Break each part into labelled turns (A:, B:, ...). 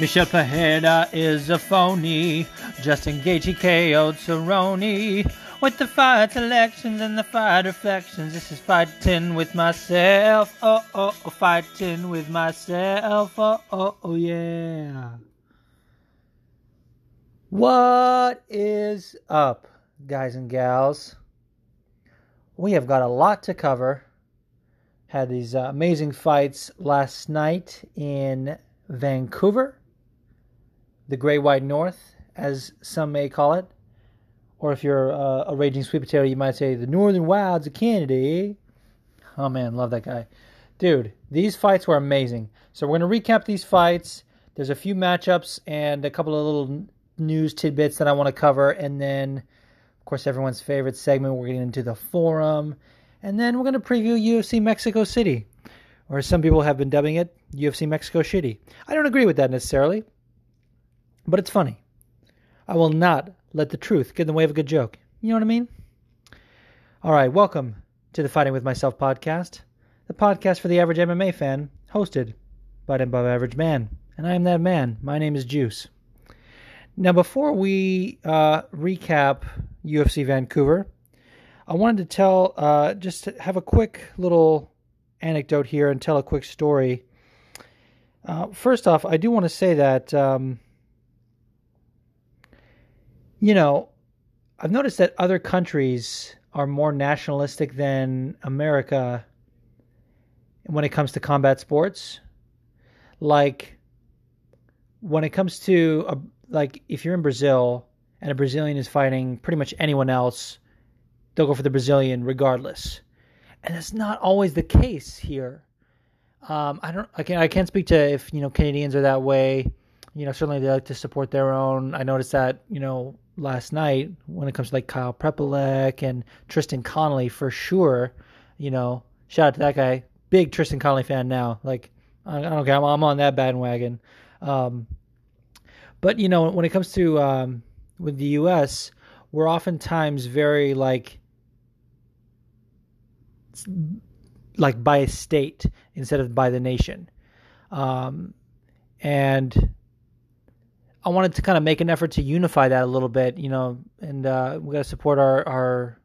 A: Michel Pereira is a phony. Justin Gaethje KO'd Cerrone. With the fight selections and the fight reflections, this is fighting with myself. Oh, oh, oh, fighting with myself. Oh, oh, oh, yeah. What is up, guys and gals? We have got a lot to cover. Had these uh, amazing fights last night in Vancouver, the Grey White North, as some may call it. Or if you're uh, a raging sweet potato, you might say the Northern Wilds of Canada. Oh man, love that guy. Dude, these fights were amazing. So we're going to recap these fights. There's a few matchups and a couple of little news tidbits that I want to cover. And then, of course, everyone's favorite segment, we're getting into the forum. And then we're going to preview UFC Mexico City, or some people have been dubbing it, UFC Mexico Shitty. I don't agree with that necessarily, but it's funny. I will not let the truth get in the way of a good joke. You know what I mean? All right, welcome to the Fighting with Myself podcast, the podcast for the average MMA fan, hosted by an above average man. And I am that man. My name is Juice. Now, before we uh, recap UFC Vancouver, I wanted to tell, uh, just have a quick little anecdote here and tell a quick story. Uh, first off, I do want to say that, um, you know, I've noticed that other countries are more nationalistic than America when it comes to combat sports. Like, when it comes to, a, like, if you're in Brazil and a Brazilian is fighting pretty much anyone else, they'll go for the Brazilian regardless. And that's not always the case here. Um, I don't. I can't. I can't speak to if you know Canadians are that way. You know, certainly they like to support their own. I noticed that you know last night when it comes to like Kyle Prepolec and Tristan Connolly for sure. You know, shout out to that guy. Big Tristan Connolly fan now. Like I, don't care. I'm, I'm on that bandwagon. Um, but you know, when it comes to um, with the U.S., we're oftentimes very like like by a state instead of by the nation. Um, and I wanted to kind of make an effort to unify that a little bit, you know, and uh, we got to support our our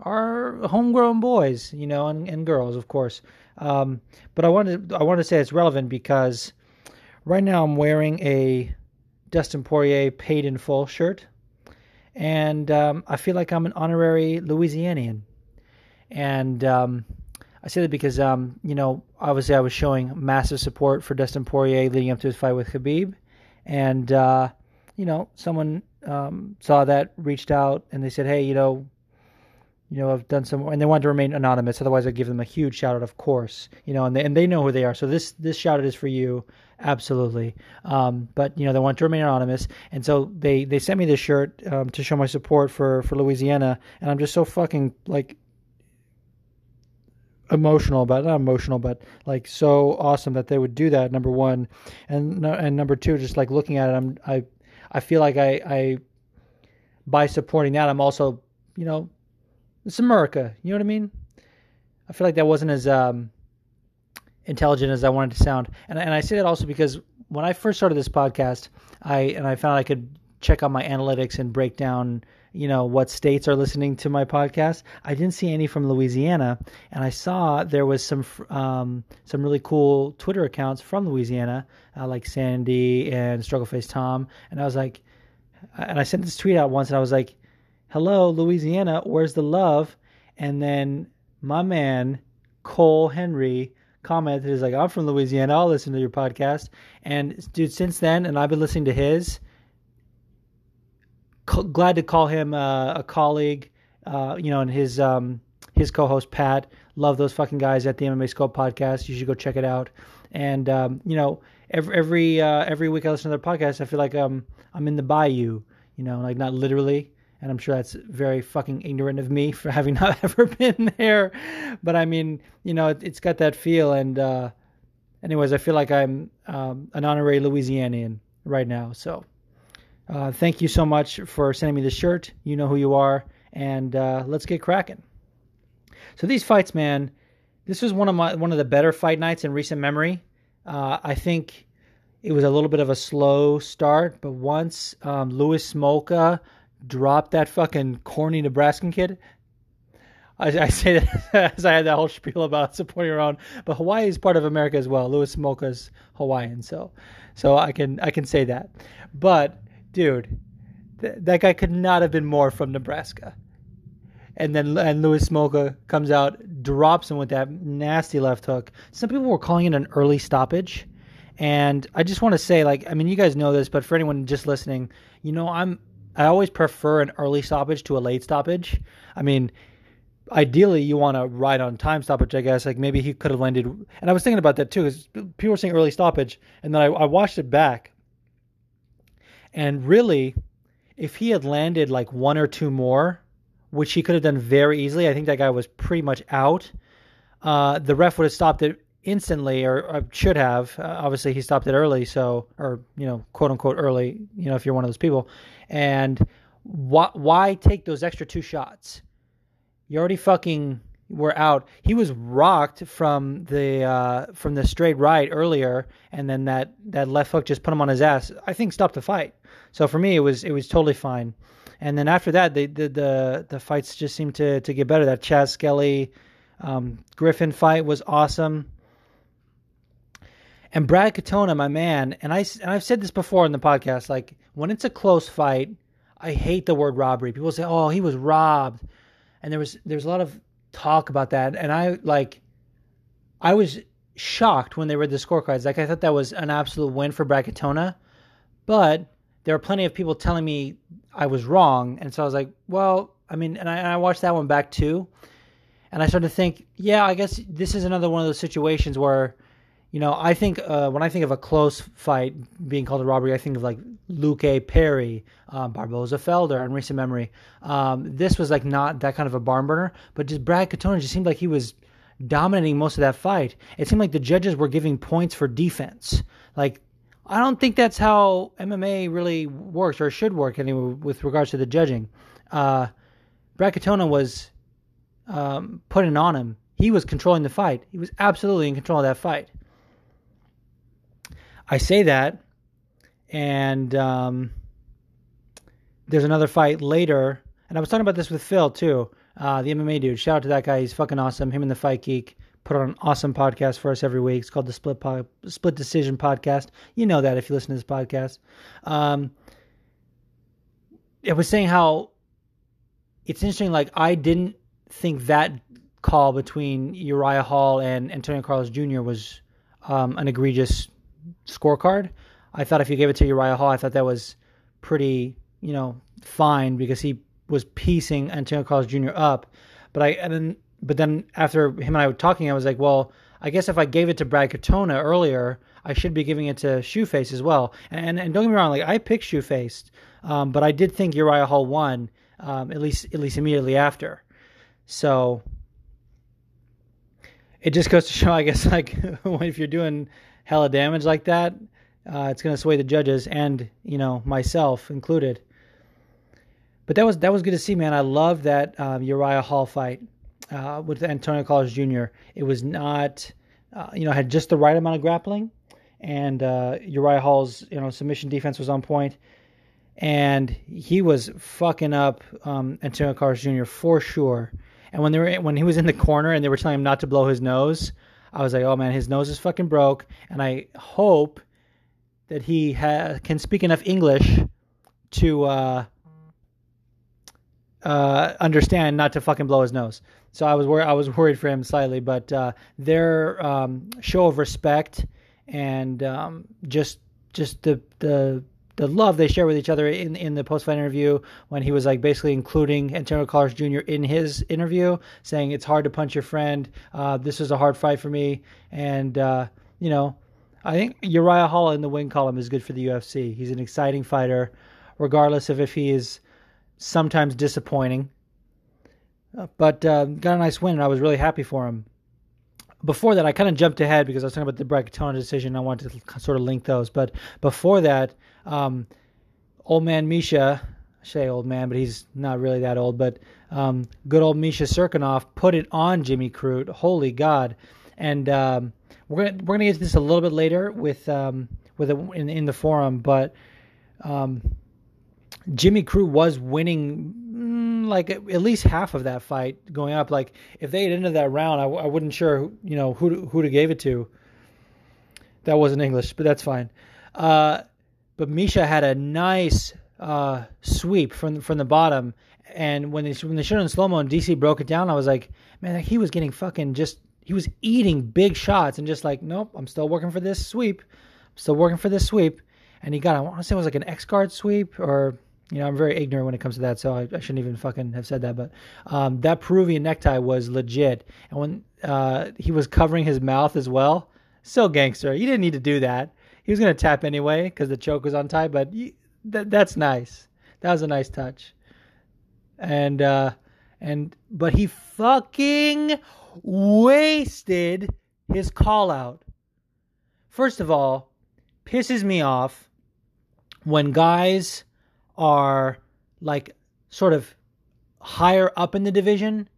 A: our homegrown boys, you know, and, and girls, of course. Um, but I wanted I wanted to say it's relevant because right now I'm wearing a Dustin Poirier paid in full shirt, and um, I feel like I'm an honorary Louisianian. And um, I say that because, um, you know, obviously I was showing massive support for Dustin Poirier leading up to his fight with Khabib. And, uh, you know, someone um, saw that, reached out, and they said, hey, you know, you know, I've done some, and they wanted to remain anonymous. Otherwise, I'd give them a huge shout out, of course. You know, and they, and they know who they are. So this this shout out is for you, absolutely. Um, but you know, they want to remain anonymous, and so they they sent me this shirt um, to show my support for for Louisiana, and I'm just so fucking like emotional about not emotional but like so awesome that they would do that number one. And and number two just like looking at it i'm i i feel like i i by supporting that i'm also you know it's america you know what i mean? I feel like that wasn't as um intelligent as i wanted to sound. And and i say that also because when i first started this podcast i and i found i could check on my analytics and break down you know what states are listening to my podcast. I didn't see any from Louisiana, and I saw there was some um, some really cool Twitter accounts from Louisiana, uh, like Sandy and Struggle Face Tom, and I was like, and I sent this tweet out once, and I was like, "Hello, Louisiana, where's the love?" And then my man Cole Henry commented, "Is like I'm from Louisiana. I'll listen to your podcast." And dude, since then, and I've been listening to his glad to call him uh, a colleague. Uh, you know, and his um, his co-host Pat. Love those fucking guys at the MMA Scope podcast. You should go check it out. And um, you know, every every uh, every week I listen to their podcast. I feel like um I'm in the bayou. You know, like not literally. And I'm sure that's very fucking ignorant of me for having not ever been there. But I mean, you know, it, has got that feel. And uh, anyways, I feel like I'm um, an honorary Louisianian right now. So uh, thank you so much for sending me the shirt. You know who you are, and uh, let's get cracking. So these fights, man, this was one of my one of the better fight nights in recent memory. Uh, I think it was a little bit of a slow start, but once um, Louis Smolka dropped that fucking corny Nebraskan kid, I, I, say that as I had that whole spiel about supporting your own, but Hawaii is part of America as well. Louis Smolka's Hawaiian, so so I can I can say that. But dude, th- that guy could not have been more from Nebraska. And then and Louis Smolka comes out, drops him with that nasty left hook. Some people were calling it an early stoppage. And I just want to say, like, I mean, you guys know this, but for anyone just listening, you know, I'm I always prefer an early stoppage to a late stoppage. I mean, ideally you want to ride on time stoppage, I guess. Like maybe he could have landed, and I was thinking about that too, because people were saying early stoppage, and then I, I watched it back, and really, if he had landed like one or two more, which he could have done very easily, I think that guy was pretty much out. Uh, the ref would have stopped it instantly, or, or should have. Uh, obviously, he stopped it early, so or you know, quote unquote early. You know, if you're one of those people, and why why take those extra two shots? You already fucking were out. He was rocked from the uh, from the straight right earlier, and then that that left hook just put him on his ass. I think stopped the fight. So for me, it was it was totally fine. And then after that, the the the, fights just seemed to to get better. That Chas Skelly um, Griffin fight was awesome. And Brad Katona, my man, and I and I've said this before in the podcast. Like when it's a close fight, I hate the word robbery. People say, "Oh, he was robbed," and there was there's a lot of talk about that. And I like, I was shocked when they read the scorecards. Like I thought that was an absolute win for Brad Katona, but there were plenty of people telling me I was wrong, and so I was like, well, I mean, and I, and I watched that one back too, and I started to think, yeah, I guess this is another one of those situations where you know, I think uh, when I think of a close fight being called a robbery, I think of like Luque Perry, um, Barboza Felder in recent memory. Um, this was like not that kind of a barn burner, but just Brad Katona just seemed like he was dominating most of that fight. It seemed like the judges were giving points for defense. Like, I don't think that's how MMA really works or should work anyway with regards to the judging. Uh, Brad Katona was um, putting on him. He was controlling the fight. He was absolutely in control of that fight. I say that, and um, there's another fight later, and I was talking about this with Phil too, uh, the MMA dude. Shout out to that guy; he's fucking awesome. Him and the Fight Geek put on an awesome podcast for us every week. It's called the Split po- Split Decision Podcast. You know that if you listen to this podcast. Um, was saying how it's interesting. Like I didn't think that call between Uriah Hall and Antonio Carlos Jr. was um, an egregious scorecard. I thought if you gave it to Uriah Hall, I thought that was pretty, you know, fine because he was piecing Antonio Carlos Jr. up. But I and then but then after him and I were talking, I was like, well, I guess if I gave it to Brad Katona earlier, I should be giving it to Shoeface as well. And and, and don't get me wrong, like I picked Shoeface, um, but I did think Uriah Hall won um, at least at least immediately after. So it just goes to show, I guess, like if you're doing hella damage like that, uh, it's going to sway the judges and you know myself included. But that was that was good to see, man. I love that um, Uriah Hall fight uh, with Antonio Carlos Jr. It was not, uh, you know, had just the right amount of grappling, and uh, Uriah Hall's you know submission defense was on point, and he was fucking up um, Antonio Carlos Jr. for sure. And when they were when he was in the corner and they were telling him not to blow his nose, I was like, oh man, his nose is fucking broke, and I hope that he ha- can speak enough English to uh, understand not to fucking blow his nose. So I was wor- I was worried for him slightly, but uh, their um, show of respect and um, just just the the the love they share with each other in in the post fight interview when he was like basically including Antonio Carlos Jr. in his interview, saying it's hard to punch your friend. Uh, this was a hard fight for me, and uh, you know, I think Uriah Hall in the win column is good for the UFC. He's an exciting fighter, regardless of if he is sometimes disappointing. Uh, but uh, got a nice win, and I was really happy for him before that, I kind of jumped ahead because I was talking about the Brad Katona decision. I wanted to sort of link those, but before that, um, old man Misha, I say old man, but he's not really that old. But um, good old Misha Cirkunov put it on Jimmy Crute. Holy God! And um, we're gonna we're gonna get to this a little bit later with um, with a, in in the forum, but um, Jimmy Crute was winning mm, like at least half of that fight going up. Like if they had ended that round, I, I wasn't sure you know who who to gave it to. That wasn't English, but that's fine. Uh, but Misha had a nice uh, sweep from from the bottom, and when they when they showed in slow mo and DC broke it down, I was like, man, he was getting fucking just he was eating big shots and just like, nope, I'm still working for this sweep, I'm still working for this sweep, and he got I want to say it was like an X guard sweep or you know, I'm very ignorant when it comes to that, so I, I shouldn't even fucking have said that. But um, that Peruvian necktie was legit, and when uh, he was covering his mouth as well, so gangster. He didn't need to do that. He was gonna tap anyway because the choke was tight, but that that's nice. That was a nice touch. And uh, and but he fucking wasted his call out. First of all, pisses me off when guys are like sort of higher up in the division,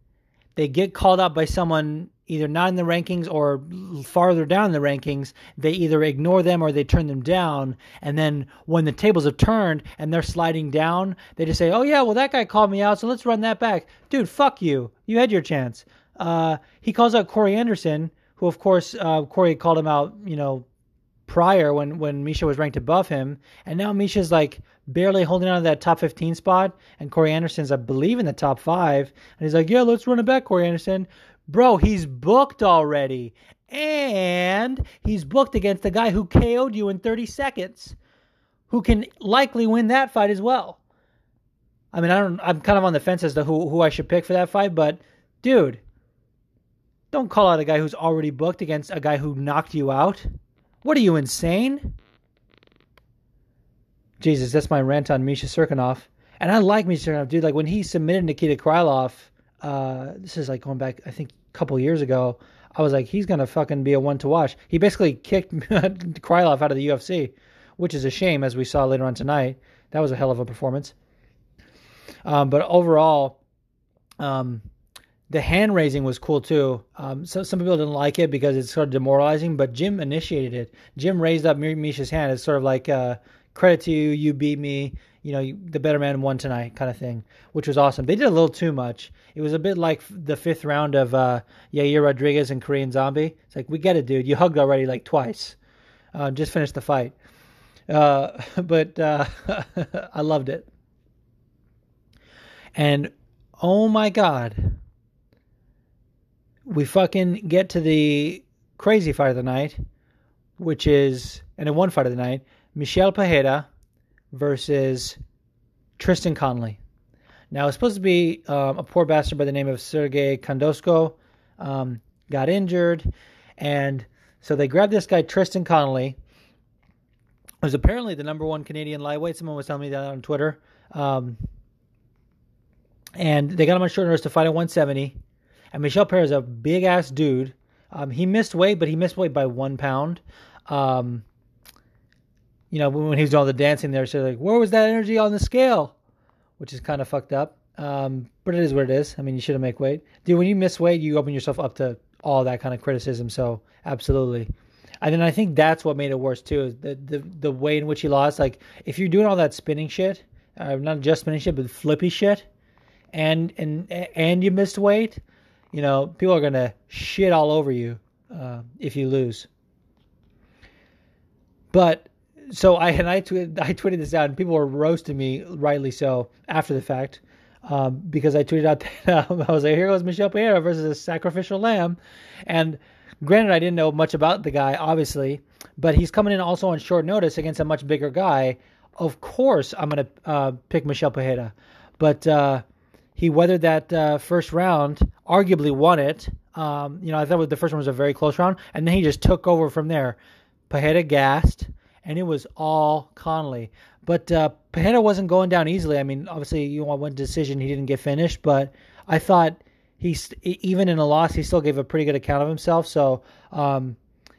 A: they get called out by someone either not in the rankings or farther down the rankings, they either ignore them or they turn them down. And then when the tables have turned and they're sliding down, they just say, "Oh yeah, well that guy called me out, so let's run that back." Dude, fuck you. You had your chance. Uh, he calls out Corey Anderson, who of course uh, Corey called him out, you know, prior when when Misha was ranked above him, and now Misha's like barely holding on to that top 15 spot, and Corey Anderson's I believe in the top five, and he's like, yeah, let's run it back, Corey Anderson. Bro, he's booked already, and he's booked against the guy who KO'd you in 30 seconds, who can likely win that fight as well. I mean, I don't. I'm kind of on the fence as to who who I should pick for that fight, but dude, don't call out a guy who's already booked against a guy who knocked you out. What are you insane? Jesus, that's my rant on Misha Cirkunov. And I like Misha Cirkunov, dude. Like when he submitted Nikita Krylov, uh, this is like going back, I think, a couple years ago. I was like, he's gonna fucking be a one to watch. He basically kicked Krylov out of the UFC, which is a shame, as we saw later on tonight. That was a hell of a performance. Um, but overall, um, the hand raising was cool too. Um, so some people didn't like it because it's sort of demoralizing, but Jim initiated it. Jim raised up Misha's hand. It's sort of like uh, credit to you, you beat me. You know, you, the better man won tonight, kind of thing, which was awesome. They did a little too much. It was a bit like the fifth round of uh, Yair Rodriguez and Korean Zombie. It's like we get it, dude. You hugged already like twice. Uh, just finished the fight. Uh, but uh, I loved it. And oh my god, we fucking get to the crazy fight of the night, which is and in one fight of the night, Michel Pereira versus Tristan Connolly. Now, it's supposed to be um, a poor bastard by the name of Sergey Khandozhko, um, got injured, and so they grabbed this guy, Tristan Connolly, who's apparently the number one Canadian lightweight. Someone was telling me that on Twitter. Um, and they got him on short notice to fight at 170. And Michel Pereira is a big ass dude. Um, he missed weight, but he missed weight by one pound. You know, when he was doing all the dancing there, so like, where was that energy on the scale? Which is kind of fucked up. Um, but it is what it is. I mean, you shouldn't make weight, dude. When you miss weight, you open yourself up to all that kind of criticism. So absolutely. And then I think that's what made it worse too. The the the way in which he lost. Like if you're doing all that spinning shit, uh, not just spinning shit, but flippy shit, and and and you missed weight, you know, people are gonna shit all over you uh, if you lose. But so I and I tweeted I tweeted this out, and people were roasting me, rightly so, after the fact, um, because I tweeted out that um, I was like, "Here goes Michel Pereira versus a sacrificial lamb," and granted, I didn't know much about the guy, obviously, but he's coming in also on short notice against a much bigger guy. Of course, I'm gonna uh, pick Michel Pereira, but uh, he weathered that uh, first round, arguably won it. Um, you know, I thought the first one was a very close round, and then he just took over from there. Pereira gassed and it was all Connolly. But uh, wasn't going down easily. I mean, obviously, you want one decision, he didn't get finished, but I thought he, even in a loss, he still gave a pretty good account of himself. So, um,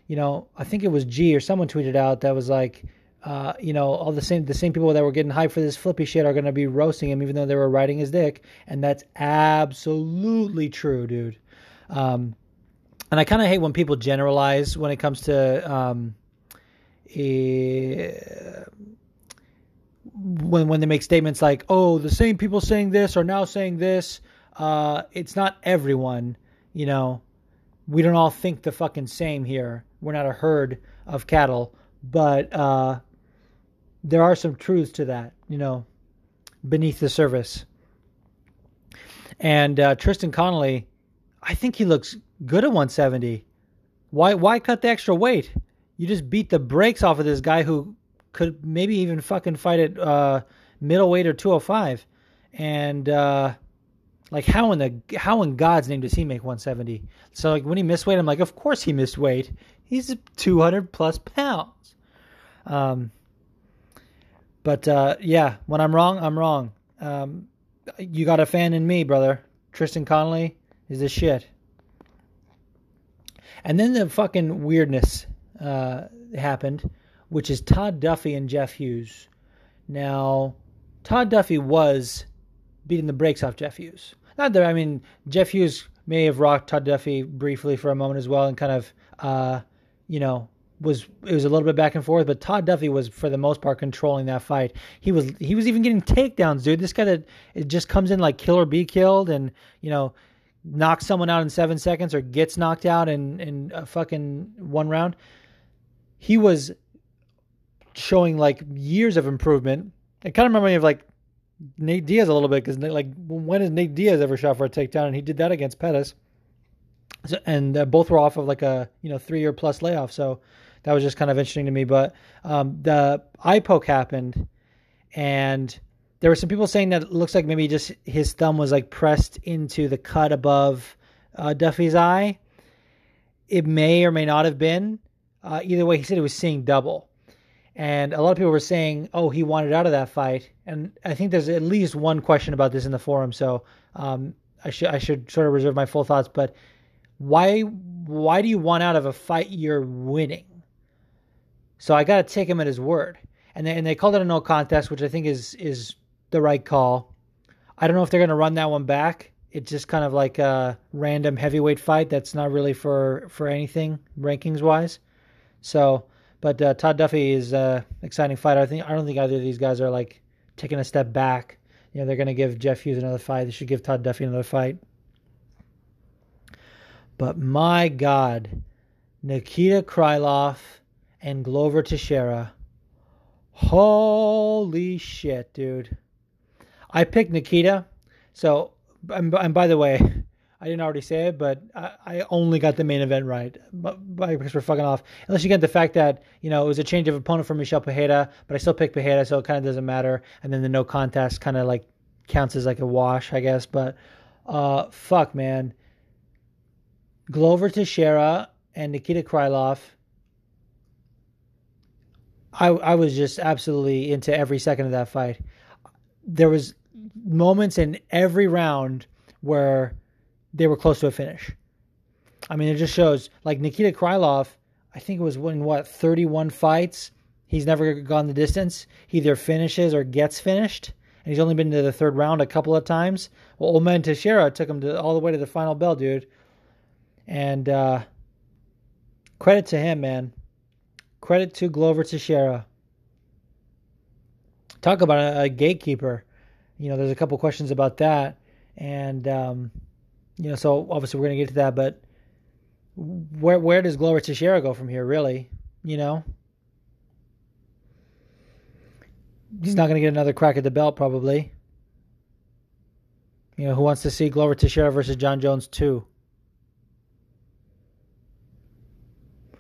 A: you know, I think it was G or someone tweeted out that was like, uh, you know, all the same the same people that were getting hyped for this flippy shit are going to be roasting him, even though they were riding his dick, and that's absolutely true, dude. Um, and I kind of hate when people generalize when it comes to um, when when they make statements like, "Oh, the same people saying this are now saying this," uh, it's not everyone. You know, we don't all think the fucking same here. We're not a herd of cattle, but uh, there are some truths to that. You know, beneath the surface. And uh, Tristan Connolly, I think he looks good at 170. Why why cut the extra weight? You just beat the brakes off of this guy who could maybe even fucking fight at uh, middleweight or 205. And uh, like how in the how in God's name does he make 170? So like when he missed weight, I'm like, of course he missed weight. He's 200 plus pounds. Um, but uh, yeah, when I'm wrong, I'm wrong. Um, you got a fan in me, brother. Tristan Connolly is the shit. And then the fucking weirdness uh, happened which is Todd Duffy and Jeff Hughes. Now, Todd Duffy was beating the brakes off Jeff Hughes. Not that I mean, Jeff Hughes may have rocked Todd Duffy briefly for a moment as well, and kind of, uh, you know, was it was a little bit back and forth, but Todd Duffy was for the most part controlling that fight. He was he was even getting takedowns, dude. This guy that it just comes in like kill or be killed, and you know knocks someone out in seven seconds or gets knocked out in in a fucking one round. He was showing like years of improvement. It kind of reminded me of like Nate Diaz a little bit because like when has Nate Diaz ever shot for a takedown? And he did that against Pettis, so, and uh, both were off of like a you know three year plus layoff. So that was just kind of interesting to me. But um, the eye poke happened, and there were some people saying that it looks like maybe just his thumb was like pressed into the cut above uh, Duffy's eye. It may or may not have been. Uh, either way, he said he was seeing double. And a lot of people were saying, "Oh, he wanted out of that fight." And I think there's at least one question about this in the forum. So um, I should I should sort of reserve my full thoughts. But why why do you want out of a fight you're winning? So I got to take him at his word. And they, and they called it a no contest, which I think is is the right call. I don't know if they're going to run that one back. It's just kind of like a random heavyweight fight that's not really for for anything rankings wise. So but uh, Todd Duffy is an uh, exciting fighter. I think I don't think either of these guys are like taking a step back. You know, they're going to give Jeff Hughes another fight. They should give Todd Duffy another fight. But my God, Nikita Krylov and Glover Teixeira. Holy shit, dude. I picked Nikita. So, and, and by the way, I didn't already say it, but I, I only got the main event right. Because we're fucking off. Unless you get the fact that, you know, it was a change of opponent for Michel Pereira, but I still picked Pereira, so it kind of doesn't matter. And then the no contest kind of like counts as like a wash, I guess. But uh, fuck, man. Glover Teixeira and Nikita Krylov. I I was just absolutely into every second of that fight. There was moments in every round where they were close to a finish. I mean, it just shows like Nikita Krylov. I think it was in what 31 fights. He's never gone the distance. He either finishes or gets finished, and he's only been to the third round a couple of times. Well, Omen Teixeira took him to all the way to the final bell, dude. And uh, credit to him, man. Credit to Glover Teixeira. Talk about a, a gatekeeper. You know, there's a couple questions about that, and um, you know, so obviously we're gonna get to that, but where where does Glover Teixeira go from here? Really, you know, he's not gonna get another crack at the belt probably. You know, who wants to see Glover Teixeira versus Jon Jones too?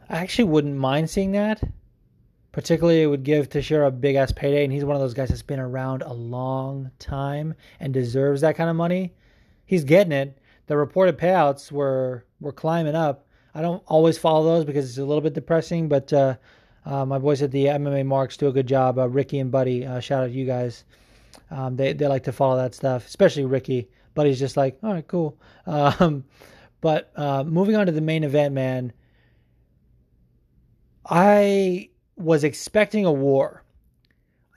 A: I actually wouldn't mind seeing that. Particularly, it would give Teixeira a big ass payday, and he's one of those guys that's been around a long time and deserves that kind of money. He's getting it the reported payouts were were climbing up. I don't always follow those because it's a little bit depressing, but uh, uh, my boys at the MMA Marks do a good job. Uh, Ricky and Buddy, uh, shout out to you guys. Um, they they like to follow that stuff, especially Ricky. Buddy's just like, all right, cool. Um, but uh, moving on to the main event, man. I was expecting a war,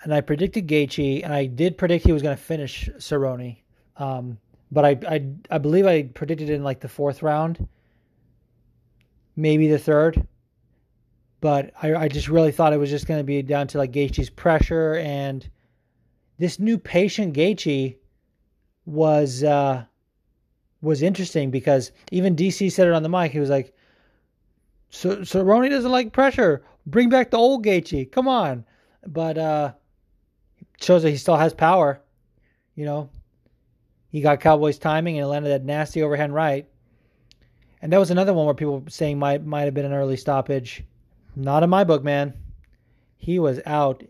A: and I predicted Gaethje, and I did predict he was going to finish Cerrone. Um, but I, I I believe I predicted in like the fourth round, maybe the third. but I, I just really thought it was just going to be down to like Gaethje's pressure and this new patient Gaethje was uh, was interesting because even DC said it on the mic. He was like, "So Cerrone doesn't like pressure. Bring back the old Gaethje. Come on." But uh, shows that he still has power. You know, he got Cowboys timing and landed that nasty overhand right. And that was another one where people were saying might might have been an early stoppage. Not in my book, man. He was out.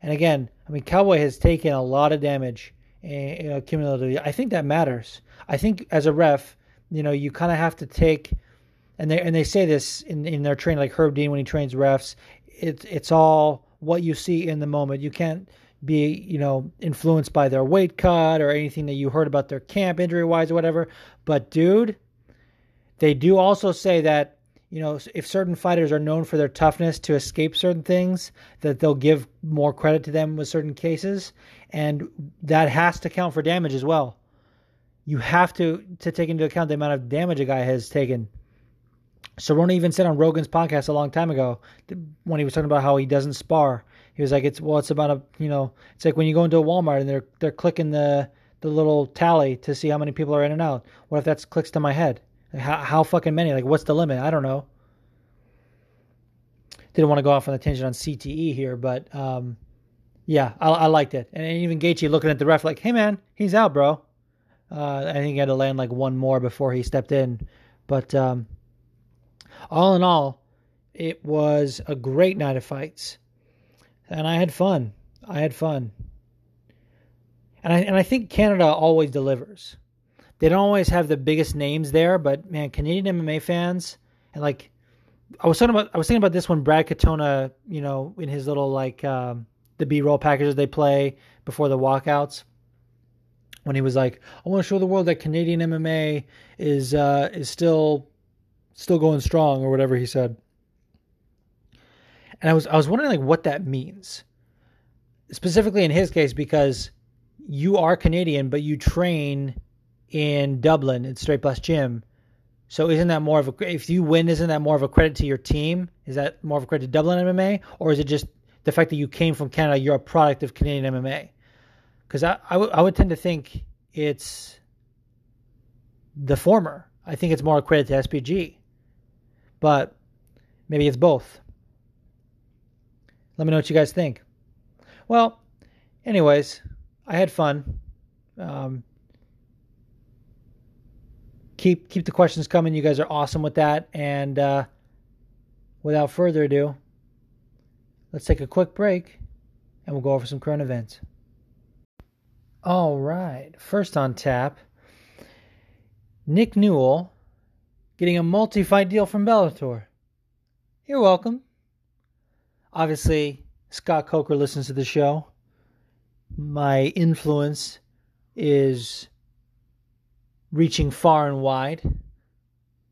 A: And again, I mean, Cowboy has taken a lot of damage eh, you know, cumulatively. I think that matters. I think as a ref, you know, you kind of have to take, and they and they say this in in their training, like Herb Dean when he trains refs. It's it's all what you see in the moment. You can't be you know influenced by their weight cut or anything that you heard about their camp injury wise or whatever. But dude, they do also say that you know, if certain fighters are known for their toughness to escape certain things, that they'll give more credit to them with certain cases, and that has to count for damage as well. You have to to take into account the amount of damage a guy has taken. Cerrone even said on Rogan's podcast a long time ago when he was talking about how he doesn't spar. He was like, "It's well, it's about a you know, it's like when you go into a Walmart and they're they're clicking the the little tally to see how many people are in and out. What if that clicks to my head? How, how fucking many? Like, what's the limit? I don't know. Didn't want to go off on a tangent on CTE here, but um, yeah, I, I, liked it. And even Gaethje looking at the ref like, "Hey man, he's out, bro." Uh, I think he had to land like one more before he stepped in, but um, all in all, it was a great night of fights, and I had fun. I had fun, and I and I think Canada always delivers they don't always have the biggest names there, but man, Canadian MMA fans and like I was talking about I was thinking about this when Brad Katona, you know, in his little like um, the B roll packages they play before the walkouts. When he was like, I want to show the world that Canadian MMA is uh, is still still going strong or whatever he said. And I was I was wondering like what that means. Specifically in his case because you are Canadian but you train in Dublin at Straight Blast Gym. So isn't that more of a if you win, isn't that more of a credit to your team? Is that more of a credit to Dublin MMA, or is it just the fact that you came from Canada, you're a product of Canadian MMA? Because I, I, w- I would tend to think it's the former. I think it's more a credit to SBG, but maybe it's both. Let me know what you guys think. Well, anyways, I had fun. Um, keep keep the questions coming. You guys are awesome with that. And uh, without further ado, let's take a quick break and we'll go over some current events. All right. First on tap, Nick Newell getting a multi fight deal from Bellator. You're welcome. Obviously, Scott Coker listens to the show. My influence is reaching far and wide.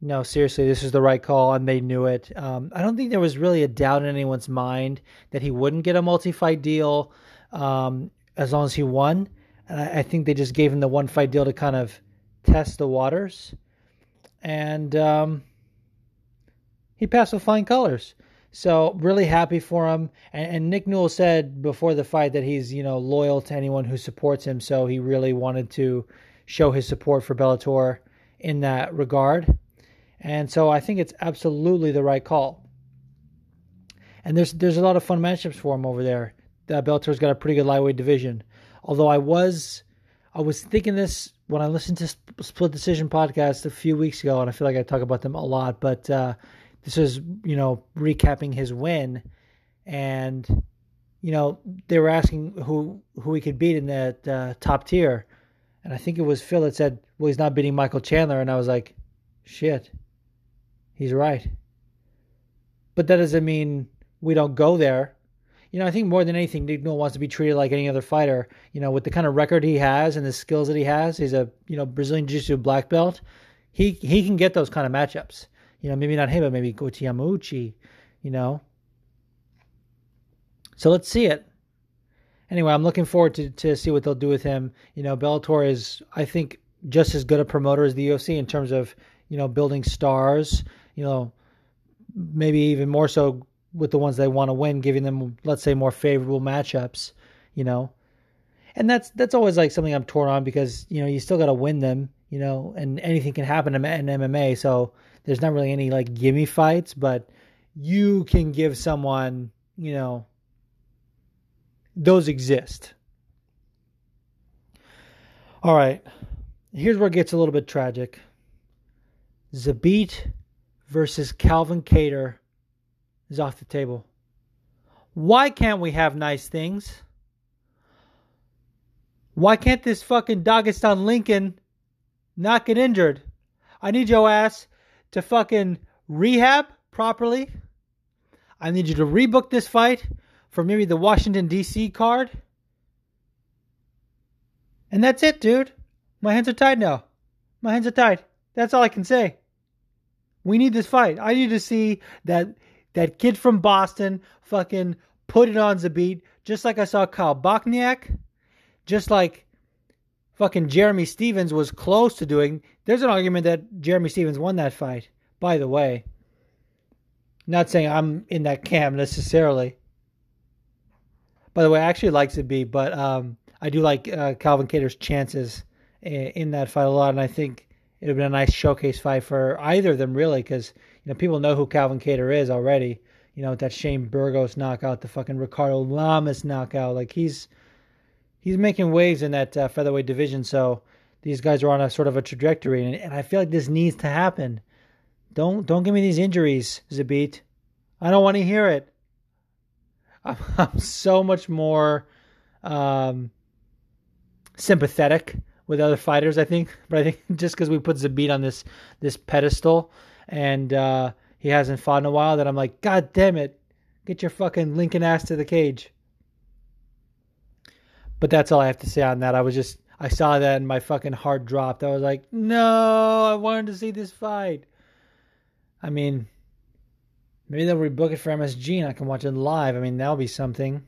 A: No, seriously, this is the right call, and they knew it. Um, I don't think there was really a doubt in anyone's mind that he wouldn't get a multi-fight deal um, as long as he won. And I, I, think they just gave him the one-fight deal to kind of test the waters, and um, he passed with flying colors. So really happy for him. And, and, Nick Newell said before the fight that he's you know loyal to anyone who supports him. So he really wanted to show his support for Bellator in that regard. And so I think it's absolutely the right call. And there's there's a lot of fun matchups for him over there. Uh, Bellator's got a pretty good lightweight division. Although I was I was thinking this when I listened to Split Decision podcast a few weeks ago, and I feel like I talk about them a lot. But uh, this is you know recapping his win, and you know they were asking who who he could beat in that uh, top tier, and I think it was Phil that said, "Well, he's not beating Michael Chandler," and I was like, "Shit, he's right." But that doesn't mean we don't go there. You know, I think more than anything, Nick wants to be treated like any other fighter. You know, with the kind of record he has and the skills that he has, he's a you know Brazilian Jiu-Jitsu black belt. He he can get those kind of matchups. You know, maybe not him, but maybe Goiti Yamauchi. You know, so let's see it anyway, I'm looking forward to to see what they'll do with him. You know, Bellator is I think just as good a promoter as the UFC in terms of you know building stars. You know, maybe even more so with the ones they want to win, giving them let's say more favorable matchups, you know. And that's that's always like something I'm torn on because you know you still got to win them, you know, and anything can happen in MMA. So there's not really any like gimme fights, but you can give someone, you know, those exist. All right, here's where it gets a little bit tragic. Zabit versus Calvin Kattar is off the table. Why can't we have nice things? Why can't this fucking Dagestan Lincoln not get injured? I need your ass to fucking rehab properly. I need you to rebook this fight for maybe the Washington, D.C. card. And that's it, dude. My hands are tied now. My hands are tied. That's all I can say. We need this fight. I need to see that that kid from Boston fucking put it on Zabit, just like I saw Kyle Bochniak, just like fucking Jeremy Stephens was close to doing. There's an argument that Jeremy Stephens won that fight, by the way. Not saying I'm in that camp necessarily. By the way, I actually like Zabit, but um, I do like uh, Calvin Kattar's chances in, that fight a lot, and I think it would have been a nice showcase fight for either of them, really, because you know people know who Calvin Kattar is already. You know that Shane Burgos knockout, the fucking Ricardo Lamas knockout. Like he's he's making waves in that uh, featherweight division. So these guys are on a sort of a trajectory, and, and I feel like this needs to happen. Don't don't give me these injuries, Zabit. I don't want to hear it. I'm, I'm so much more um, sympathetic with other fighters, I think. But I think just because we put Zabit on this this pedestal and uh, he hasn't fought in a while, that I'm like, God damn it, get your fucking Lincoln ass to the cage. But that's all I have to say on that. I was just I saw that and my fucking heart dropped. I was like, no, I wanted to see this fight. I mean, maybe they'll rebook it for MSG and I can watch it live. I mean, that'll be something,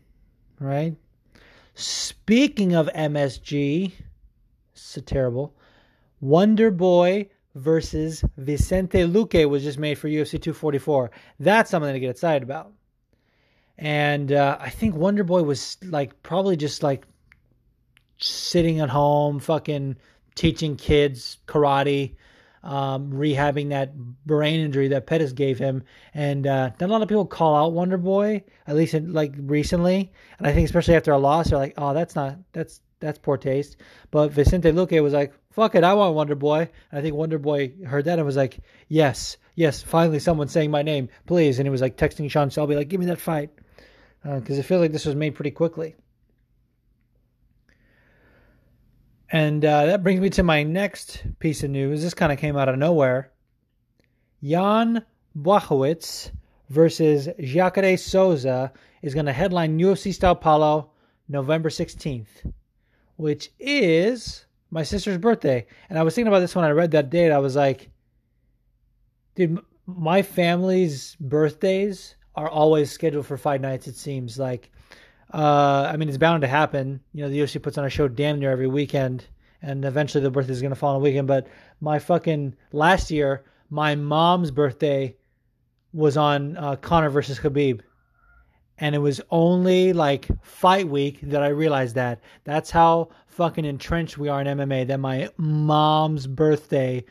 A: right? Speaking of MSG, so terrible. Wonder Boy versus Vicente Luque was just made for UFC 244. That's something to get excited about. And uh, I think Wonder Boy was like probably just like sitting at home, fucking teaching kids karate, um, rehabbing that brain injury that Pettis gave him. And uh, a lot of people call out Wonder Boy, at least in, like recently. And I think especially after a loss, they're like, "Oh, that's not that's that's poor taste." But Vicente Luque was like, "Fuck it, I want Wonder Boy." And I think Wonder Boy heard that and was like, "Yes, yes, finally someone saying my name, please." And he was like texting Sean Shelby, like, "Give me that fight," because uh, it feels like this was made pretty quickly. And uh, that brings me to my next piece of news. This kind of came out of nowhere. Jan Blachowicz versus Jacare Souza is going to headline UFC Sao Paulo November 16th, which is my sister's birthday. And I was thinking about this when I read that date. I was like, dude, my family's birthdays are always scheduled for fight nights, it seems like. Uh, I mean, it's bound to happen. You know, the UFC puts on a show damn near every weekend, and eventually the birthday is going to fall on a weekend. But my fucking last year, my mom's birthday was on uh, Conor versus Khabib, and it was only like fight week that I realized that. That's how fucking entrenched we are in MMA. That my mom's birthday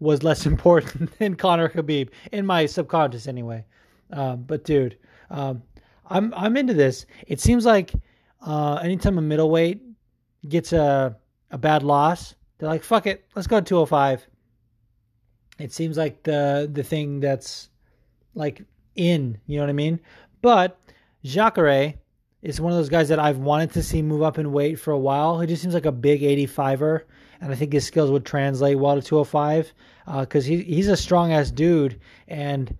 A: was less important than Conor Khabib in my subconscious, anyway. Um, but dude, um, I'm I'm into this. It seems like uh, anytime a middleweight gets a a bad loss, they're like, "Fuck it, let's go to 205." It seems like the the thing that's like in, you know what I mean? But Jacare is one of those guys that I've wanted to see move up in weight for a while. He just seems like a big 85er, and I think his skills would translate well to 205 because uh, he he's a strong ass dude and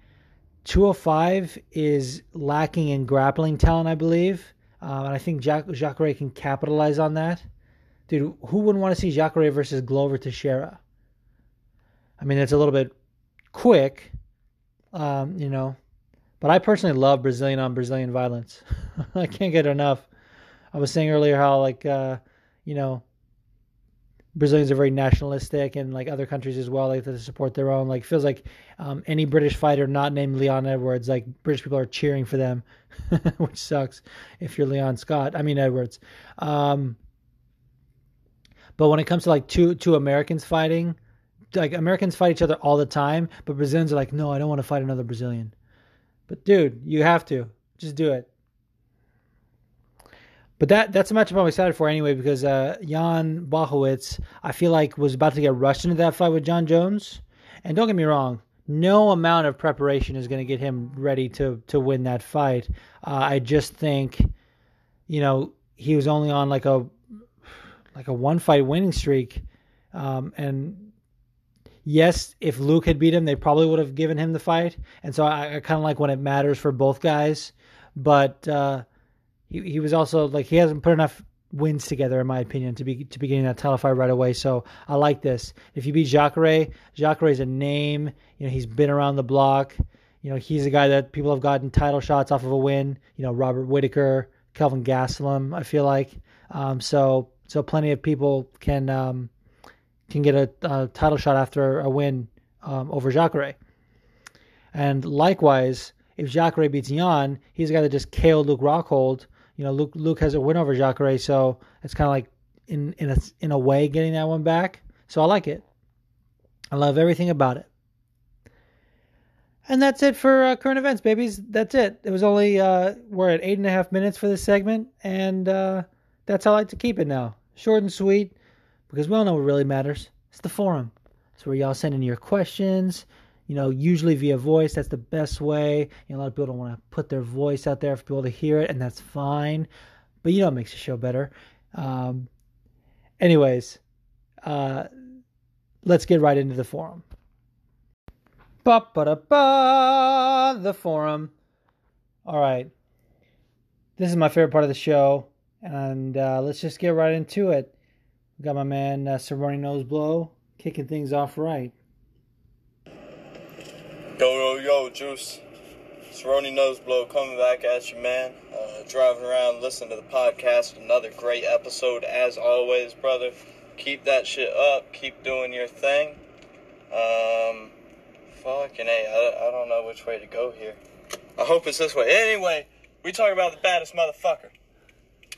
A: 205 is lacking in grappling talent, I believe. Um, and I think Jac- Jacare can capitalize on that. Dude, who wouldn't want to see Jacare versus Glover Teixeira? I mean, it's a little bit quick, um, you know, but I personally love Brazilian on Brazilian violence. I can't get enough. I was saying earlier how, like, uh, you know, Brazilians are very nationalistic, and like other countries as well, like to support their own. Like feels like um, any British fighter not named Leon Edwards, like British people are cheering for them, which sucks if you're Leon Scott. I mean Edwards. Um, but when it comes to like two two Americans fighting, like Americans fight each other all the time, but Brazilians are like, no, I don't want to fight another Brazilian. But dude, you have to just do it. But that that's a matchup I'm excited for anyway because uh, Jan Blachowicz, I feel like was about to get rushed into that fight with Jon Jones. And don't get me wrong, no amount of preparation is going to get him ready to to win that fight. Uh, I just think, you know, he was only on like a like a one fight winning streak, um, and yes, if Luke had beat him, they probably would have given him the fight. And so I, I kind of like when it matters for both guys, but. Uh, he he was also like he hasn't put enough wins together in my opinion to be to be getting that title fight right away. So I like this. If you beat Jacare, Jacare is a name. You know he's been around the block. You know he's a guy that people have gotten title shots off of a win. You know Robert Whitaker, Kelvin Gastelum. I feel like um, so so plenty of people can um, can get a, a, title shot after a win um, over Jacare. And likewise, if Jacare beats Jan, he's a guy that just KO'd Luke Rockhold you know, Luke Luke has a win over Jacare, so it's kind of like in in a in a way getting that one back. So I like it. I love everything about it. And that's it for uh, current events, babies. That's it. It was only uh, we're at eight and a half minutes for this segment, and uh, that's how I like to keep it now, short and sweet, because we all know what really matters. It's the forum. It's where y'all send in your questions, you know, usually via voice. That's the best way. You know, a lot of people don't want to put their voice out there for people to hear it, and that's fine. But you know, it makes the show better. Um, anyways, uh, let's get right into the forum. Ba ba da ba, the forum. All right, this is my favorite part of the show, and uh, let's just get right into it. Got my man uh, Cerrone Noseblow kicking things off right.
B: Yo, yo, yo, Juice. Cerrone Noseblow coming back at you, man. Uh, driving around, listening to the podcast. Another great episode, as always, brother. Keep that shit up. Keep doing your thing. Um, fucking A, I, I don't know which way to go here. I hope it's this way. Anyway, we talk about the baddest motherfucker.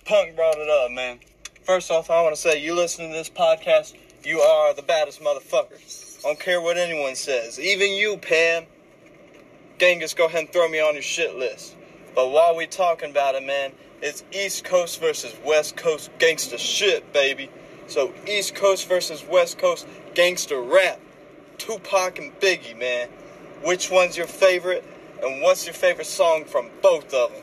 B: Punk brought it up, man. First off, I want to say, you listen to this podcast, you are the baddest motherfucker. I don't care what anyone says. Even you, Pam. Genghis, go ahead and throw me on your shit list. But while we talking about it, man, it's East Coast versus West Coast gangster shit, baby. So East Coast versus West Coast gangster rap. Tupac and Biggie, man. Which one's your favorite? And what's your favorite song from both of them?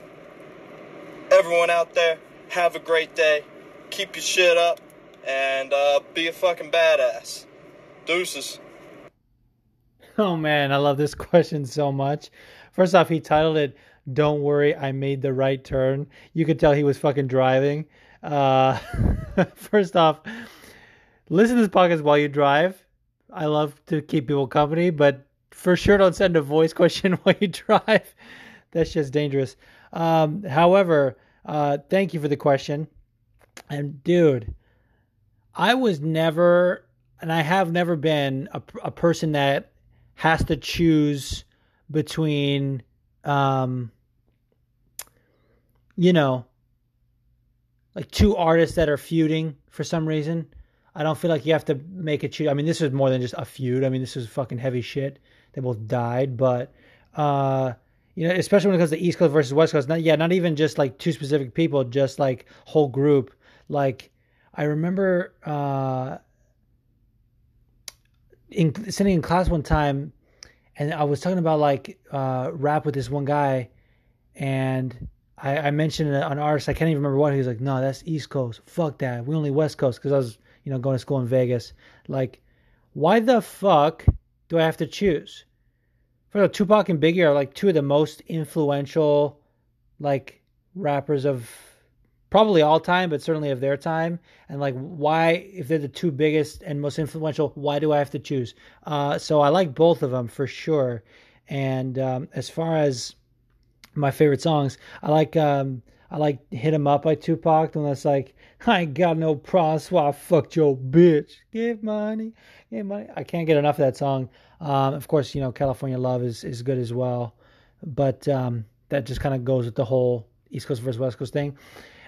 B: Everyone out there, have a great day. Keep your shit up. And uh, be a fucking badass. Deuces.
A: Oh man, I love this question so much. First off, he titled it "Don't Worry, I Made the Right Turn." You could tell he was fucking driving. Uh, first off, listen to this podcast while you drive. I love to keep people company, but for sure don't send a voice question while you drive. That's just dangerous. Um, however, uh, thank you for the question. And dude, I was never, and I have never been a, a person that has to choose between um you know like two artists that are feuding for some reason. I don't feel like you have to make a choose. I mean, this is more than just a feud. I mean, this is fucking heavy shit. They both died, but uh you know, especially when it comes to East Coast versus West Coast. Not yeah, not even just like two specific people, just like whole group. Like I remember uh in sitting in class one time, and I was talking about like uh, rap with this one guy, and I, I mentioned an artist I can't even remember what. He was like, "No, that's East Coast. Fuck that. We only West Coast." Because I was you know going to school in Vegas. Like, why the fuck do I have to choose? For example, Tupac and Biggie are like two of the most influential like rappers of probably all time, but certainly of their time. And like, why, if they're the two biggest and most influential, why do I have to choose? Uh, so I like both of them for sure. And um, as far as my favorite songs, I like um, I like "Hit 'Em Up" by Tupac, and that's like I ain't got no problem, so I fucked your bitch. Give money, give money. I can't get enough of that song. Um, of course, you know California Love is is good as well, but um, that just kind of goes with the whole East Coast versus West Coast thing,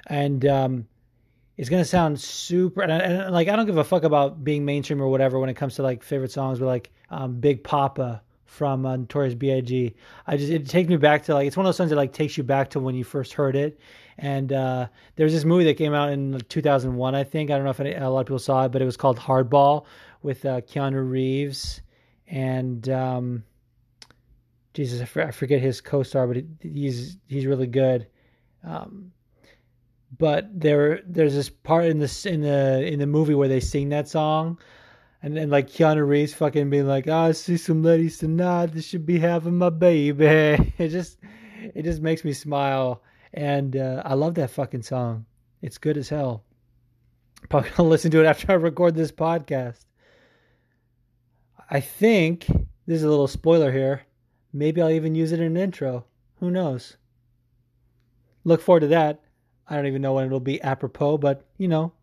A: and um, it's gonna sound super. And, and, like I don't give a fuck about being mainstream or whatever when it comes to like favorite songs, but like um, Big Poppa from uh, Notorious B.I.G. I just it takes me back to like it's one of those songs that like takes you back to when you first heard it. And uh, there's this movie that came out in 2001, I think. I don't know if any, a lot of people saw it, but it was called Hardball with uh, Keanu Reeves and um, Jesus, I forget his co-star, but he's he's really good. Um, but there there's this part in this in the in the movie where they sing that song and then like Keanu Reeves fucking being like, oh, I see some ladies tonight that should be having my baby. It just it just makes me smile. And uh, I love that fucking song. It's good as hell. Probably gonna listen to it after I record this podcast. I think this is a little spoiler here. Maybe I'll even use it in an intro. Who knows? Look forward to that. I don't even know when it'll be apropos, but you know,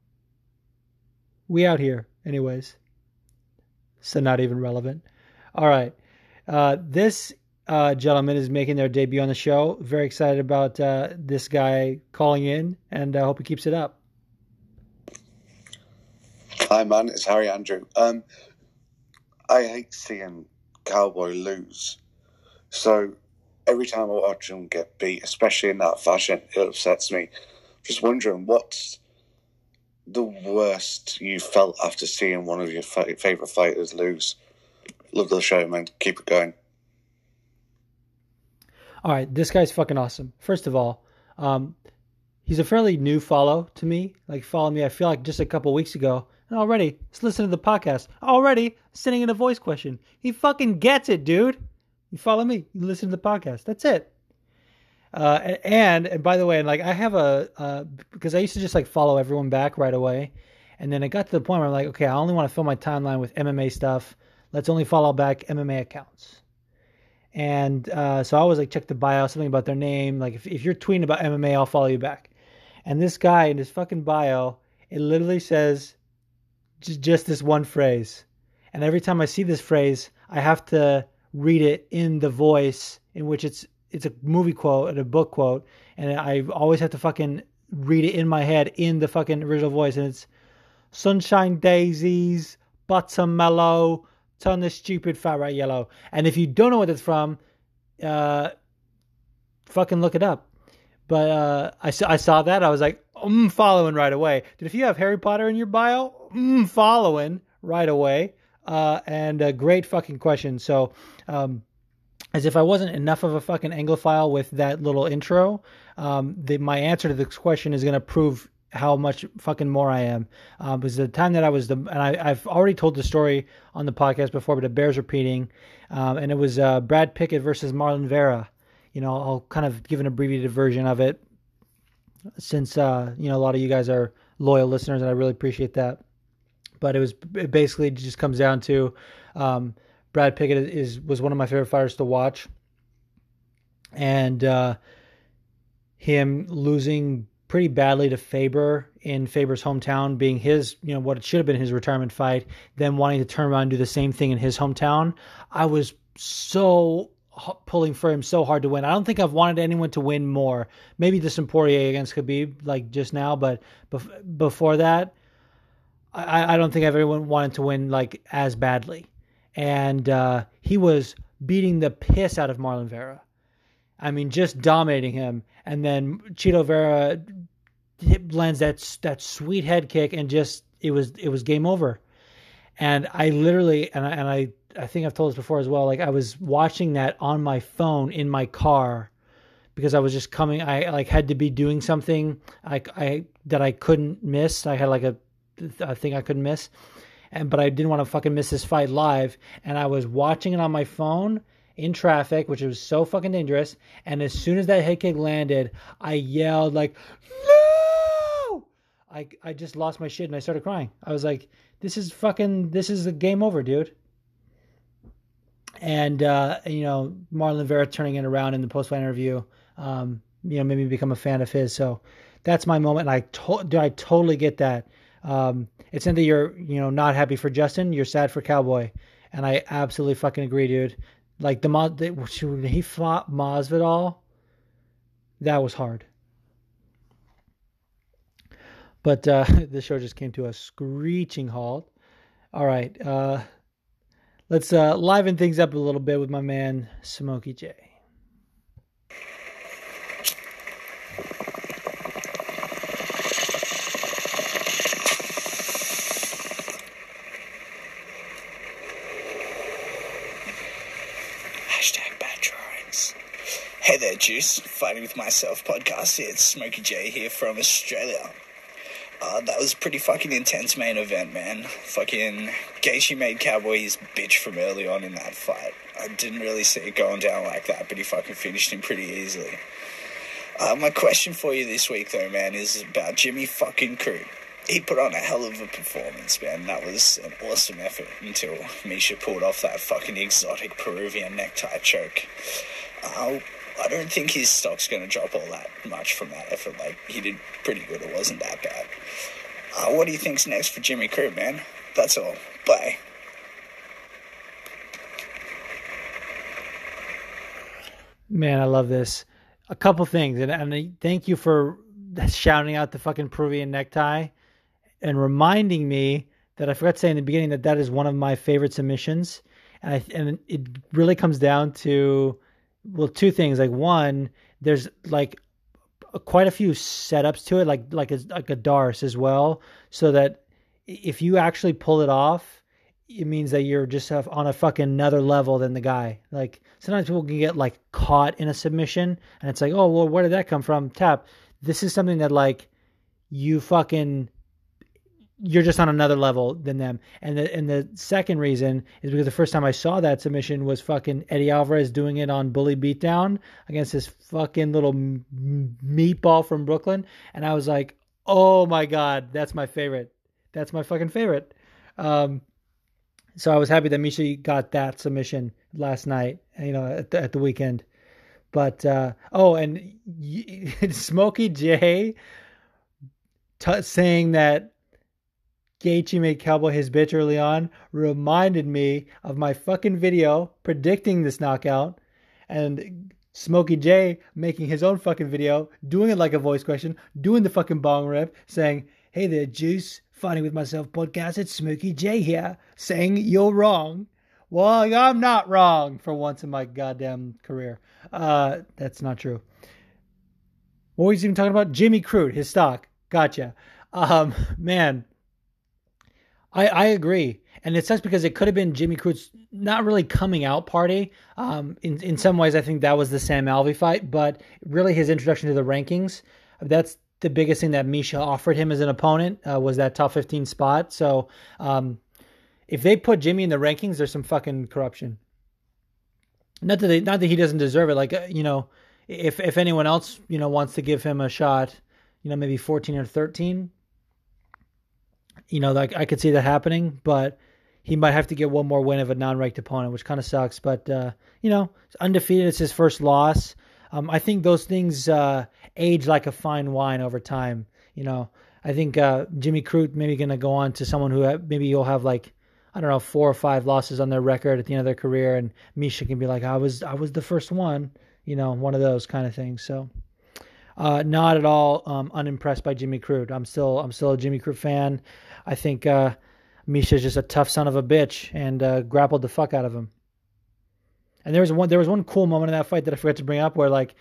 A: we out here, anyways so not even relevant. All right. Uh, this uh, gentleman is making their debut on the show. Very excited about uh, this guy calling in, and I hope he keeps it up.
C: Hi, man. It's Harry Andrew. Um, I hate seeing Cowboy lose. So every time I watch him get beat, especially in that fashion, it upsets me. Just wondering what's the worst you felt after seeing one of your favorite fighters lose? Love the show, man. Keep it going.
A: All right, this guy's fucking awesome. First of all, um, he's a fairly new follow to me. Like follow me, I feel like just a couple weeks ago, and already let's listen to the podcast. Already sending in a voice question. He fucking gets it, dude. You follow me, you listen to the podcast. That's it. Uh, and and by the way, and like I have a uh, because I used to just like follow everyone back right away, and then it got to the point where I'm like, okay, I only want to fill my timeline with MMA stuff. Let's only follow back MMA accounts. And uh, so I was like, check the bio, something about their name. Like if if you're tweeting about MMA, I'll follow you back. And this guy in his fucking bio, it literally says j- just this one phrase. And every time I see this phrase, I have to read it in the voice in which it's it's a movie quote and a book quote, and I always have to fucking read it in my head in the fucking original voice, and it's sunshine daisies, buttermellow, turn the stupid fat rat yellow. And if you don't know what it's from, uh, fucking look it up. But uh, I saw I saw that I was like, I'm following right away. Dude, if you have Harry Potter in your bio, I'm following right away. Uh, and a great fucking question. So, um, as if I wasn't enough of a fucking Anglophile with that little intro, um, the, my answer to this question is going to prove how much fucking more I am. Um, because the time that I was the, and I, have already told the story on the podcast before, but it bears repeating. Um, and it was uh, Brad Pickett versus Marlon Vera. You know, I'll kind of give an abbreviated version of it since, uh, you know, a lot of you guys are loyal listeners and I really appreciate that. But it was, it basically just comes down to, um, Brad Pickett is was one of my favorite fighters to watch, and uh, him losing pretty badly to Faber in Faber's hometown, being his you know what it should have been his retirement fight, then wanting to turn around and do the same thing in his hometown. I was so pulling for him so hard to win. I don't think I've wanted anyone to win more. Maybe the Poirier against Khabib, like just now, but bef- before that, I, I don't think everyone wanted to win like as badly and uh, he was beating the piss out of Marlon Vera. I mean, just dominating him. And then Chito Vera lands that that sweet head kick, and just it was it was game over. And I literally and I, and I I think I've told this before as well. Like I was watching that on my phone in my car because I was just coming. I like had to be doing something I I that I couldn't miss. I had like a, a thing I couldn't miss and but I didn't want to fucking miss this fight live, and I was watching it on my phone in traffic, which was so fucking dangerous. And as soon as that head kick landed, I yelled like, "No!" I I just lost my shit and I started crying. I was like, "This is fucking this is the game over, dude." And uh, you know, Marlon Vera turning it around in the post fight interview, um, you know, made me become a fan of his. So that's my moment. And I to- I totally get that. Um, it's that you're you know not happy for Justin, you're sad for Cowboy, and I absolutely fucking agree, dude. Like the, the he fought Masvidal, that was hard. But uh, the show just came to a screeching halt. All right, uh, let's uh, liven things up a little bit with my man Smokey J.
D: Hashtag bad drawings. Hey there, Juice. Fighting with Myself podcast. It's Smokey J here from Australia. Uh, that was pretty fucking intense main event, man. Fucking Gaethje made Cowboy his bitch from early on in that fight. I didn't really see it going down like that, but he fucking finished him pretty easily. Uh, my question for you this week, though, man, is about Jimmy fucking Crute. He put on a hell of a performance, man. That was an awesome effort until Misha pulled off that fucking exotic Peruvian necktie choke. Uh, I don't think his stock's going to drop all that much from that effort. Like, he did pretty good. It wasn't that bad. Uh, what do you think's next for Jimmy Crute, man? That's all. Bye.
A: Man, I love this. A couple things, and, and thank you for shouting out the fucking Peruvian necktie and reminding me that I forgot to say in the beginning that that is one of my favorite submissions, and I and it really comes down to well two things. Like one, there's like quite a few setups to it, like like a, like a Darce as well, so that if you actually pull it off, it means that you're just on a fucking another level than the guy. Like sometimes people can get like caught in a submission, and it's like, oh well, where did that come from? Tap. This is something that like you fucking you're just on another level than them. And the and the second reason is because the first time I saw that submission was fucking Eddie Alvarez doing it on Bully Beatdown against this fucking little meatball from Brooklyn, and I was like, oh my god, that's my favorite. That's my fucking favorite. Um, so I was happy that Misha got that submission last night. You know, at the, at the weekend. But uh, oh, and Smokey J t- saying that Gaethje made Cowboy his bitch early on reminded me of my fucking video predicting this knockout and Smokey J making his own fucking video, doing it like a voice question, doing the fucking bong rip, saying, Hey there, Juice, Fighting with Myself podcast, it's Smokey J here, saying you're wrong. Well, I'm not wrong for once in my goddamn career. Uh, that's not true. What was he even talking about? Jimmy Crute, his stock. Gotcha. Um, man, I, I agree. And it sucks because it could have been Jimmy Crute's not really coming out party. Um, in, in some ways, I think that was the Sam Alvey fight, but really his introduction to the rankings, that's the biggest thing that Misha offered him as an opponent uh, was that top 15 spot. So um, if they put Jimmy in the rankings, there's some fucking corruption. Not that they, not that he doesn't deserve it. Like uh, you know, if if anyone else you know wants to give him a shot, you know maybe 14 or 13, you know, like I could see that happening, but he might have to get one more win of a non-ranked opponent, which kind of sucks. But uh, you know, undefeated. It's his first loss. Um, I think those things uh, age like a fine wine over time. You know, I think uh, Jimmy Crute maybe going to go on to someone who uh, maybe you'll have like I don't know four or five losses on their record at the end of their career, and Misha can be like, I was I was the first one. You know, one of those kind of things. So. Uh, not at all um, unimpressed by Jimmy Crute. I'm still I'm still a Jimmy Crute fan. I think uh, Misha's just a tough son of a bitch and uh, grappled the fuck out of him. And there was one there was one cool moment in that fight that I forgot to bring up where like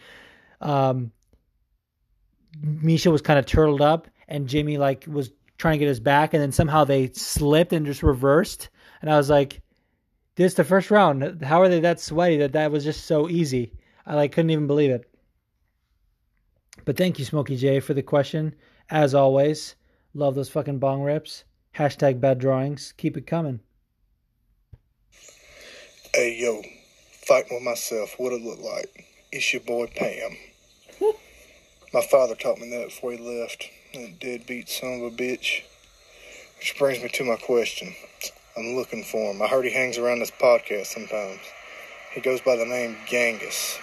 A: um, Misha was kind of turtled up and Jimmy like was trying to get his back and then somehow they slipped and just reversed. And I was like this the first round. How are they that sweaty that that was just so easy? I like couldn't even believe it. But thank you Smokey J for the question as always Love those fucking bong rips. Hashtag bad drawings. Keep it coming.
E: Hey, yo. Fighting with myself. What it look like. It's your boy Pam. My father taught me that before he left. That deadbeat son of a bitch. Which brings me to my question. I'm looking for him. I heard he hangs around this podcast sometimes. He goes by the name Gangus.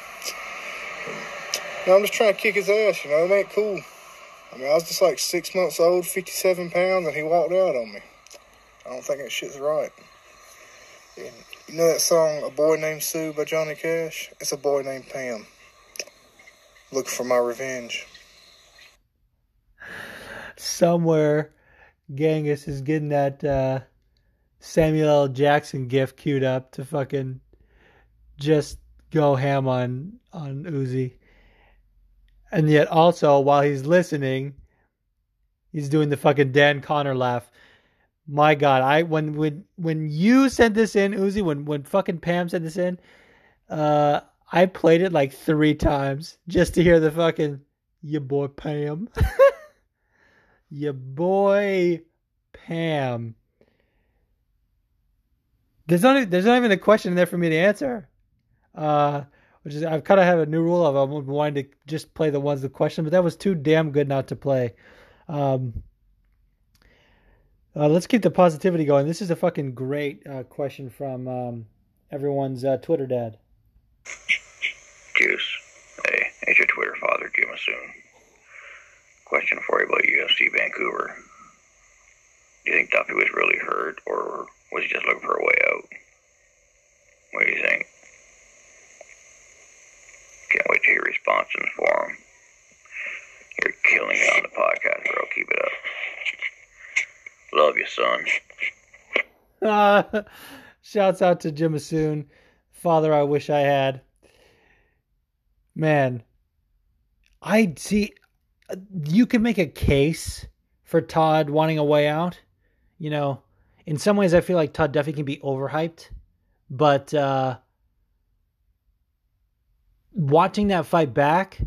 E: No, I'm just trying to kick his ass, you know. It ain't cool. I mean, I was just like six months old, 57 pounds, and he walked out on me. I don't think that shit's right. And you know that song, A Boy Named Sue by Johnny Cash? It's a boy named Pam. Looking for my revenge.
A: Somewhere, Genghis is getting that uh, Samuel L. Jackson gift queued up to fucking just go ham on on Uzi. And yet also while he's listening, he's doing the fucking Dan Conner laugh. My God, I when when when you sent this in, Uzi, when when fucking Pam sent this in, uh, I played it like three times just to hear the fucking your boy Pam, your boy Pam. There's not there's not even a question in there for me to answer. Uh, which is I've kind of have a new rule of I'm wanting to just play the ones the question, but that was too damn good not to play. Um, uh, let's keep the positivity going. This is a fucking great uh, question from um, everyone's uh, Twitter dad.
F: Juice, hey, it's your Twitter father, Jim Soon. Question for you about UFC Vancouver. Do you think Duffy was really hurt, or was he just looking for a way out? What do you think? Can't wait to hear your response in the. You're killing it on the podcast, bro. Keep it up. Love you, son.
A: Uh, shouts out to Jim Asoon. Father, I wish I had. Man, I see. You can make a case for Todd wanting a way out. You know, in some ways, I feel like Todd Duffy can be overhyped, but uh, watching that fight back,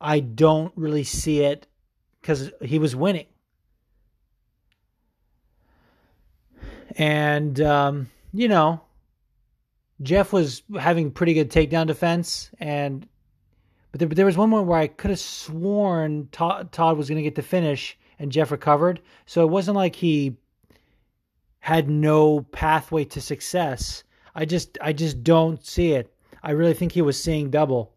A: I don't really see it because he was winning. And, um, you know, Jeff was having pretty good takedown defense. And, but there, but there was one moment where I could have sworn Todd, Todd was going to get the finish and Jeff recovered. So it wasn't like he had no pathway to success. I just, I just don't see it. I really think he was seeing double.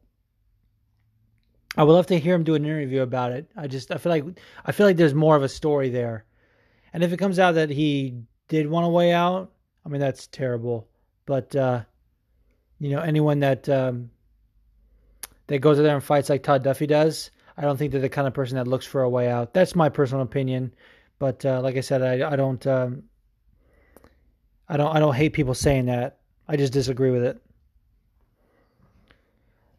A: I would love to hear him do an interview about it. I just I feel like I feel like there's more of a story there. And if it comes out that he did want a way out, I mean that's terrible. But uh you know, anyone that um that goes out there and fights like Todd Duffy does, I don't think they're the kind of person that looks for a way out. That's my personal opinion. But uh like I said, I I don't um I don't I don't hate people saying that. I just disagree with it.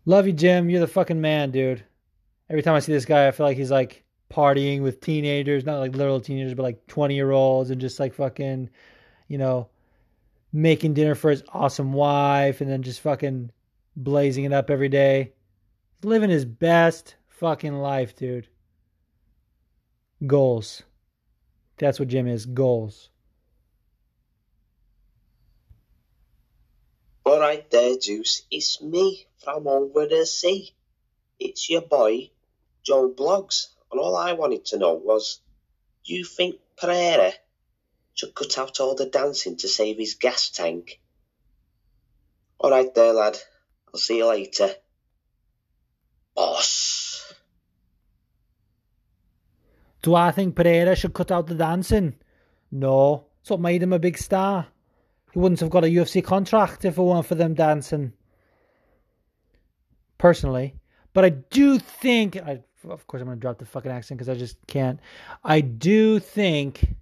A: Love you, Jim. You're the fucking man, dude. Every time I see this guy, I feel like he's like partying with teenagers, not like literal teenagers, but like 20 year olds and just like fucking, you know, making dinner for his awesome wife and then just fucking blazing it up every day. Living his best fucking life, dude. Goals. That's what Jim is goals.
G: Alright there, Juice. It's me from over the sea. It's your boy, Joe Blogs. And all I wanted to know was, do you think Pereira should cut out all the dancing to save his gas tank? Alright there, lad. I'll see you later. Boss.
A: Do I think Pereira should cut out the dancing? No. It's what made him a big star. He wouldn't have got a UFC contract if it weren't for them dancing. Personally. But I do think, I, of course, I'm going to drop the fucking accent because I just can't. I do think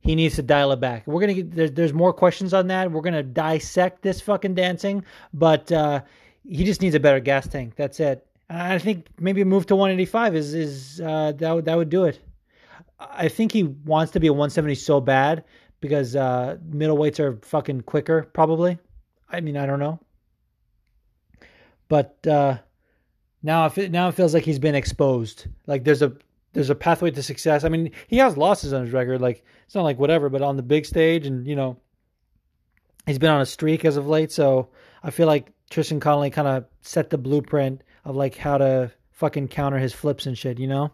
A: he needs to dial it back. We're going to get, there's, there's more questions on that. We're going to dissect this fucking dancing, but uh, he just needs a better gas tank. That's it. I think maybe a move to 185 is, is uh, that, would, that would do it. I think he wants to be a 170 so bad because uh, middleweights are fucking quicker, probably. I mean, I don't know. But uh, now, it, now it feels like he's been exposed. Like there's a there's a pathway to success. I mean, he has losses on his record. Like it's not like whatever, but on the big stage, and you know, he's been on a streak as of late. So I feel like Tristan Connolly kind of set the blueprint of like how to fucking counter his flips and shit. You know.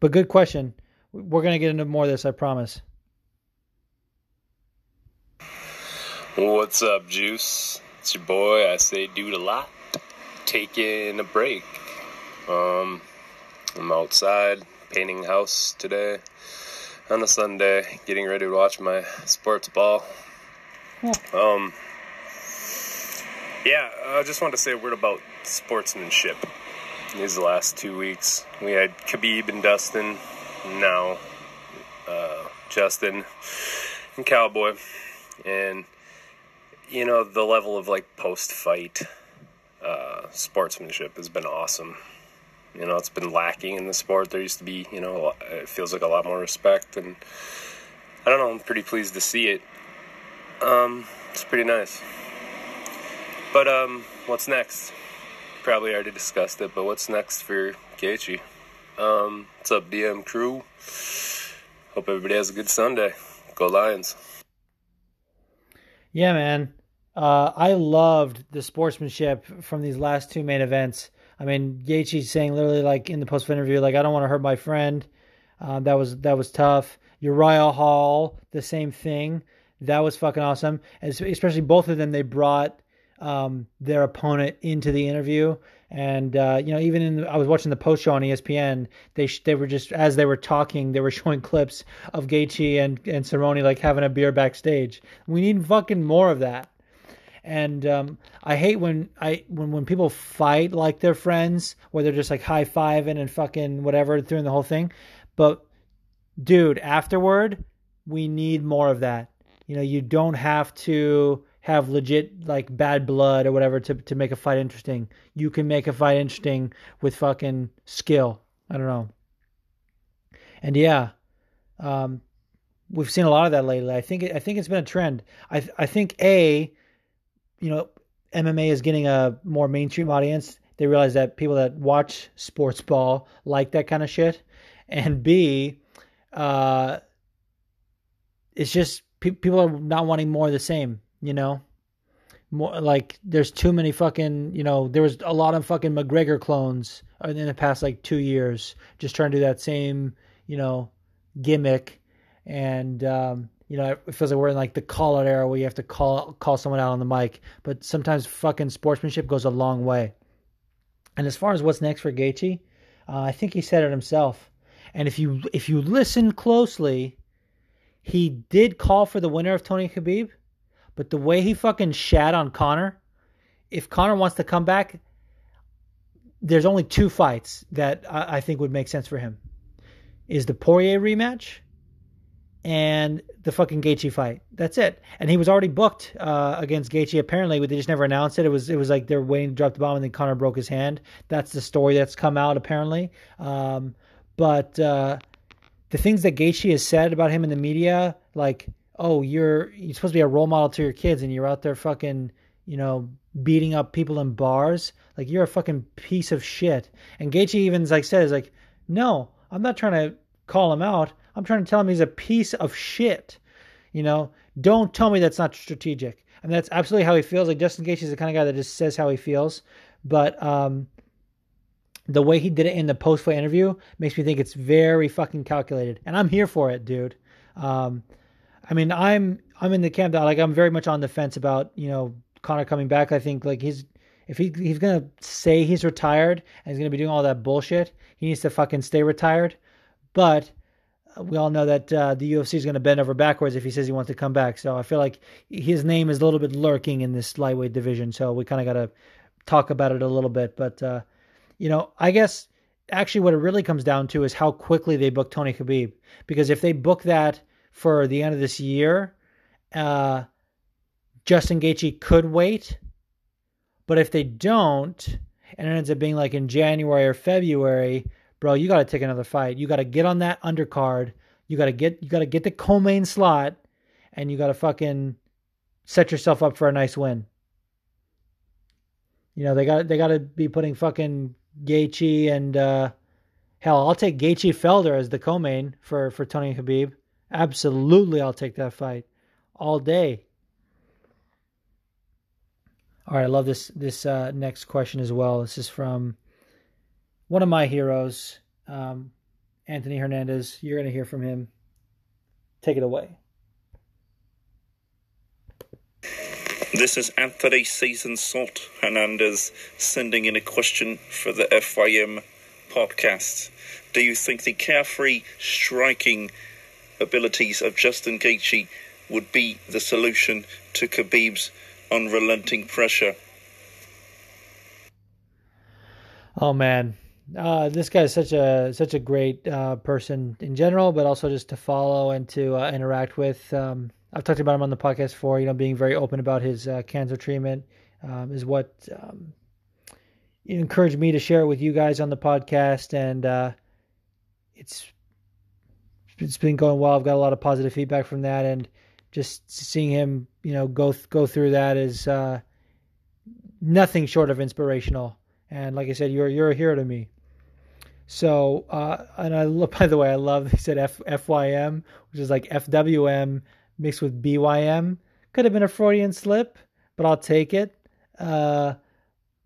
A: But good question. We're gonna get into more of this, I promise.
H: What's up, Juice? It's your boy. I say dude a lot. Taking a break Um, I'm outside painting house today on a Sunday, getting ready to watch my sports ball. Um, yeah, I just want to say a word about sportsmanship. These last two weeks, we had Khabib and Dustin, now uh, Justin and Cowboy, and you know the level of like post-fight uh, sportsmanship has been awesome. You know, it's been lacking in the sport. There used to be, you know, it feels like a lot more respect, and I don't know. I'm pretty pleased to see it. Um, it's pretty nice. But um, what's next? Probably already discussed it, but what's next for Gaethje? Um, what's up, DM crew? Hope everybody has a good Sunday. Go Lions!
A: Yeah, man. Uh, I loved the sportsmanship from these last two main events. I mean, Gaethje saying literally like in the post interview, like I don't want to hurt my friend. Uh, that was that was tough. Uriah Hall, the same thing. That was fucking awesome. Especially both of them, they brought um, their opponent into the interview. And uh, you know, even in the, I was watching the post show on ESPN. They sh- they were just as they were talking, they were showing clips of Gaethje and and Cerrone like having a beer backstage. We need fucking more of that. And um, I hate when I when when people fight like they're friends, where they're just like high fiving and fucking whatever during the whole thing. But dude, afterward, we need more of that. You know, you don't have to have legit like bad blood or whatever to to make a fight interesting. You can make a fight interesting with fucking skill. I don't know. And yeah, um, we've seen a lot of that lately. I think I think it's been a trend. I I think a, you know, MMA is getting a more mainstream audience. They realize that people that watch sports ball like that kind of shit, and B, uh, it's just pe- people are not wanting more of the same. You know, more like there's too many fucking. You know, there was a lot of fucking McGregor clones in the past like two years, just trying to do that same, you know, gimmick, and um, you know, it feels like we're in like the call out era where you have to call call someone out on the mic. But sometimes fucking sportsmanship goes a long way. And as far as what's next for Gaethje, uh, I think he said it himself. And if you if you listen closely, he did call for the winner of Tony Khabib, but the way he fucking shat on Conor, if Conor wants to come back, there's only two fights that I, I think would make sense for him. Is the Poirier rematch and the fucking Gaethje fight. That's it. And he was already booked uh, against Gaethje. Apparently, but they just never announced it. It was it was like they're waiting to drop the bomb, and then Conor broke his hand. That's the story that's come out apparently. Um, but uh, the things that Gaethje has said about him in the media, like, oh, you're you're supposed to be a role model to your kids, and you're out there fucking, you know, beating up people in bars. Like you're a fucking piece of shit. And Gaethje even like says like, no, I'm not trying to call him out. I'm trying to tell him he's a piece of shit. You know, don't tell me that's not strategic. I mean, that's absolutely how he feels. Like Justin Gaethje is the kind of guy that just says how he feels. But um, the way he did it in the post fight interview makes me think it's very fucking calculated, and I'm here for it, dude. Um, I mean, I'm I'm in the camp that like I'm very much on the fence about you know Conor coming back. I think like he's if he he's gonna say he's retired and he's gonna be doing all that bullshit, he needs to fucking stay retired. But we all know that uh, the UFC is to bend over backwards if he says he wants to come back. So I feel like his name is a little bit lurking in this lightweight division. So we kind of got to talk about it a little bit. But uh, you know, I guess actually what it really comes down to is how quickly they book Tony Khabib. Because if they book that for the end of this year, uh, Justin Gaethje could wait. But if they don't, and it ends up being like in January or February, bro, you got to take another fight. You got to get on that undercard. You got to get you got to get the co-main slot, and you got to fucking set yourself up for a nice win. You know they got they got to be putting fucking Gaethje and uh, hell, I'll take Gaethje Felder as the co-main for for Tony Khabib. Absolutely, I'll take that fight all day. All right, I love this this uh, next question as well. This is from one of my heroes, um, Anthony Hernandez. You're going to hear from him. Take it away.
I: This is Anthony Season Salt Hernandez sending in a question for the FYM podcast. Do you think the carefree striking abilities of Justin Gaethje would be the solution to Khabib's unrelenting pressure?
A: Oh man, uh, this guy is such a such a great uh, person in general, but also just to follow and to uh, interact with. Um, I've talked about him on the podcast for You know, being very open about his uh, cancer treatment um, is what um, encouraged me to share it with you guys on the podcast, and uh, it's it's been going well. I've got a lot of positive feedback from that, and just seeing him, you know, go go through that is uh, nothing short of inspirational. And like I said, you're you're a hero to me. So, uh, and I look. By the way, I love he said F, FYM, which is like FWM mixed with BYM. Could have been a Freudian slip, but I'll take it. Uh,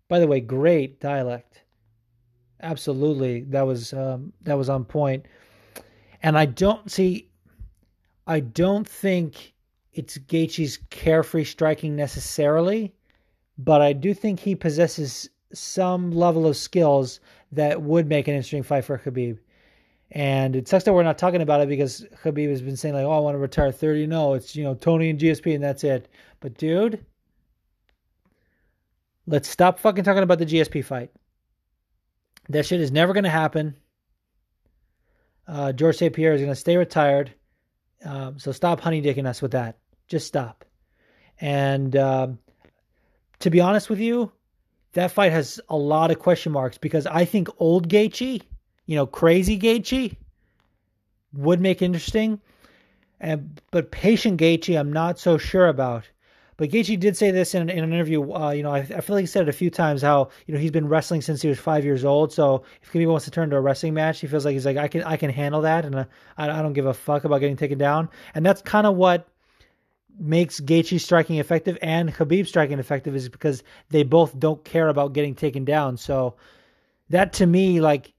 A: by the way, great dialect. Absolutely, that was um, that was on point. And I don't see. I don't think it's Gaethje's carefree striking necessarily, but I do think he possesses some level of skills that would make an interesting fight for Khabib. And it sucks that we're not talking about it because Khabib has been saying like, "Oh, I want to retire 30." No, it's you know Tony and GSP and that's it. But dude, let's stop fucking talking about the GSP fight. That shit is never gonna happen. Uh, Georges St. Pierre is gonna stay retired. Um, so stop honey dicking us with that. Just stop. And um, to be honest with you, that fight has a lot of question marks because I think old Gaethje, you know, crazy Gaethje, would make interesting. And but patient Gaethje, I'm not so sure about. But Gaethje did say this in, in an interview. Uh, you know, I, I, feel like he said it a few times how you know he's been wrestling since he was five years old. So if Khabib wants to turn to a wrestling match, he feels like he's like I can I can handle that, and uh, I, I don't give a fuck about getting taken down. And that's kind of what makes Gaethje striking effective and Khabib striking effective is because they both don't care about getting taken down. So that to me, like,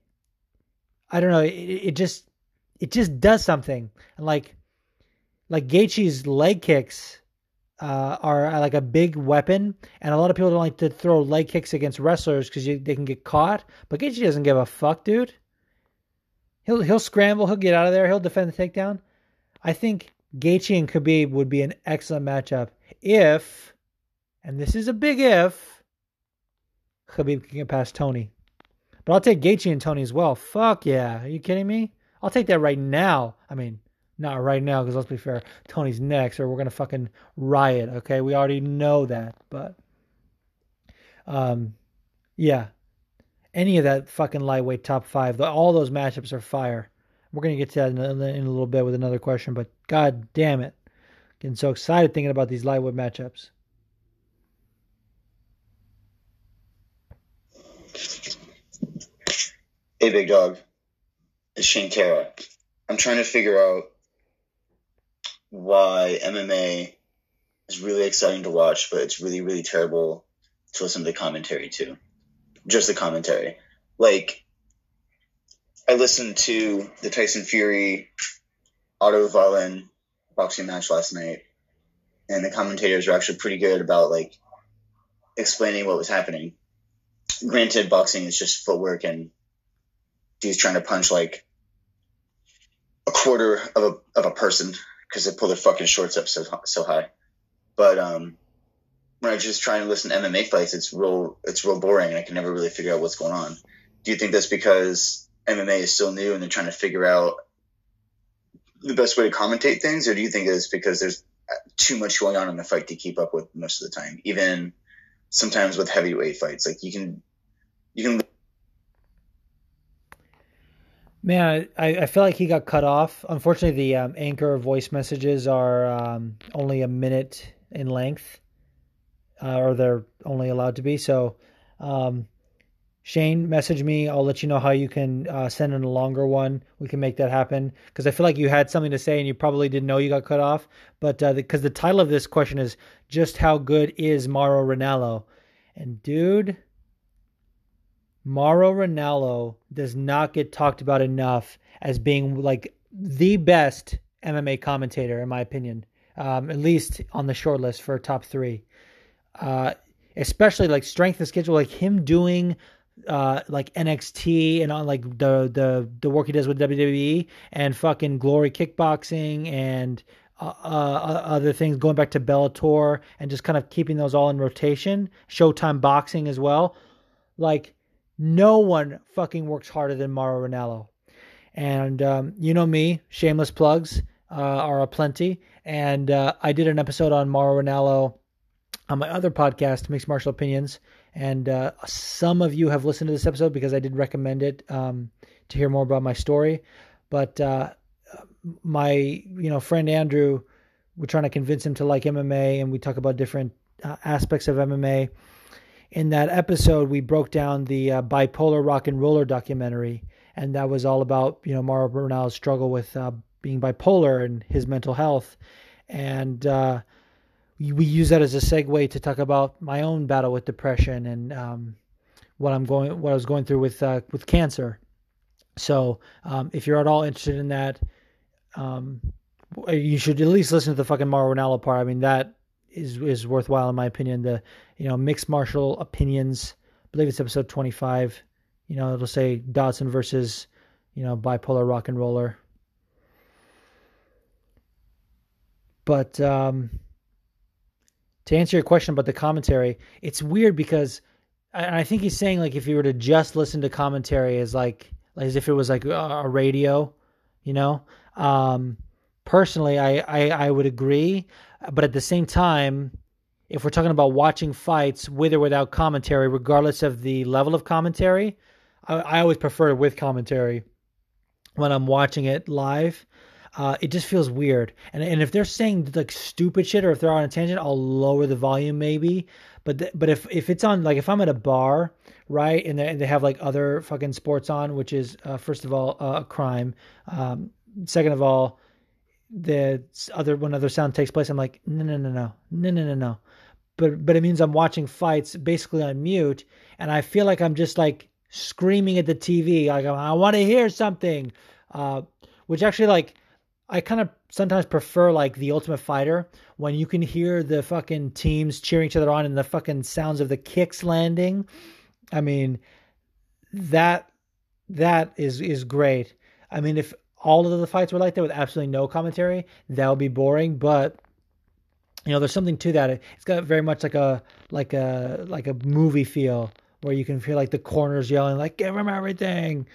A: I don't know, it, it just it just does something. And Like like Gaethje's leg kicks uh, are like a big weapon, and a lot of people don't like to throw leg kicks against wrestlers because they can get caught. But Gaethje doesn't give a fuck, dude. He'll he'll scramble, he'll get out of there, he'll defend the takedown. I think Gaethje and Khabib would be an excellent matchup if, and this is a big if, Khabib can get past Tony. But I'll take Gaethje and Tony as well. Fuck yeah. Are you kidding me? I'll take that right now. I mean, not right now, because let's be fair, Tony's next, or we're gonna fucking riot. Okay, we already know that, but um, yeah, any of that fucking lightweight top five, all those matchups are fire. We're gonna get to that in a, in a little bit with another question, but god damn it, getting so excited thinking about these lightweight matchups.
J: Hey, big dog. It's Shane Kara. I'm trying to figure out why MMA is really exciting to watch, but it's really, really terrible to listen to the commentary too. Just the commentary. Like, I listened to the Tyson Fury Otto Wallin boxing match last night, and the commentators were actually pretty good about like explaining what was happening. Granted, boxing is just footwork, and dude's trying to punch like a quarter of a of a person because they pull their fucking shorts up so so high. But um, when I just try and listen to MMA fights, it's real it's real boring, and I can never really figure out what's going on. Do you think that's because MMA is still new and they're trying to figure out the best way to commentate things, or do you think it's because there's too much going on in the fight to keep up with most of the time? Even sometimes with heavyweight fights, like you can you can
A: Man, I, I feel like he got cut off. Unfortunately, the um, anchor voice messages are um, only a minute in length, uh, or they're only allowed to be. So, um, Shane, message me. I'll let you know how you can uh, send in a longer one. We can make that happen because I feel like you had something to say and you probably didn't know you got cut off. But because uh, the, the title of this question is just how good is Mauro Ranallo, and dude Mauro Ranallo does not get talked about enough as being like the best MMA commentator, in my opinion, um, at least on the short list for top three. Uh, especially like strength of schedule, like him doing uh, like NXT and on like the the the work he does with WWE and fucking Glory Kickboxing and uh, uh, other things, going back to Bellator and just kind of keeping those all in rotation. Showtime Boxing as well. Like no one fucking works harder than Mauro Ranallo. And um, you know me, shameless plugs uh, are aplenty. And uh, I did an episode on Mauro Ranallo on my other podcast, Mixed Martial Opinions. And uh, some of you have listened to this episode because I did recommend it um, to hear more about my story. But uh, my you know friend Andrew, we're trying to convince him to like MMA, and we talk about different uh, aspects of MMA. In that episode, we broke down the uh, bipolar rock and roller documentary, and that was all about you know Mauro Ranallo's struggle with uh, being bipolar and his mental health, and uh, we, use that as a segue to talk about my own battle with depression and um, what I'm going what I was going through with uh, with cancer. So um, if you're at all interested in that, um, you should at least listen to the fucking Mauro Ranallo part. I mean, that is is worthwhile in my opinion. The you know mixed martial opinions. I believe it's episode 25. You know, it'll say Dodson versus you know bipolar rock and roller. But um, to answer your question about the commentary, it's weird because I, I think he's saying like if you were to just listen to commentary as like, as if it was like a radio, you know, um, personally, I, I, I would agree, but at the same time, if we're talking about watching fights with or without commentary, regardless of the level of commentary, I, I always prefer with commentary when I'm watching it live. Uh, it just feels weird. And and if they're saying like stupid shit or if they're on a tangent, I'll lower the volume maybe. But th- but if if it's on like if I'm at a bar, right, and they, and they have like other fucking sports on, which is uh, first of all uh, a crime. Um, second of all, the other when other sound takes place, I'm like, no, no, no, no, no, no, no, no. But but it means I'm watching fights basically on mute, and I feel like I'm just like screaming at the TV, like I want to hear something. Uh, which actually like I kind of sometimes prefer like the Ultimate Fighter when you can hear the fucking teams cheering each other on and the fucking sounds of the kicks landing. I mean, that that is is great. I mean, if all of the fights were like that with absolutely no commentary, that would be boring. But you know, there's something to that. It's got very much like a like a like a movie feel where you can feel like the corners yelling like "Give him everything."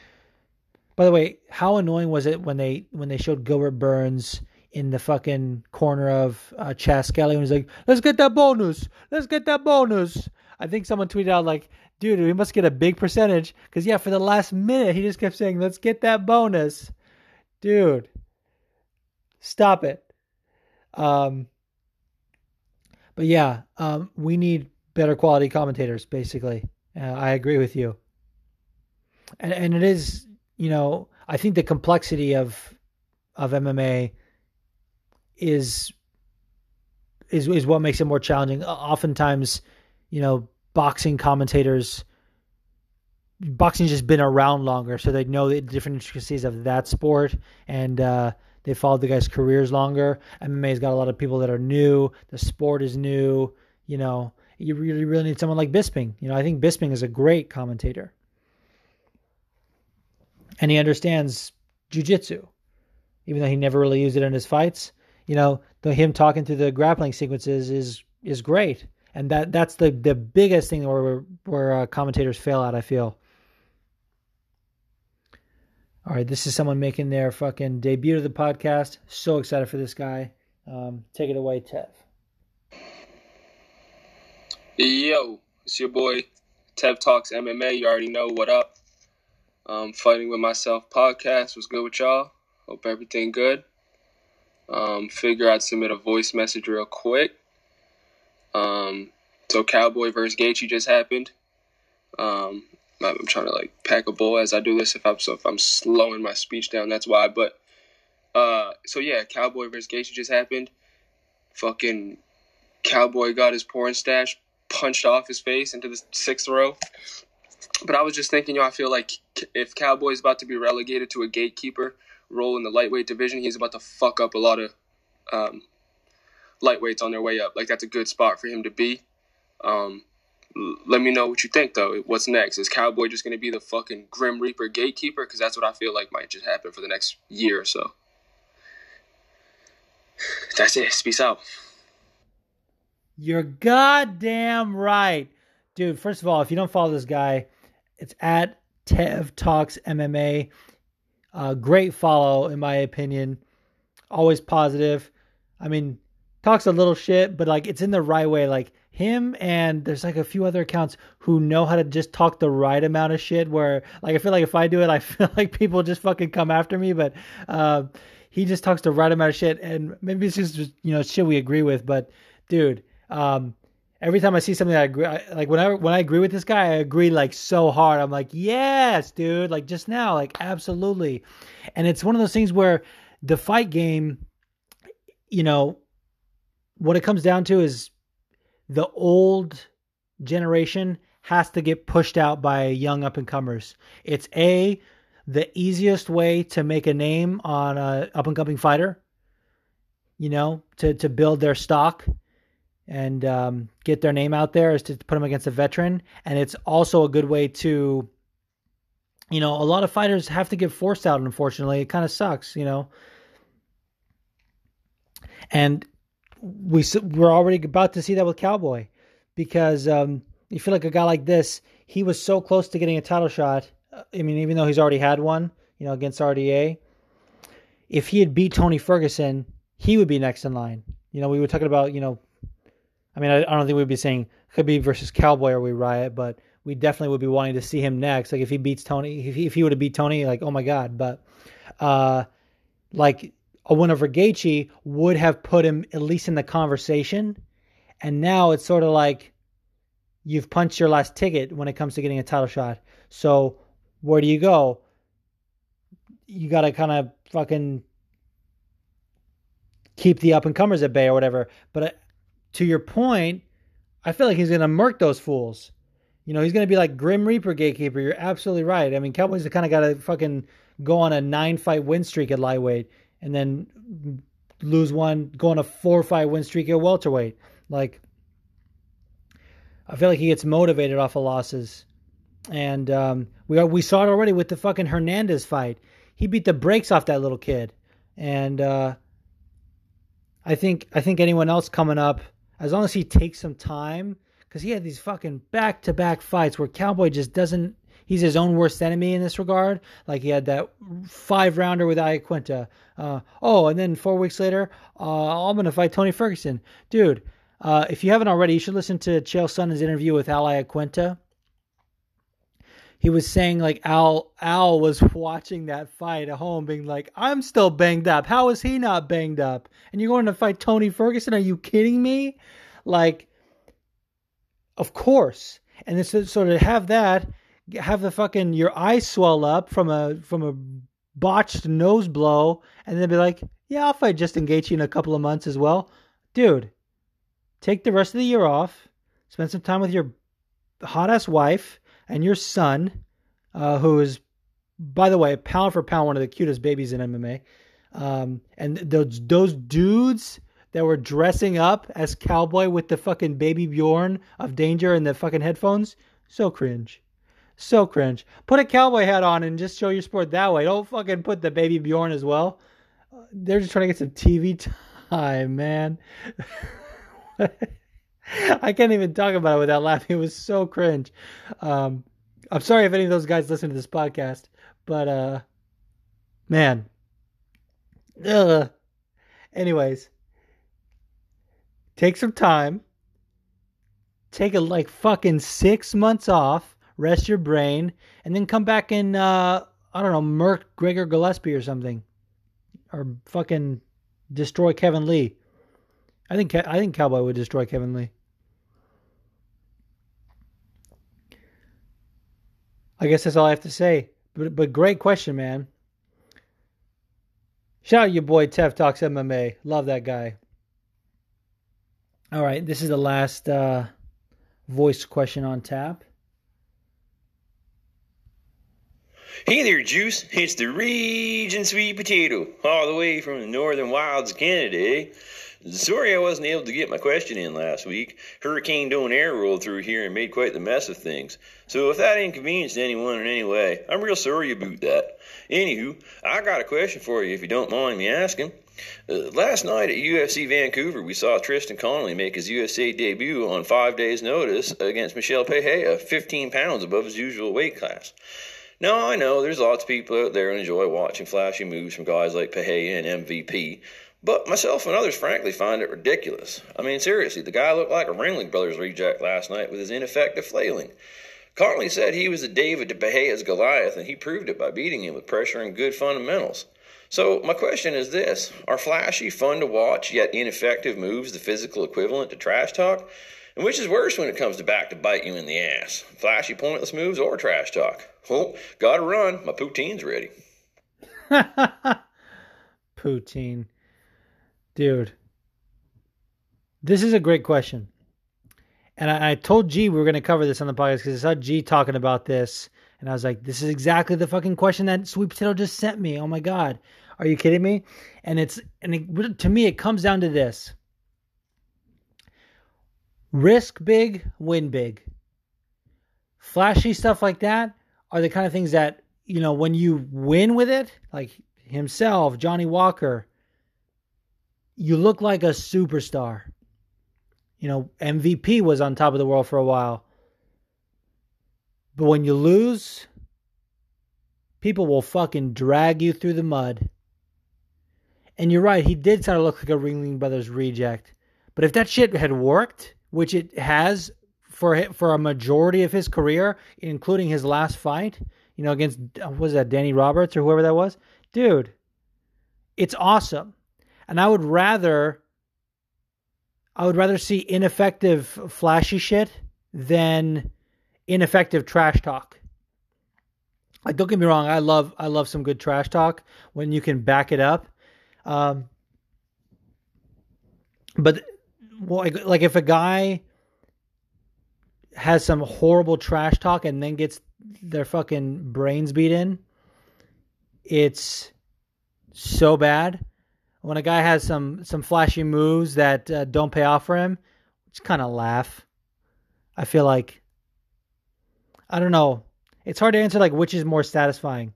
A: By the way, how annoying was it when they when they showed Gilbert Burns in the fucking corner of uh, Chas Skelly and he's like, "Let's get that bonus. Let's get that bonus." I think someone tweeted out like, "Dude, we must get a big percentage because yeah, for the last minute he just kept saying, "Let's get that bonus." dude, stop it. Um, but yeah, um, we need better quality commentators. Basically, uh, I agree with you. And and it is, you know, I think the complexity of of MMA is is is what makes it more challenging. Oftentimes, you know, boxing commentators boxing's just been around longer, so they know the different intricacies of that sport, and uh, they followed the guys' careers longer. MMA's got a lot of people that are new. The sport is new. You know, you really, really need someone like Bisping. You know, I think Bisping is a great commentator, and he understands jujitsu, even though he never really used it in his fights. You know, the him talking through the grappling sequences is is great, and that that's the the biggest thing where where uh, commentators fail at. I feel all right, this is someone making their fucking debut to the podcast. So excited for this guy. Um, take it away, Tev.
K: Yo, it's your boy Tev Talks MMA. You already know what up. Um, Fighting with Myself podcast was good with y'all. Hope everything good. Um, figure I'd submit a voice message real quick. Um, so Cowboy versus Gaethje just happened. Um, I'm trying to like pack a bowl as I do this. If I'm so if I'm slowing my speech down, that's why. But uh, so yeah, Cowboy versus Gaethje just happened. Fucking Cowboy got his porn stash punched off his face into the sixth row. But I was just thinking, you know, I feel like if Cowboy's about to be relegated to a gatekeeper role in the lightweight division, he's about to fuck up a lot of um, lightweights on their way up. Like that's a good spot for him to be. Um, let me know what you think though. What's next? Is Cowboy just gonna be the fucking Grim Reaper gatekeeper? Because that's what I feel like might just happen for the next year or so. That's it. Peace out.
A: You're goddamn right. Dude, first of all, if you don't follow this guy, it's at Tev Talks MMA. Uh, great follow, in my opinion. Always positive. I mean, talks a little shit, but like it's in the right way. Like him and there's like a few other accounts who know how to just talk the right amount of shit. Where like I feel like if I do it, I feel like people just fucking come after me. But uh, he just talks the right amount of shit, and maybe it's just you know shit we agree with. But dude, um, every time I see something I agree, I, like whenever when I agree with this guy, I agree like so hard. I'm like, yes, dude. Like just now, like absolutely. And it's one of those things where the fight game, you know, what it comes down to is the old generation has to get pushed out by young up and comers. It's a the easiest way to make a name on a up and coming fighter. You know, to to build their stock and um, get their name out there is to put them against a veteran, and it's also a good way to. You know, a lot of fighters have to get forced out. Unfortunately, it kind of sucks. You know, and we we're already about to see that with Cowboy because um, you feel like a guy like this, he was so close to getting a title shot. I mean, even though he's already had one, you know, against RDA, if he had beat Tony Ferguson, he would be next in line. You know, we were talking about, you know, I mean, I, I don't think we'd be saying Khabib versus Cowboy or we riot, but we definitely would be wanting to see him next. Like if he beats Tony, if he, if he would have beat Tony, like oh my god. But uh, like a win over Gaethje would have put him at least in the conversation, and now it's sort of like you've punched your last ticket when it comes to getting a title shot. So where do you go? You got to kind of fucking keep the up and comers at bay or whatever. But uh, to your point, I feel like he's going to murk those fools. You know, he's going to be like Grim Reaper gatekeeper. You're absolutely right. I mean, Cowboys the kind of got to fucking go on a nine fight win streak at lightweight and then lose one, go on a four or five win streak at welterweight. Like, I feel like he gets motivated off of losses. And um, we are, we saw it already with the fucking Hernandez fight. He beat the brakes off that little kid, and uh, I think I think anyone else coming up, as long as he takes some time, because he had these fucking back to back fights where Cowboy just doesn't. He's his own worst enemy in this regard. Like he had that five rounder with Iaquinta. Uh, oh, and then four weeks later, uh, I'm gonna fight Tony Ferguson, dude. Uh, if you haven't already, you should listen to Chael Sonnen's interview with Al Iaquinta he was saying like Al Al was watching that fight at home, being like, "I'm still banged up. How is he not banged up? And you're going to fight Tony Ferguson? Are you kidding me? Like, of course. And so, so to have that, have the fucking your eyes swell up from a from a botched nose blow, and then be like, "Yeah, I'll fight Justin Gaethje in a couple of months as well, dude." Take the rest of the year off. Spend some time with your hot ass wife and your son, uh, who is, by the way, pound for pound, one of the cutest babies in MMA. Um, and those those dudes that were dressing up as cowboy with the fucking baby Bjorn of Danger and the fucking headphones, so cringe. So cringe. Put a cowboy hat on and just show your sport that way. Don't fucking put the baby Bjorn as well. They're just trying to get some TV time, man. I can't even talk about it without laughing. It was so cringe. Um, I'm sorry if any of those guys listen to this podcast, but uh, man. Ugh. Anyways, take some time. Take a like fucking six months off, rest your brain, and then come back and uh, I don't know, murk Gregor Gillespie or something, or fucking destroy Kevin Lee. I think I think Cowboy would destroy Kevin Lee. I guess that's all I have to say. But but great question, man. Shout out your boy Tev Talks MMA. Love that guy. All right, this is the last uh, voice question on tap.
L: Hey there, Juice. It's the Raging Sweet Potato, all the way from the northern wilds of Canada. eh? Sorry I wasn't able to get my question in last week. Hurricane Donair rolled through here and made quite the mess of things. So if that inconvenienced anyone in any way, I'm real sorry about that. Anywho, I got a question for you if you don't mind me asking. Uh, last night at UFC Vancouver, we saw Tristan Connolly make his UFC debut on five days' notice against Michel Pereira, 15 pounds above his usual weight class. Now, I know there's lots of people out there who enjoy watching flashy moves from guys like Pereira and MVP, but myself and others frankly find it ridiculous. I mean, seriously, the guy looked like a Ringling Brothers reject last night with his ineffective flailing. Connolly said he was the David to Pereira's Goliath, and he proved it by beating him with pressure and good fundamentals. So, my question is this Are flashy, fun to watch, yet ineffective moves the physical equivalent to trash talk? And which is worse when it comes to back to bite you in the ass? Flashy, pointless moves or trash talk? Well, gotta run. My poutine's ready.
A: Poutine. Dude. This is a great question. And I, I told G we were going to cover this on the podcast because I saw G talking about this. And I was like, this is exactly the fucking question that Sweet Potato just sent me. Oh my God. Are you kidding me? And it's, and it, to me, it comes down to this risk big, win big. Flashy stuff like that are the kind of things that, you know, when you win with it, like himself, Johnny Walker, you look like a superstar. You know, MVP was on top of the world for a while. But when you lose, people will fucking drag you through the mud. And you're right, he did sort of look like a Ringling Brothers reject. But if that shit had worked, which it has for for a majority of his career, including his last fight, you know, against was that Danny Roberts or whoever that was, dude, it's awesome. And I would rather I would rather see ineffective flashy shit than ineffective trash talk. Like don't get me wrong, I love I love some good trash talk when you can back it up. Um, but like, like if a guy has some horrible trash talk and then gets their fucking brains beat in, it's so bad. When a guy has some some flashy moves that uh, don't pay off for him, just kind of laugh. I feel like I don't know. It's hard to answer like which is more satisfying.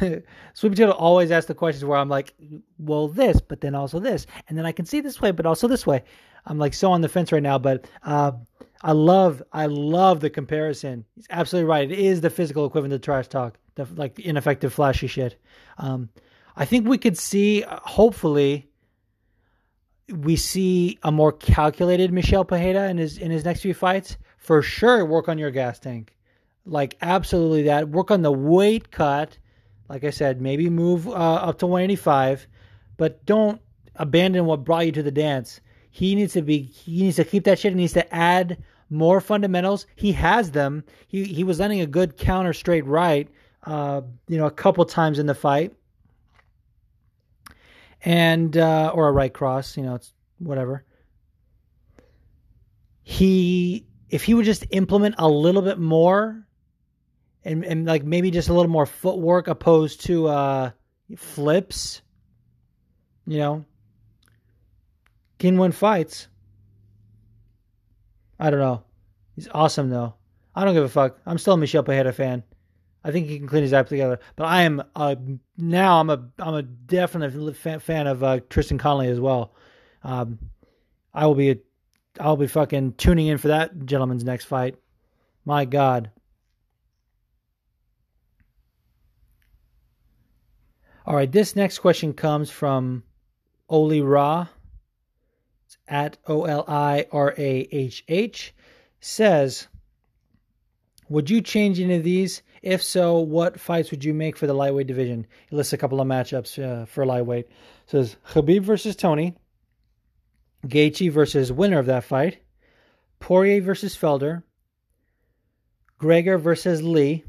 A: Sweet Potato always asks the questions where I'm like, well, this, but then also this, and then I can see this way, but also this way. I'm like so on the fence right now, but uh, I love, I love the comparison. He's absolutely right. It is the physical equivalent to trash talk, the like ineffective, flashy shit. Um, I think we could see, uh, hopefully, we see a more calculated Michel Pereira in his in his next few fights. For sure, work on your gas tank, like absolutely that. Work on the weight cut. Like I said, maybe move uh, up to 185, but don't abandon what brought you to the dance. He needs to be. He needs to keep that shit. He needs to add more fundamentals. He has them. He he was landing a good counter straight right. Uh, you know, a couple times in the fight, and uh, or a right cross. You know, it's whatever. He if he would just implement a little bit more and and like maybe just a little more footwork opposed to uh flips you know can win fights. I don't know. He's awesome though. I don't give a fuck. I'm still a Michel Pereira fan. I think he can clean his act together. But i am uh now i'm a i'm a definite fan of uh, Tristan Connolly as well. Um i will be i'll be fucking tuning in for that gentleman's next fight. My god. All right, this next question comes from Oli Ra. At O L I R A H H. Says, Would you change any of these? If so, what fights would you make for the lightweight division? He lists a couple of matchups uh, for lightweight. says Khabib versus Tony, Gaethje versus winner of that fight, Poirier versus Felder, Gregor versus Lee,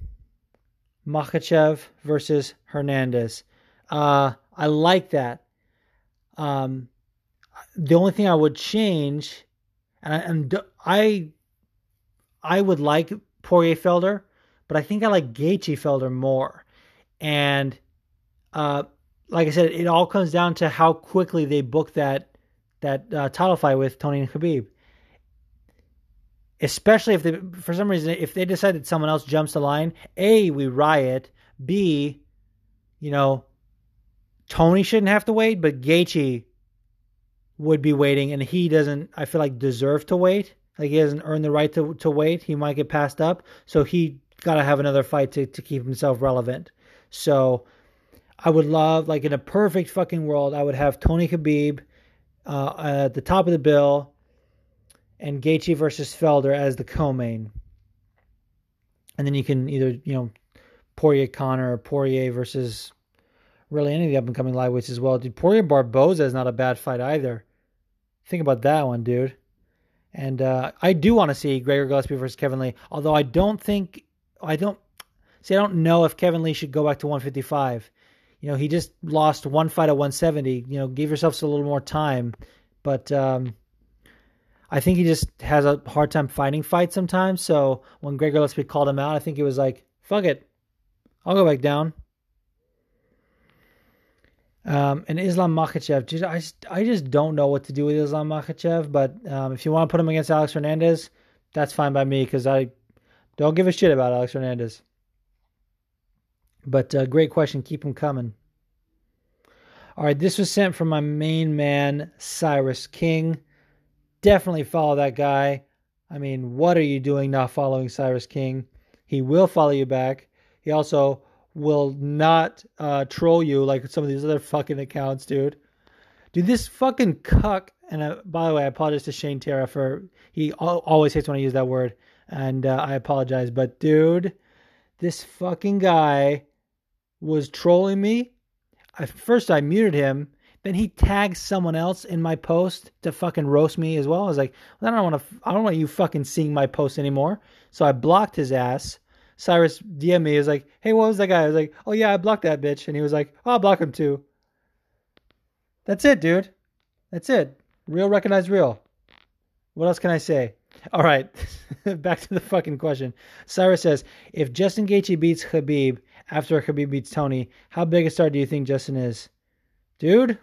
A: Makhachev versus Hernandez. Uh, I like that. Um, the only thing I would change, and I, and I, I would like Poirier Felder, but I think I like Gaethje Felder more. And uh, like I said, it all comes down to how quickly they book that that uh, title fight with Tony and Khabib. Especially if they, for some reason, if they decide that someone else jumps the line, a we riot. B, you know, Tony shouldn't have to wait, but Gaethje would be waiting, and he doesn't. I feel like deserve to wait. Like he hasn't earned the right to to wait. He might get passed up, so he got to have another fight to to keep himself relevant. So I would love, like in a perfect fucking world, I would have Tony Khabib uh, at the top of the bill, and Gaethje versus Felder as the co-main, and then you can either you know Poirier Conor or Poirier versus really any of the up and coming lightweights as well. Dude, Poirier Barboza is not a bad fight either. Think about that one, dude. And uh, I do want to see Gregor Gillespie versus Kevin Lee, although I don't think I don't see. I don't know if Kevin Lee should go back to 155. You know, he just lost one fight at 170. You know, give yourselves a little more time. But um, I think he just has a hard time fighting fights sometimes. So when Gregor Gillespie called him out, I think he was like, "Fuck it, I'll go back down." Um, and Islam Makhachev, I, I just don't know what to do with Islam Makhachev. But um, if you want to put him against Alex Hernandez, that's fine by me because I don't give a shit about Alex Hernandez. But uh, great question. Keep them coming. All right, this was sent from my main man, Cyrus King. Definitely follow that guy. I mean, what are you doing not following Cyrus King? He will follow you back. He also will not uh, troll you like some of these other fucking accounts, dude. Dude, this fucking cuck. And uh, by the way, I apologize to Shane Terra for he always hates when I use that word, and uh, I apologize. But dude, this fucking guy was trolling me. I, first, I muted him. Then he tagged someone else in my post to fucking roast me as well. I was like, I don't want to. I don't want you fucking seeing my post anymore. So I blocked his ass. Cyrus DM me. Was like, hey, what was that guy? I was like, oh yeah, I blocked that bitch. And he was like, oh, I'll block him too. That's it, dude. That's it. Real recognize real. What else can I say? All right, back to the fucking question. Cyrus says, if Justin Gaethje beats Khabib after Khabib beats Tony, how big a star do you think Justin is? Dude,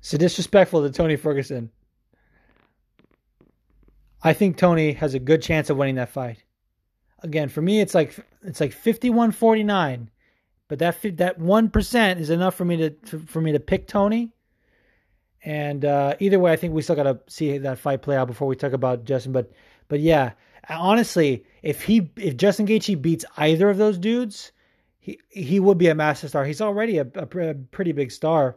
A: so disrespectful to Tony Ferguson. I think Tony has a good chance of winning that fight. Again, for me, it's like it's like 51-49, but that that one percent is enough for me to for me to pick Tony. And uh, either way, I think we still got to see that fight play out before we talk about Justin. But but yeah, honestly, if he if Justin Gaethje beats either of those dudes, he he would be a massive star. He's already a, a, a pretty big star.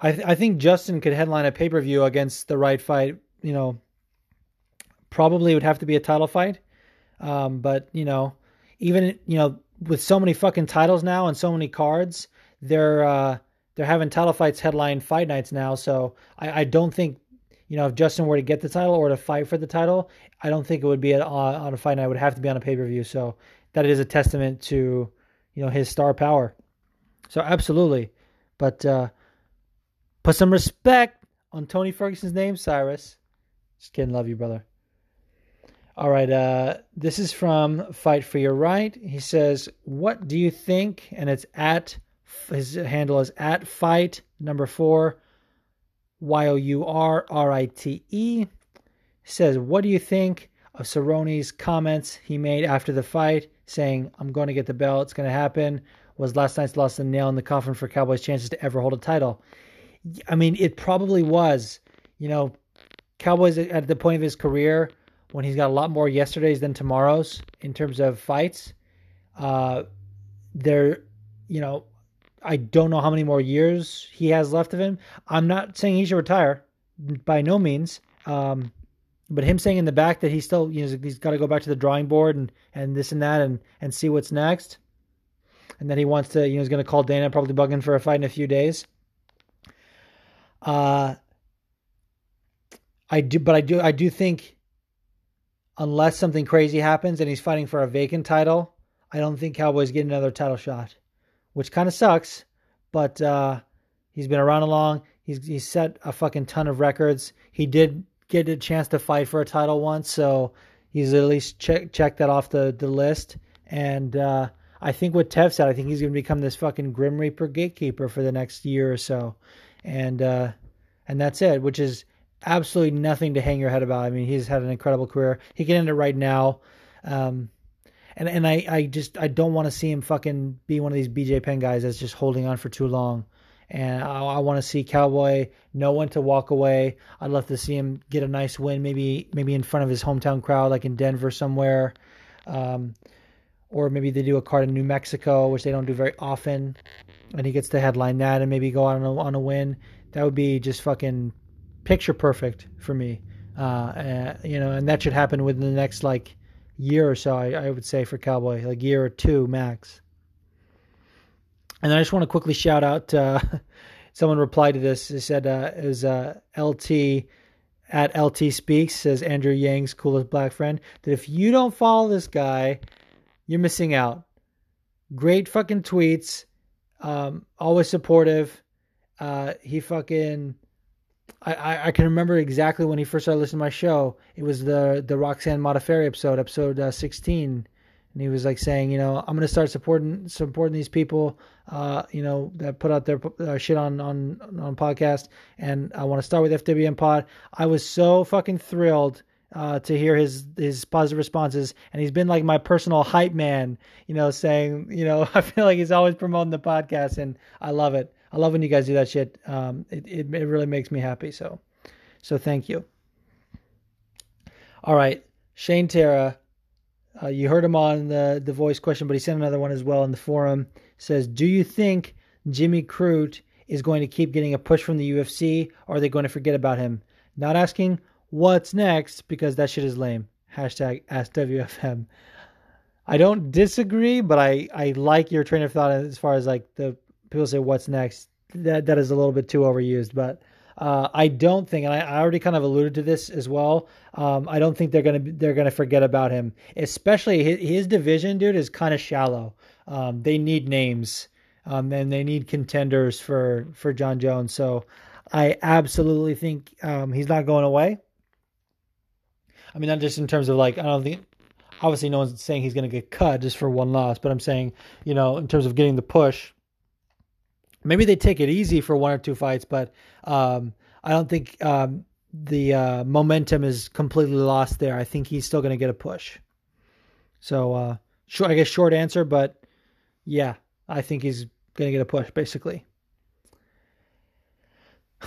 A: I th- I think Justin could headline a pay per view against the right fight you know, probably would have to be a title fight. Um, but you know, even you know, with so many fucking titles now and so many cards, they're uh, they're having title fights headline fight nights now. So I, I don't think you know if Justin were to get the title or to fight for the title, I don't think it would be a, on a fight night. It would have to be on a pay per view. So that is a testament to you know his star power. So absolutely, but uh, put some respect on Tony Ferguson's name, Cyrus. Just kidding. Love you, brother. All right. Uh, this is from Fight for Your Right. He says, What do you think? And it's at, his handle is at fight number four, Y O U R R I T E. Says, What do you think of Cerrone's comments he made after the fight, saying, I'm going to get the belt, it's going to happen? Was last night's loss a nail in the coffin for Cowboys' chances to ever hold a title? I mean, it probably was. You know, Cowboys at the point of his career when he's got a lot more yesterdays than tomorrows in terms of fights. Uh, there, you know, I don't know how many more years he has left of him. I'm not saying he should retire, by no means. Um, but him saying in the back that he's still, you know, he's got to go back to the drawing board and and this and that and and see what's next, and then he wants to, you know, he's going to call Dana, probably bugging for a fight in a few days. Uh, I do, but I do, I do think unless something crazy happens and he's fighting for a vacant title, I don't think Cowboys get another title shot, which kind of sucks. But uh, he's been around long. He's he's set a fucking ton of records. He did get a chance to fight for a title once, so he's at least check check that off the the list. And uh, I think what Tev said, I think he's going to become this fucking Grim Reaper gatekeeper for the next year or so, and uh, and that's it. Which is absolutely nothing to hang your head about. I mean, he's had an incredible career. He can end it right now. Um, and and I, I just I don't want to see him fucking be one of these BJ Penn guys that's just holding on for too long. And I, I want to see Cowboy know when to walk away. I'd love to see him get a nice win, maybe maybe in front of his hometown crowd, like in Denver somewhere, um, or maybe they do a card in New Mexico, which they don't do very often, and he gets to headline that and maybe go out on a, on a win. That would be just fucking picture perfect for me. Uh, uh, you know, and that should happen within the next like year or so. I, I would say for Cowboy, like year or two max. And I just want to quickly shout out. Uh, someone replied to this. They said uh, it was uh, LT at LT Speaks says Andrew Yang's coolest black friend. That if you don't follow this guy, you're missing out. Great fucking tweets. Um, always supportive. Uh, he fucking I, I, can remember exactly when he first started listening to my show. It was the the Roxanne Modafferi episode, episode uh, sixteen, and he was like saying, you know, I'm gonna start supporting supporting these people, uh, you know, that put out their uh, shit on on on podcast, and I want to start with FWM Pod. I was so fucking thrilled. Uh, to hear his his positive responses, and he's been like my personal hype man, you know, saying, you know, I feel like he's always promoting the podcast, and I love it. I love when you guys do that shit. Um, it, it, it really makes me happy. So, so thank you. All right, Shane Terra, uh, you heard him on the the voice question, but he sent another one as well in the forum. Says, do you think Jimmy Crute is going to keep getting a push from the UFC, or are they going to forget about him? Not asking what's next because that shit is lame. Hashtag AskWFM. I don't disagree, but I, I like your train of thought as far as like the people say what's next. That that is a little bit too overused, but uh, I don't think, and I, I, already kind of alluded to this as well. Um, I don't think they're gonna they're gonna forget about him, especially his, his division, dude, is kind of shallow. Um, they need names, um, and they need contenders for for Jon Jones. So I absolutely think um, he's not going away. I mean, not just in terms of like I don't think. Obviously, no one's saying he's going to get cut just for one loss, but I'm saying, you know, in terms of getting the push, maybe they take it easy for one or two fights, but um, I don't think um, the uh, momentum is completely lost there. I think he's still going to get a push. So, uh, short, I guess short answer, but yeah, I think he's going to get a push basically.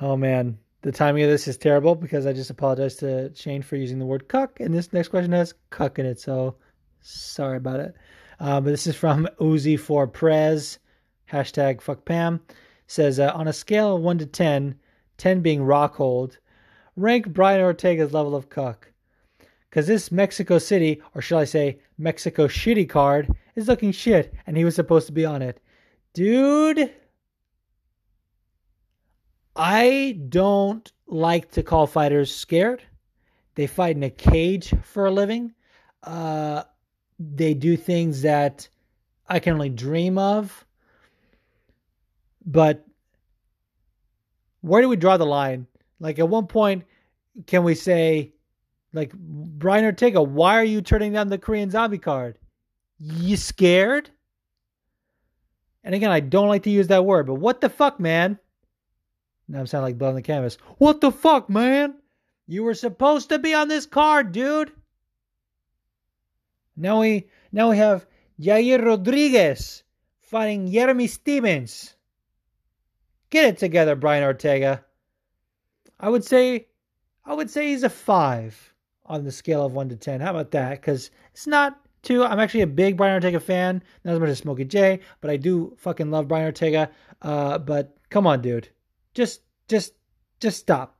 A: Oh man, the timing of this is terrible because I just apologized to Shane for using the word cuck, and this next question has cuck in it, so sorry about it. Uh, but this is from Uzi for Prez hashtag fuck Pam, says uh, on a scale of 1 to 10, 10 being Rockhold, rank Brian Ortega's level of cuck. Because this Mexico City, or shall I say Mexico shitty card, is looking shit, and he was supposed to be on it. Dude, I don't like to call fighters scared. They fight in a cage for a living. Uh, they do things that I can only dream of. But where do we draw the line? Like at one point, can we say, like Brian Ortega, why are you turning down the Korean Zombie card? You scared? And again, I don't like to use that word, but what the fuck, man? Now I'm sounding like on the canvas. What the fuck, man? You were supposed to be on this card, dude. Now we now we have Yair Rodriguez fighting Jeremy Stephens. Get it together, Brian Ortega. I would say, I would say he's a five on the scale of one to ten. How about that? Because it's not too. I'm actually a big Brian Ortega fan, not as much as Smokey J, but I do fucking love Brian Ortega. Uh, but come on, dude, just, just, just stop.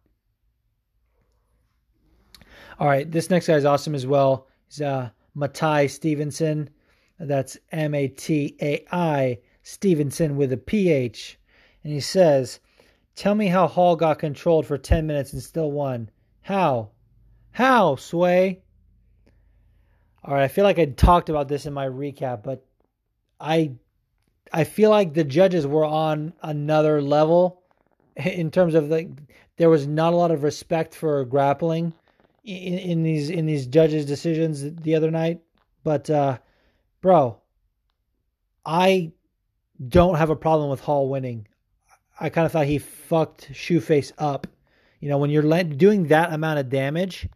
A: All right, this next guy is awesome as well. He's uh, Matai Stevenson. That's M A T A I Stevenson with a P H and he says, Tell me how Hall got controlled for 10 minutes and still won. How? How, Sway? All right, I feel like I talked about this in my recap, but I I feel like the judges were on another level in terms of like there was not a lot of respect for grappling in, in these in these judges' decisions the other night. But uh, bro, I don't have a problem with Hall winning. I kind of thought he fucked Shoeface up. You know, when you're doing that amount of damage,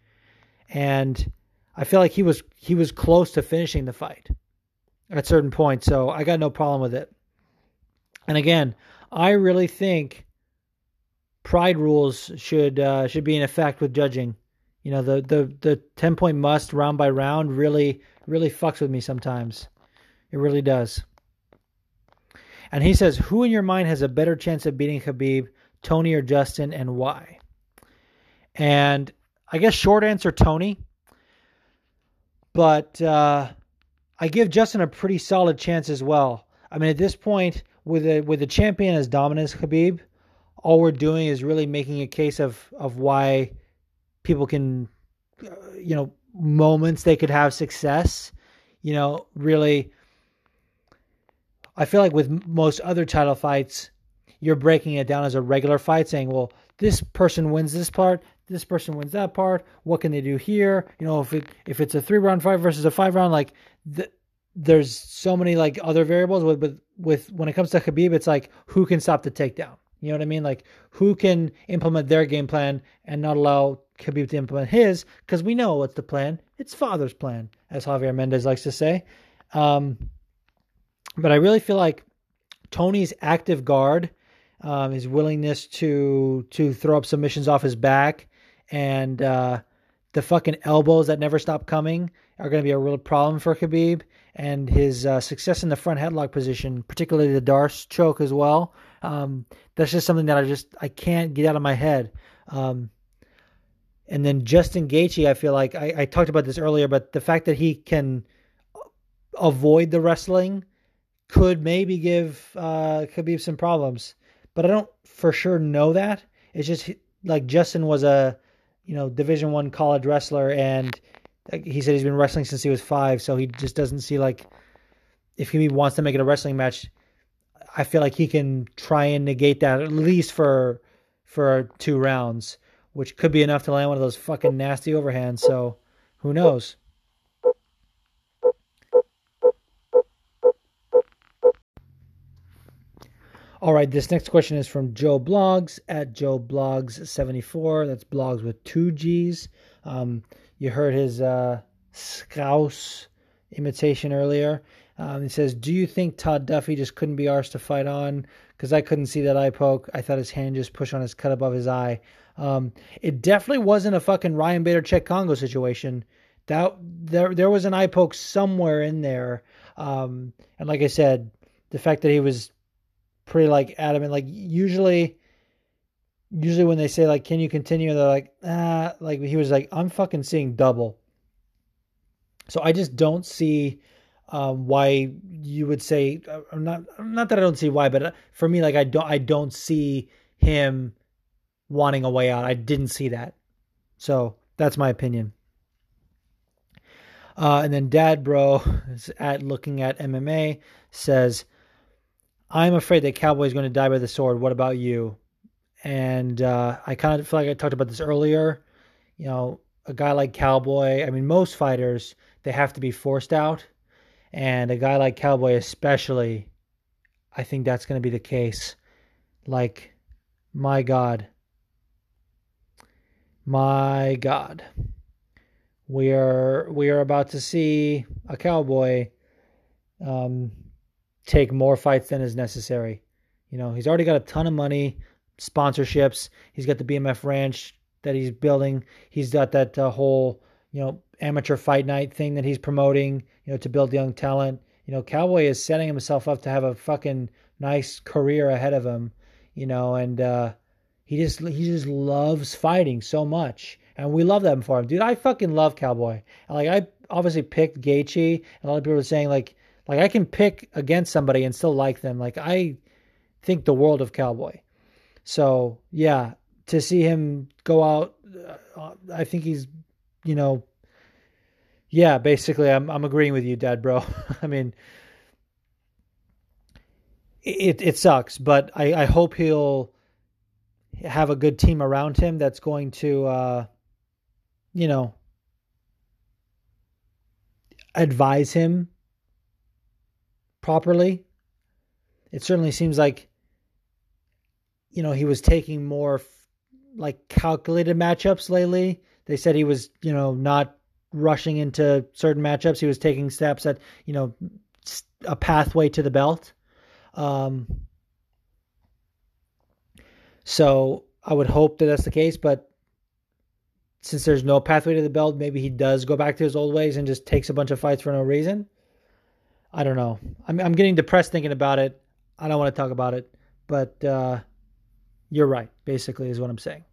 A: and I feel like he was he was close to finishing the fight at certain points. So I got no problem with it. And again, I really think pride rules should uh, should be in effect with judging. You know, the the the ten point must round by round really really fucks with me sometimes. It really does. And he says, Who in your mind has a better chance of beating Khabib, Tony or Justin, and why? And I guess short answer, Tony. But uh, I give Justin a pretty solid chance as well. I mean, at this point, with a with the champion as dominant as Khabib, all we're doing is really making a case of of why people can, uh, you know, moments they could have success. You know, really I feel like with most other title fights, you're breaking it down as a regular fight, saying, well, this person wins this part, this person wins that part. What can they do here? You know, if it if it's a three round fight versus a five round, like the, there's so many like other variables. With with with when it comes to Khabib, it's like who can stop the takedown. You know what I mean? Like who can implement their game plan and not allow Khabib to implement his? Because we know what's the plan. It's father's plan, as Javier Mendez likes to say. Um, but I really feel like Tony's active guard, um, his willingness to to throw up submissions off his back, and uh, the fucking elbows that never stop coming are going to be a real problem for Khabib. And his uh, success in the front headlock position, particularly the D'Arce choke as well. Um, that's just something that I just I can't get out of my head. Um, and then Justin Gaethje, I feel like I, I talked about this earlier, but the fact that he can avoid the wrestling could maybe give uh, Khabib some problems, but I don't for sure know that. It's just like Justin was a you know Division One college wrestler, and he said he's been wrestling since he was five, so he just doesn't see like if he wants to make it a wrestling match. I feel like he can try and negate that at least for for two rounds, which could be enough to land one of those fucking nasty overhands. So who knows? All right, this next question is from Joe Blogs at Joe Blogs74. That's blogs with two G's. Um, you heard his uh, imitation earlier. Um, he says, Do you think Todd Duffy just couldn't be arsed to fight on? Because I couldn't see that eye poke. I thought his hand just pushed on his cut above his eye. Um, it definitely wasn't a fucking Ryan Bader Cheick Kongo situation. That there there was an eye poke somewhere in there. Um, and like I said, the fact that he was pretty like adamant. Like usually, usually when they say like, "Can you continue?" they're like, "Ah," like he was like, "I'm fucking seeing double." So I just don't see um, why you would say I'm not not that I don't see why, but uh, for me, like I don't I don't see him wanting a way out. I didn't see that, so that's my opinion. Uh, and then Dad Bro is at looking at MMA says I'm afraid that Cowboy is going to die by the sword. What about you? And uh, I kind of feel like I talked about this earlier. You know, a guy like Cowboy, I mean, most fighters, they have to be forced out. And a guy like Cowboy, especially, I think that's going to be the case. Like, my God. My God. We are we are about to see a cowboy um, take more fights than is necessary. You know, he's already got a ton of money, sponsorships. He's got the BMF Ranch that he's building. He's got that uh, whole, you know, amateur fight night thing that he's promoting, you know, to build young talent. You know, Cowboy is setting himself up to have a fucking nice career ahead of him, you know, and uh he just he just loves fighting so much. And we love that for him. Dude, I fucking love Cowboy. Like I obviously picked Gaethje, and a lot of people were saying like like I can pick against somebody and still like them. Like I think the world of Cowboy. So yeah, to see him go out, uh, I think he's, you know, yeah. Basically, I'm I'm agreeing with you, Dad, bro. I mean, it it sucks, but I I hope he'll have a good team around him that's going to, uh, you know, advise him properly. It certainly seems like you know he was taking more like calculated matchups lately. They said he was, you know, not rushing into certain matchups. He was taking steps at, you know, a pathway to the belt. Um, so I would hope that that's the case, but since there's no pathway to the belt, maybe he does go back to his old ways and just takes a bunch of fights for no reason. I don't know. I'm I'm getting depressed thinking about it. I don't want to talk about it, but uh, you're right. Basically, is what I'm saying,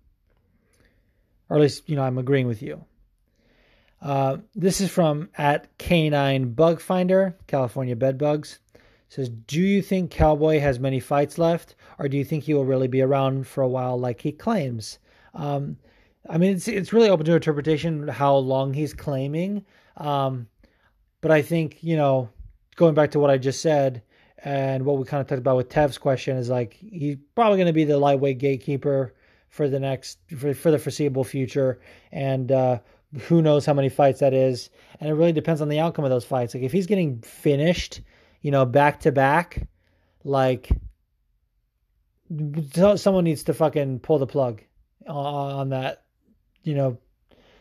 A: or at least you know I'm agreeing with you. Uh, this is from at Canine Bug Finder, California Bed Bugs. says, do you think Cowboy has many fights left, or do you think he will really be around for a while, like he claims? Um, I mean, it's it's really open to interpretation how long he's claiming. Um, but I think you know, going back to what I just said and what we kind of talked about with Tev's question is like he's probably going to be the lightweight gatekeeper for the next for, for the foreseeable future, and uh, who knows how many fights that is, and it really depends on the outcome of those fights. Like if he's getting finished, you know, back to back, like someone needs to fucking pull the plug on that you know,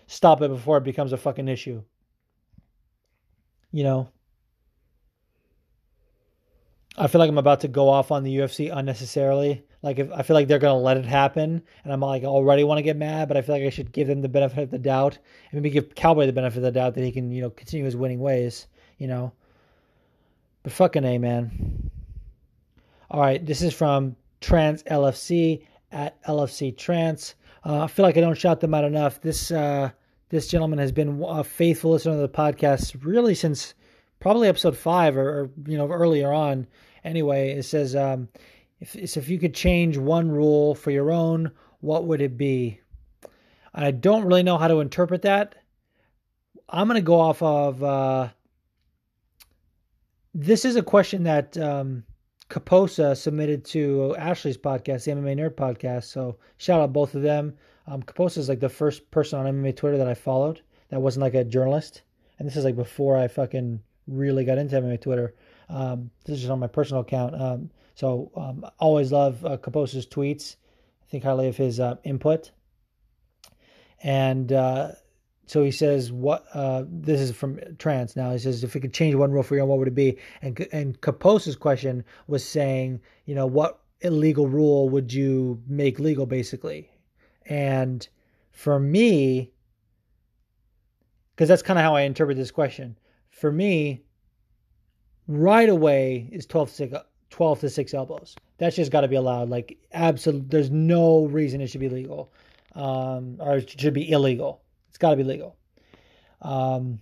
A: stop it before it becomes a fucking issue. You know, I feel like I'm about to go off on the UFC unnecessarily. Like if I feel like they're gonna let it happen, and I'm like already want to get mad, but I feel like I should give them the benefit of the doubt, and maybe give Cowboy the benefit of the doubt that he can, you know, continue his winning ways. You know, but fucking a man. All right, this is from Trans LFC at LFC Trans. Uh, I feel like I don't shout them out enough. This uh, this gentleman has been a faithful listener to the podcast really since probably episode five or, or you know earlier on. Anyway, it says um, if if you could change one rule for your own, what would it be? I don't really know how to interpret that. I'm going to go off of. Uh, this is a question that um, Kaposa submitted to Ashley's podcast, the MMA Nerd podcast. So shout out both of them. Um, Kaposa is like the first person on MMA Twitter that I followed that wasn't like a journalist, and this is like before I fucking really got into MMA Twitter. Um, this is on my personal account. Um, so um, always love uh, Kaposa's tweets. I think highly of his uh, input. And uh, so he says, "What? Uh, this is from Trans now." He says, "If we could change one rule for you, what would it be?" And and Kaposa's question was saying, you know, what illegal rule would you make legal, basically? And for me, because that's kind of how I interpret this question. For me, right away is 12 to 6, 12 to 6 elbows. That's just got to be allowed. Like, absolute, there's no reason it should be legal um, or it should be illegal. It's got to be legal. Um,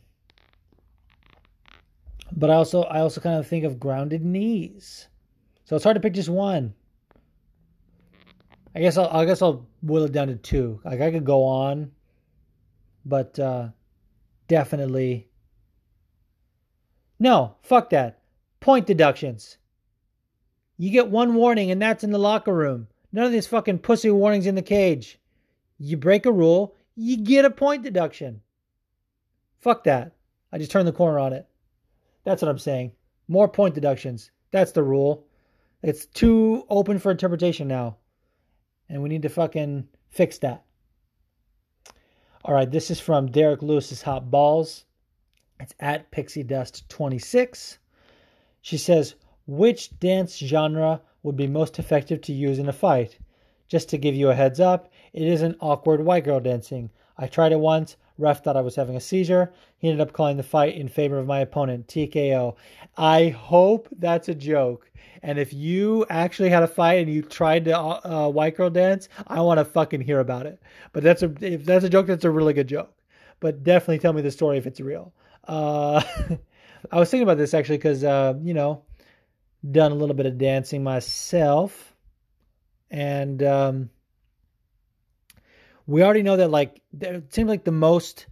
A: but I also I also kind of think of grounded knees. So it's hard to pick just one. I guess I'll I guess I'll boil it down to two. Like I could go on, but uh, definitely no. Fuck that. Point deductions. You get one warning, and that's in the locker room. None of these fucking pussy warnings in the cage. You break a rule, you get a point deduction. Fuck that. I just turned the corner on it. That's what I'm saying. More point deductions. That's the rule. It's too open for interpretation now. And we need to fucking fix that. All right, this is from Derrick Lewis's Hot Balls. It's at Pixie Dust 26. She says, Which dance genre would be most effective to use in a fight? Just to give you a heads up, it isn't awkward white girl dancing. I tried it once. Ref thought I was having a seizure. He ended up calling the fight in favor of my opponent, TKO. I hope that's a joke. And if you actually had a fight and you tried to uh, white girl dance, I want to fucking hear about it. But that's a if that's a joke, that's a really good joke. But definitely tell me the story if it's real. Uh, I was thinking about this actually because uh, you know, done a little bit of dancing myself, and um, we already know that like it seems like the most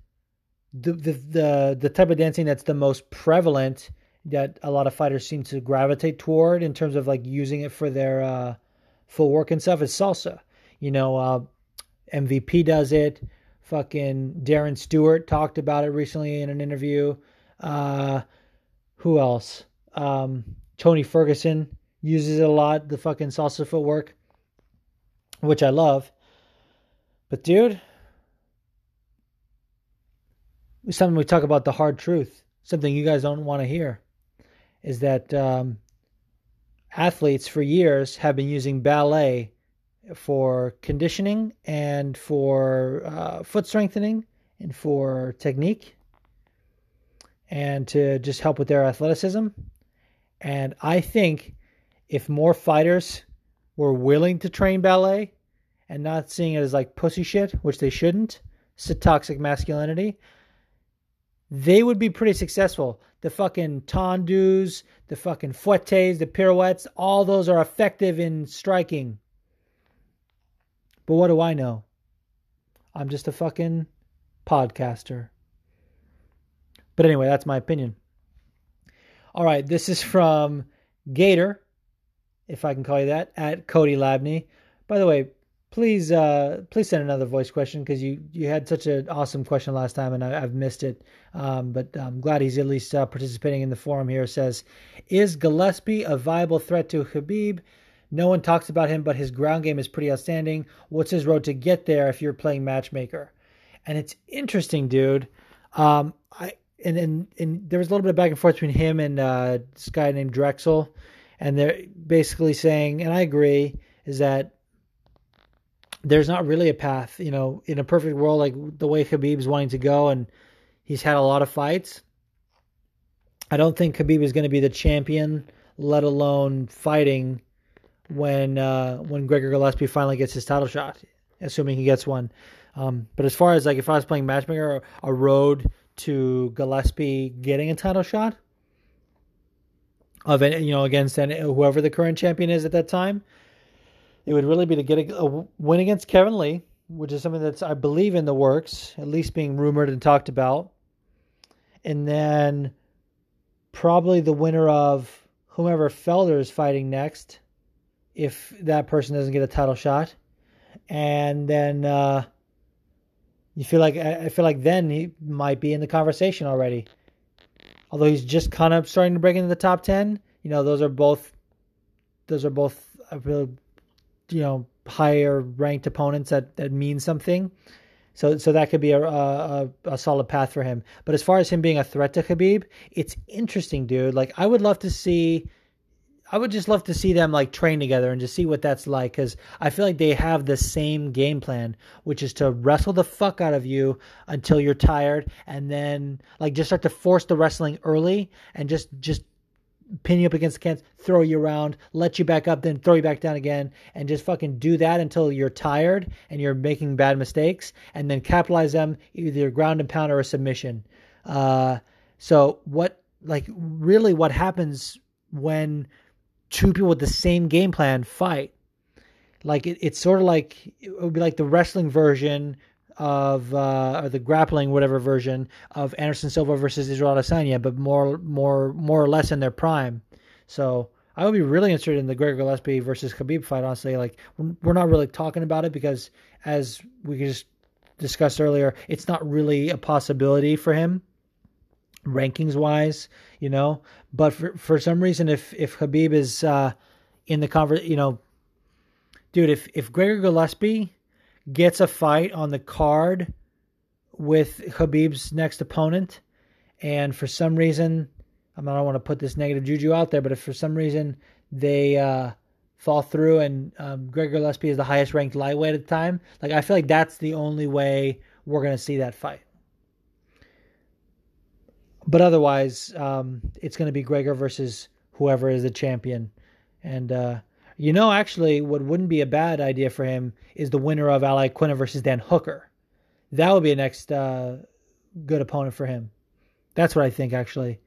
A: the, the the the type of dancing that's the most prevalent that a lot of fighters seem to gravitate toward in terms of like using it for their uh, full work and stuff is salsa. You know, uh, MVP does it. Fucking Darren Stewart talked about it recently in an interview. Uh, who else? Um, Tony Ferguson uses it a lot, the fucking salsa footwork, which I love. But dude, something we talk about the hard truth, something you guys don't want to hear, is that um, athletes for years have been using ballet for conditioning and for uh, foot strengthening and for technique and to just help with their athleticism. And I think if more fighters were willing to train ballet and not seeing it as like pussy shit, which they shouldn't, toxic masculinity, they would be pretty successful. The fucking tendus, the fucking fouettes, the pirouettes, all those are effective in striking. But what do I know? I'm just a fucking podcaster. But anyway, that's my opinion. All right, this is from Gator, if I can call you that, at Cody Labney. By the way, please uh, please send another voice question because you you had such an awesome question last time and I, have missed it. Um, but I'm glad he's at least uh, participating in the forum here. It says, is Gillespie a viable threat to Khabib? No one talks about him, but his ground game is pretty outstanding. What's his road to get there if you're playing matchmaker? And it's interesting, dude. Um, I and, and and there was a little bit of back and forth between him and uh, this guy named Drexel, and they're basically saying, and I agree, is that there's not really a path. You know, in a perfect world, like the way Khabib's wanting to go, and he's had a lot of fights. I don't think Khabib is going to be the champion, let alone fighting when uh, when Gregor Gillespie finally gets his title shot, assuming he gets one. Um, but as far as like if I was playing matchmaker, a road to Gillespie getting a title shot of it, you know, against whoever the current champion is at that time, it would really be to get a, a win against Kevin Lee, which is something that's I believe in the works, at least being rumored and talked about, and then probably the winner of whomever Felder is fighting next, if that person doesn't get a title shot, and then uh, you feel like I feel like then he might be in the conversation already. Although he's just kind of starting to break into the top ten, you know, those are both those are both I feel you know higher ranked opponents that that mean something. So so that could be a, a a solid path for him. But as far as him being a threat to Khabib, it's interesting, dude. Like I would love to see. I would just love to see them like train together and just see what that's like because I feel like they have the same game plan, which is to wrestle the fuck out of you until you're tired, and then like just start to force the wrestling early and just just pin you up against the cans, throw you around, let you back up, then throw you back down again, and just fucking do that until you're tired and you're making bad mistakes, and then capitalize them either ground and pound or a submission. Uh, so what, like, really, what happens when two people with the same game plan fight? Like it, it's sort of like it would be like the wrestling version of uh, or the grappling whatever version of Anderson Silva versus Israel Adesanya, but more more more or less in their prime. So I would be really interested in the Gregor Gillespie versus Khabib fight. Honestly, like we're not really talking about it because as we just discussed earlier, it's not really a possibility for him rankings wise, you know. But for for some reason, if if Khabib is uh, in the conver, you know, dude, if if Gregor Gillespie gets a fight on the card with Khabib's next opponent, and for some reason, I, don't want to put this negative juju out there, but if for some reason they uh, fall through and um, Gregor Gillespie is the highest ranked lightweight at the time, like I feel like that's the only way we're to see that fight. But otherwise, um, it's going to be Gregor versus whoever is the champion, and uh, you know, actually, what wouldn't be a bad idea for him is the winner of Al Iaquinta versus Dan Hooker. That would be a next uh, good opponent for him. That's what I think. Actually,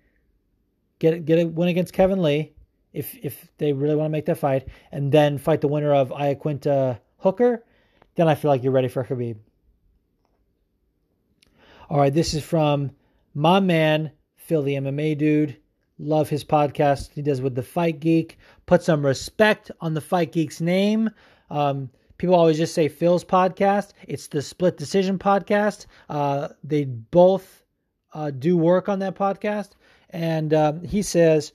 A: get get a win against Kevin Lee if if they really want to make that fight, and then fight the winner of Iaquinta Hooker. Then I feel like you're ready for Khabib. All right, this is from my man Phil the MMA dude. Love his podcast he does with the Fight Geek. Put some respect on the Fight Geek's name. Um, people always just say Phil's podcast. It's the Split Decision podcast. Uh, they both uh, do work on that podcast. And um, he says,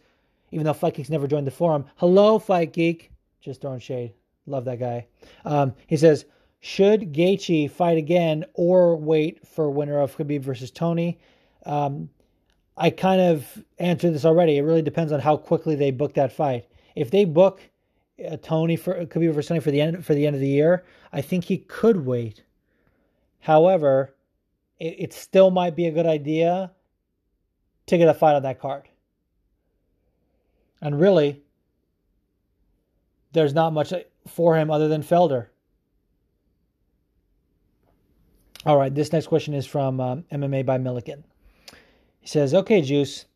A: even though Fight Geek's never joined the forum. Hello, Fight Geek. Just throwing shade. Love that guy. Um, he says, should Gaethje fight again or wait for winner of Khabib versus Tony? Um, I kind of answered this already. It really depends on how quickly they book that fight. If they book uh, Tony for Khabib versus Tony for the end for the end of the year, I think he could wait. However, it, it still might be a good idea to get a fight on that card. And really, there's not much for him other than Felder. All right, this next question is from um, MMA by Milliken. He says, Okay, Juice,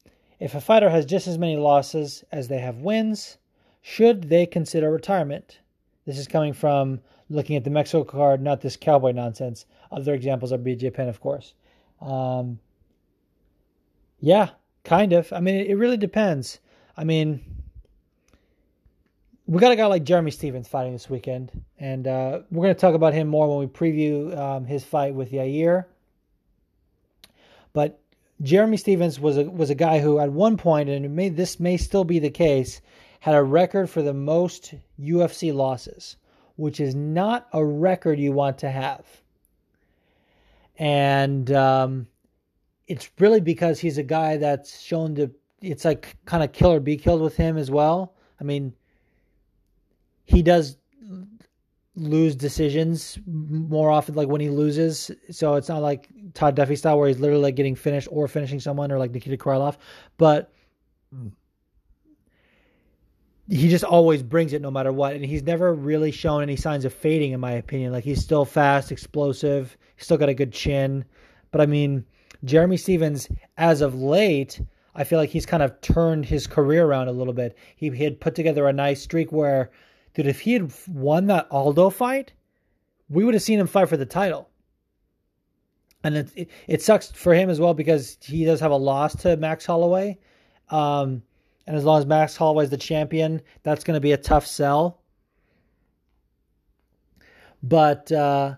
A: if a fighter has just as many losses as they have wins, should they consider retirement? This is coming from looking at the Mexico card, not this cowboy nonsense. Other examples are BJ Penn, of course. Um, yeah, kind of. I mean, it, really depends. I mean, we got a guy like Jeremy Stephens fighting this weekend, and uh, we're going to talk about him more when we preview um, his fight with Yair. But Jeremy Stephens was a was a guy who, at one point, and may, this may still be the case, had a record for the most UFC losses, which is not a record you want to have. And um, it's really because he's a guy that's shown to. It's like kind of kill or be killed with him as well. I mean, he does lose decisions more often like when he loses. So it's not like todd duffy style where he's literally like getting finished or finishing someone or like nikita krylov. But he just always brings it no matter what. And he's never really shown any signs of fading in my opinion. Like he's still fast explosive he's still got a good chin. But i mean jeremy stephens as of late i feel like he's kind of turned his career around a little bit. He, he had put together a nice streak where Dude, if he had won that Aldo fight, we would have seen him fight for the title. And it, it, it sucks for him as well because he does have a loss to Max Holloway. Um, and as long as Max Holloway is the champion, that's going to be a tough sell. But, uh,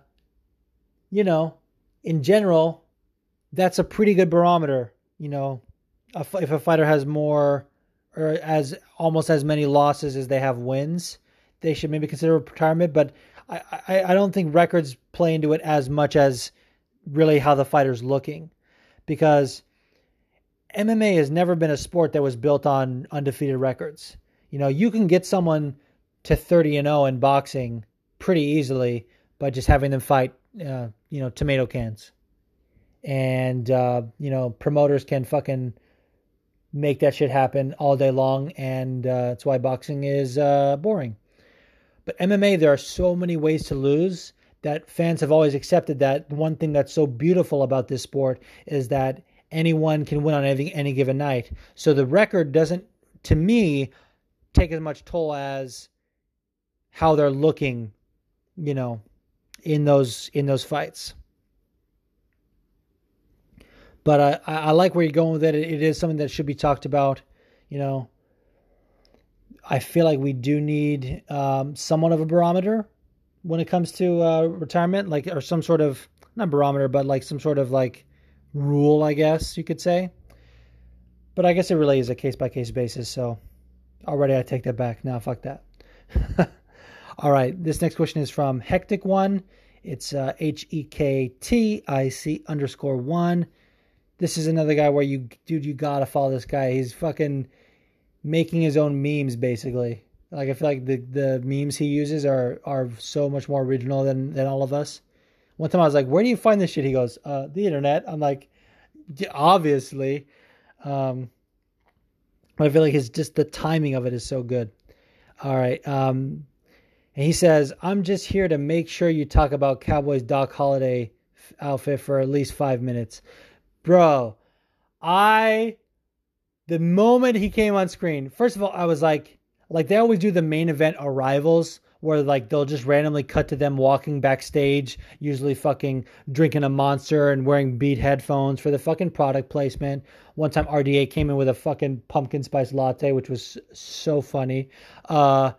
A: you know, in general, that's a pretty good barometer. You know, if a fighter has more or as almost as many losses as they have wins, they should maybe consider retirement. But I, I, I don't think records play into it as much as really how the fighter's looking, because MMA has never been a sport that was built on undefeated records. You know, you can get someone to 30 and 0 in boxing pretty easily by just having them fight, uh, you know, tomato cans. And, uh, you know, promoters can fucking make that shit happen all day long. And uh, that's why boxing is uh, boring. But MMA, there are so many ways to lose that fans have always accepted that one thing that's so beautiful about this sport is that anyone can win on any, any given night. So the record doesn't, to me, take as much toll as how they're looking, you know, in those in those fights. But I, I like where you're going with it. It is something that should be talked about. You know, I feel like we do need um, somewhat of a barometer when it comes to uh, retirement, like or some sort of not barometer, but like some sort of like rule, I guess you could say. But I guess it really is a case by case basis. So already I take that back. Now fuck that. All right, this next question is from Hectic One. It's uh, H E K T I C underscore one. This is another guy where you, dude, you gotta follow this guy. He's fucking making his own memes basically. Like I feel like the the memes he uses are are so much more original than than all of us. One time I was like, "Where do you find this shit?" He goes, uh, "The internet." I'm like, "Obviously," um, but I feel like it's just the timing of it is so good. All right, um, and he says, "I'm just here to make sure you talk about Cowboys Doc Holliday outfit for at least five minutes, bro." I the moment he came on screen, first of all, I was like, like they always do the main event arrivals where like they'll just randomly cut to them walking backstage, usually fucking drinking a monster and wearing beat headphones for the fucking product placement. One time RDA came in with a fucking pumpkin spice latte, which was so funny. Uh,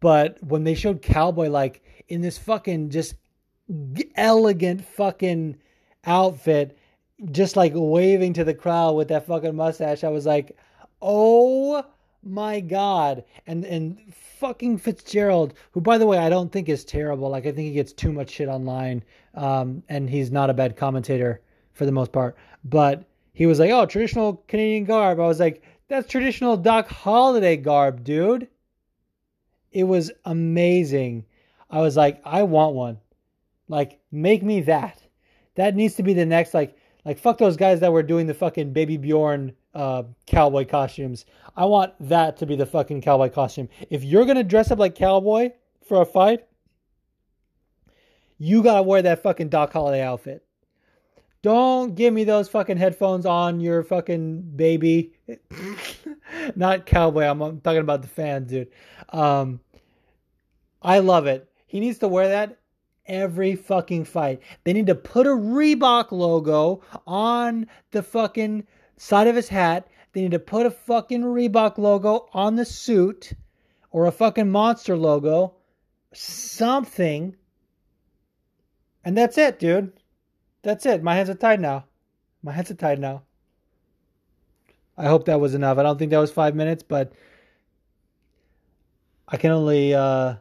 A: but when they showed Cowboy like in this fucking just elegant fucking outfit just like waving to the crowd with that fucking mustache. I was like, oh my god. And and fucking Fitzgerald, who by the way I don't think is terrible. Like I think he gets too much shit online. Um, and he's not a bad commentator for the most part. But he was like, "Oh, traditional Canadian garb." I was like, "That's traditional Doc Holliday garb, dude." It was amazing. I was like, "I want one." Like, make me that. That needs to be the next like like fuck those guys that were doing the fucking baby Bjorn uh, cowboy costumes. I want that to be the fucking cowboy costume. If you're gonna dress up like cowboy for a fight, you gotta wear that fucking Doc Holliday outfit. Don't give me those fucking headphones on your fucking baby. Not cowboy. I'm, I'm, talking about the fans, dude. Um, I love it. He needs to wear that every fucking fight. They need to put a Reebok logo on the fucking side of his hat. They need to put a fucking Reebok logo on the suit or a fucking monster logo. Something. And that's it, dude. That's it. My hands are tied now. My hands are tied now. I hope that was enough. I don't think that was five minutes, but I can only uh,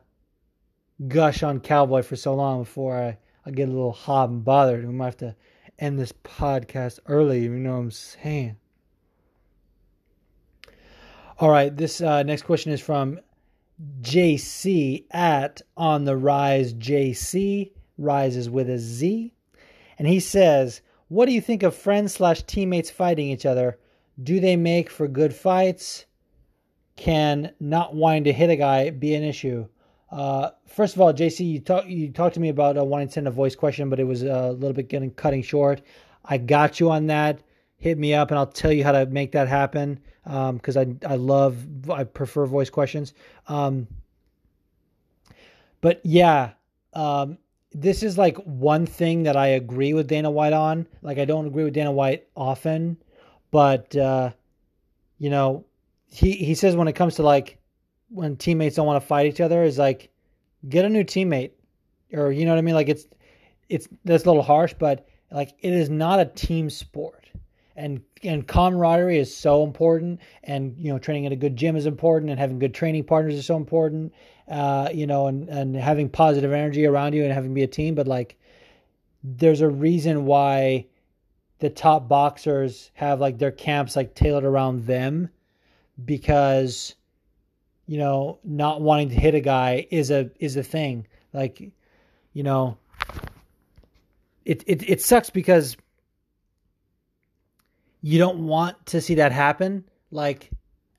A: gush on Cowboy for so long before I, I get a little hot and bothered. We might have to end this podcast early. You know what I'm saying? All right. This uh, next question is from JC at On the Rise JC. Rises with a Z. And he says, What do you think of friends slash teammates fighting each other? Do they make for good fights? Can not wanting to hit a guy be an issue? Uh, first of all, JC, you talked you talked to me about uh, wanting to send a voice question, but it was a little bit getting cutting short. I got you on that. Hit me up, and I'll tell you how to make that happen. Because um, I I love I prefer voice questions. Um, but yeah, um, this is like one thing that I agree with Dana White on. Like I don't agree with Dana White often, but uh, you know, he he says when it comes to like when teammates don't want to fight each other is like get a new teammate or you know what I mean? Like it's it's that's a little harsh but like it is not a team sport. And and camaraderie is so important and you know training at a good gym is important and having good training partners is so important uh you know and and having positive energy around you and having be a team but like there's a reason why the top boxers have like their camps like tailored around them because you know, not wanting to hit a guy is a is a thing. Like, you know, it it it sucks because you don't want to see that happen. Like,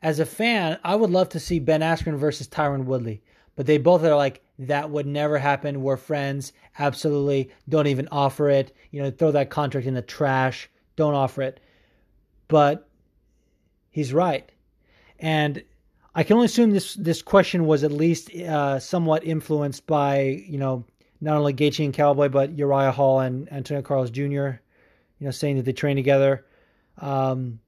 A: as a fan, I would love to see Ben Askren versus Tyron Woodley, but they both are like that would never happen. We're friends, absolutely. Don't even offer it. You know, throw that contract in the trash. Don't offer it. But he's right, and I can only assume this this question was at least uh, somewhat influenced by you know not only Gaethje and Cowboy but Uriah Hall and Antonio Carlos Jr. You know, saying that they train together. Um,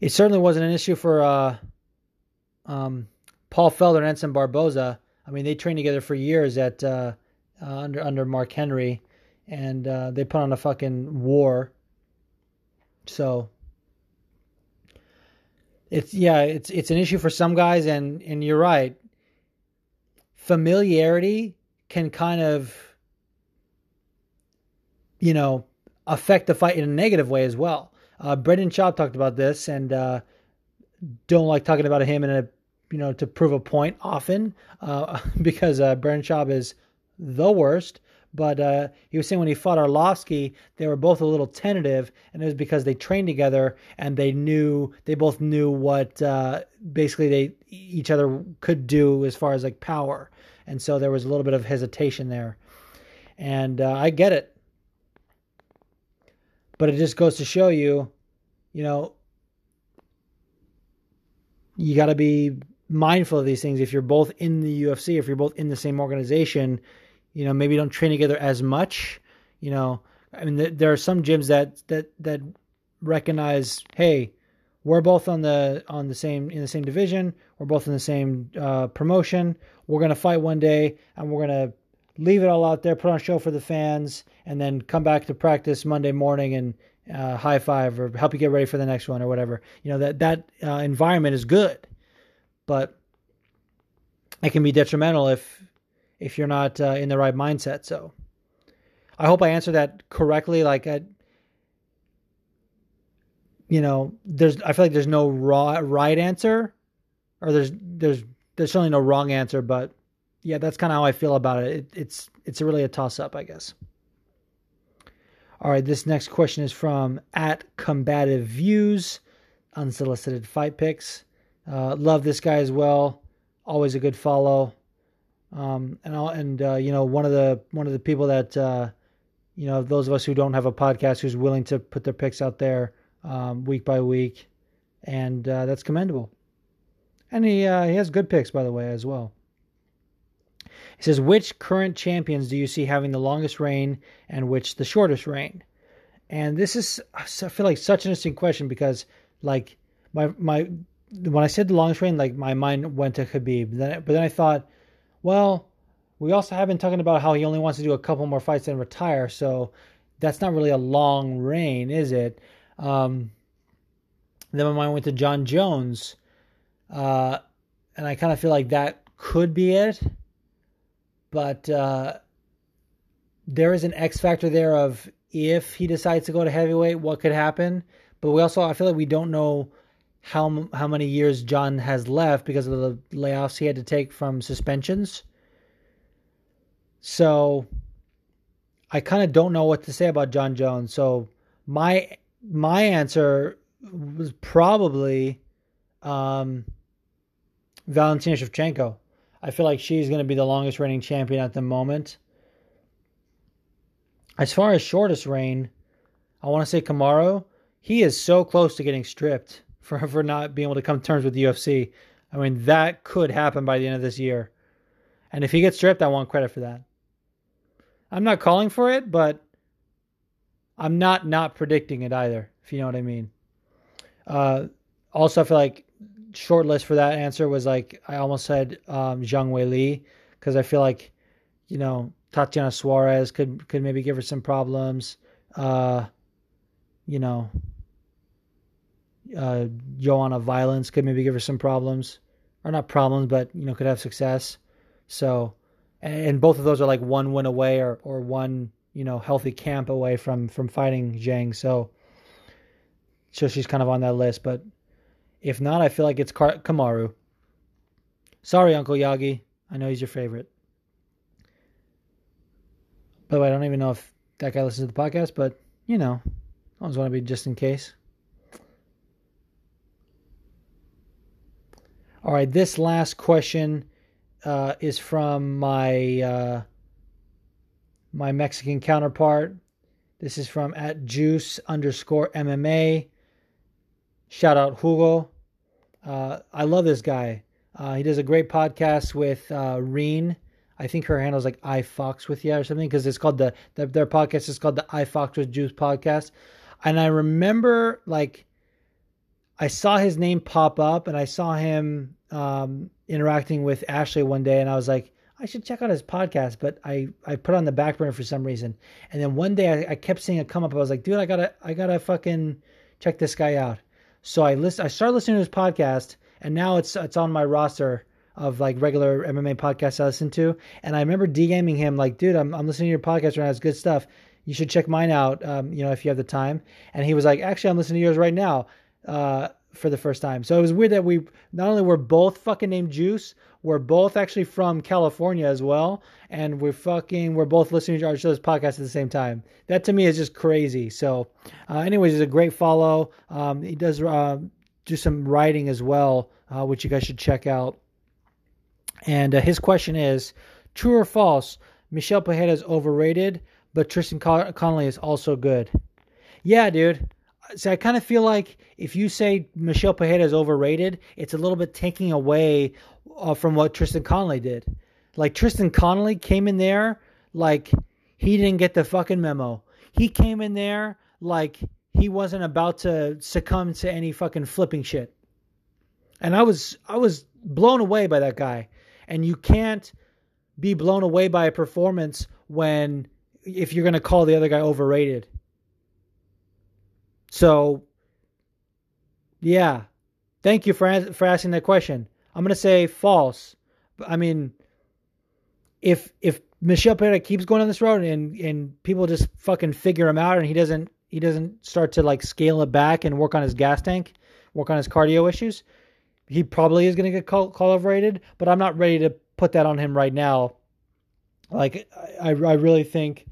A: it certainly wasn't an issue for uh, um, Paul Felder and Edson Barboza. I mean, they trained together for years at uh, uh under under Mark Henry, and uh, they put on a fucking war. So it's yeah, it's it's an issue for some guys, and and you're right. Familiarity can kind of, you know, affect the fight in a negative way as well. Uh, Brendan Schaub talked about this, and uh, don't like talking about him in a you know to prove a point often uh, because uh, Brendan Schaub is the worst. But uh, he was saying when he fought Arlovsky, they were both a little tentative, and it was because they trained together and they knew they both knew what uh, basically they each other could do as far as like power, and so there was a little bit of hesitation there, and uh, I get it, but it just goes to show you, you know, you got to be mindful of these things. If you're both in the UFC, if you're both in the same organization you know maybe don't train together as much you know i mean th- there are some gyms that that that recognize hey we're both on the on the same in the same division we're both in the same uh, promotion we're going to fight one day and we're going to leave it all out there put on a show for the fans and then come back to practice monday morning and uh, high five or help you get ready for the next one or whatever. You know that that uh, environment is good, but it can be detrimental if if you're not uh, in the right mindset. So I hope I answered that correctly. Like I, you know, there's I feel like there's no raw right answer, or there's there's there's certainly no wrong answer, but yeah, that's kind of how I feel about it. it it's it's really a toss up, I guess. All right, this next question is from at Combative Views, unsolicited fight picks. Uh, love this guy as well. Always a good follow. Um, and I'll, and uh, you know one of the one of the people that uh, you know those of us who don't have a podcast who's willing to put their picks out there um, week by week, and uh, that's commendable. And he uh, he has good picks by the way as well. He says, which current champions do you see having the longest reign and which the shortest reign? And this is, I feel like such an interesting question because, like, my my when I said the longest reign, like my mind went to Khabib. Then, but then I thought, well, we also have been talking about how he only wants to do a couple more fights and retire, so that's not really a long reign, is it? Um, then my mind went to Jon Jones, uh, and I kind of feel like that could be it but uh, there is an X factor there of if he decides to go to heavyweight, what could happen. But we also, I feel like we don't know how how many years Jon has left because of the layoffs he had to take from suspensions. So I kind of don't know what to say about Jon Jones. So my my answer was probably um, Valentina Shevchenko. I feel like she's going to be the longest reigning champion at the moment. As far as shortest reign, I want to say Kamaru. He is so close to getting stripped for, for not being able to come to terms with the UFC. I mean, that could happen by the end of this year. And if he gets stripped, I want credit for that. I'm not calling for it, but I'm not not predicting it either, if you know what I mean. Uh, also, I feel like short list for that answer was like I almost said um, Zhang Weili because I feel like you know Tatiana Suarez could could maybe give her some problems. Uh, you know, uh, Joanna Violence could maybe give her some problems, or not problems, but you know could have success. So, and both of those are like one win away or or one you know healthy camp away from from fighting Zhang. So, so she's kind of on that list, but if not, I feel like it's Kamaru. Sorry, Uncle Yagi. I know he's your favorite. By the way, I don't even know if that guy listens to the podcast, but you know, I always want to be just in case. All right, this last question uh, is from my uh, my Mexican counterpart. This is from at juice underscore MMA. Shout out Hugo. Uh, I love this guy. Uh, he does a great podcast with uh, Reen. I think her handle is like I Fox with you or something because it's called the, the their podcast is called the I Fox with Juice podcast. And I remember like I saw his name pop up and I saw him um, interacting with Ashley one day and I was like, I should check out his podcast, but I, I put on the back burner for some reason. And then one day I, I kept seeing it come up. I was like, dude, I gotta I gotta fucking check this guy out. So I list I started listening to his podcast, and now it's it's on my roster of like regular MMA podcasts I listen to. And I remember DMing him like, dude, I'm I'm listening to your podcast right now. It's good stuff. You should check mine out. Um, you know, if you have the time. And he was like, actually, I'm listening to yours right now. Uh, for the first time. So it was weird that we not only were both fucking named Juice, we're both actually from California as well, and we're fucking we're both listening to our show's podcast at the same time. That to me is just crazy. So, uh, anyways, he's a great follow. Um, he does uh, do some writing as well, uh, which you guys should check out. And uh, his question is: True or false? Michel Pereira is overrated, but Tristan Con- Connolly is also good. Yeah, dude. So I kind of feel like if you say Michel Pereira is overrated, it's a little bit taking away uh, from what Tristan Connolly did. Like Tristan Connolly came in there like he didn't get the fucking memo. He came in there like he wasn't about to succumb to any fucking flipping shit. And I was I was blown away by that guy. And you can't be blown away by a performance when if you're going to call the other guy overrated. So, yeah, thank you for for asking that question. I'm gonna say false. I mean, if if Michel Pereira keeps going on this road and and people just fucking figure him out and he doesn't he doesn't start to like scale it back and work on his gas tank, work on his cardio issues, he probably is going to get call overrated. But I'm not ready to put that on him right now. Like I I really think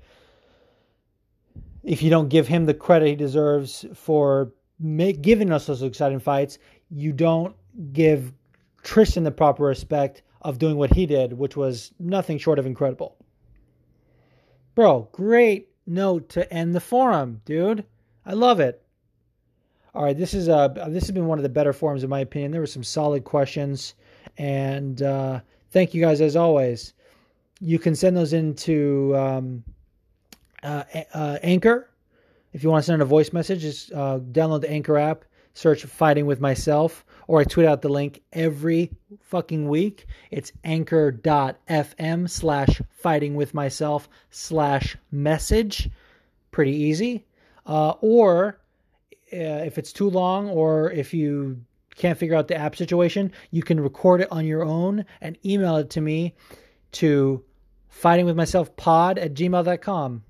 A: if you don't give him the credit he deserves for make, giving us those exciting fights, you don't give Tristan the proper respect of doing what he did, which was nothing short of incredible. Bro, great note to end the forum, dude. I love it. All right, this is uh this has been one of the better forums in my opinion. There were some solid questions, and uh, thank you guys as always. You can send those into um, uh, uh, Anchor. If you want to send a voice message, just uh, download the Anchor app, search "Fighting with Myself," or I tweet out the link every fucking week. It's anchor.fm slash fighting with myself slash message. Pretty easy. Uh, or uh, if it's too long, or if you can't figure out the app situation, you can record it on your own and email it to me to fightingwithmyselfpod at gmail.com.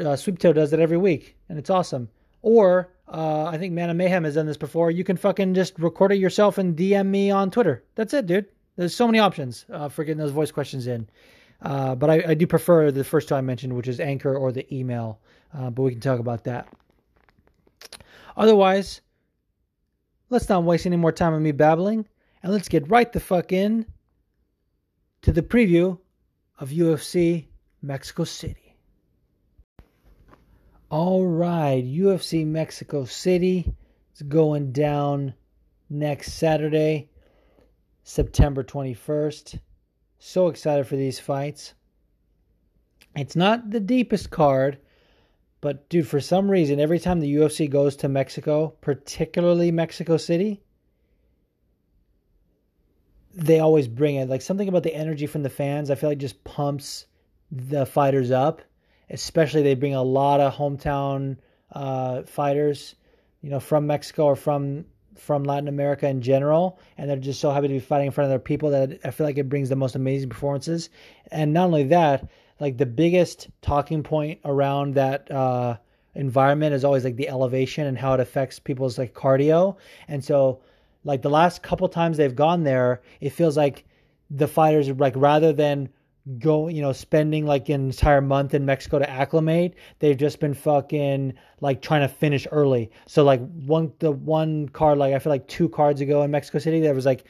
A: Uh, Sweet Potato does it every week, and it's awesome. Or uh, I think Man of Mayhem has done this before. You can fucking just record it yourself and DM me on Twitter. That's it, dude. There's so many options uh, for getting those voice questions in. Uh, but I, I, do prefer the first two I mentioned, which is Anchor or the email. Uh, but we can talk about that. Otherwise, let's not waste any more time on me babbling, and let's get right the fuck in to the preview of UFC Mexico City. All right, UFC Mexico City is going down next Saturday, September 21st. So excited for these fights. It's not the deepest card, but dude, for some reason, every time the UFC goes to Mexico, particularly Mexico City, they always bring it. Like something about the energy from the fans, I feel like just pumps the fighters up especially they bring a lot of hometown uh, fighters, you know, from Mexico or from from Latin America in general, and they're just so happy to be fighting in front of their people that I feel like it brings the most amazing performances. And not only that, like the biggest talking point around that uh, environment is always like the elevation and how it affects people's like cardio. And so, like the last couple times they've gone there, it feels like the fighters like rather than go you know spending like an entire month in Mexico to acclimate they've just been fucking like trying to finish early. So like one the one card like I feel like two cards ago in Mexico City there was like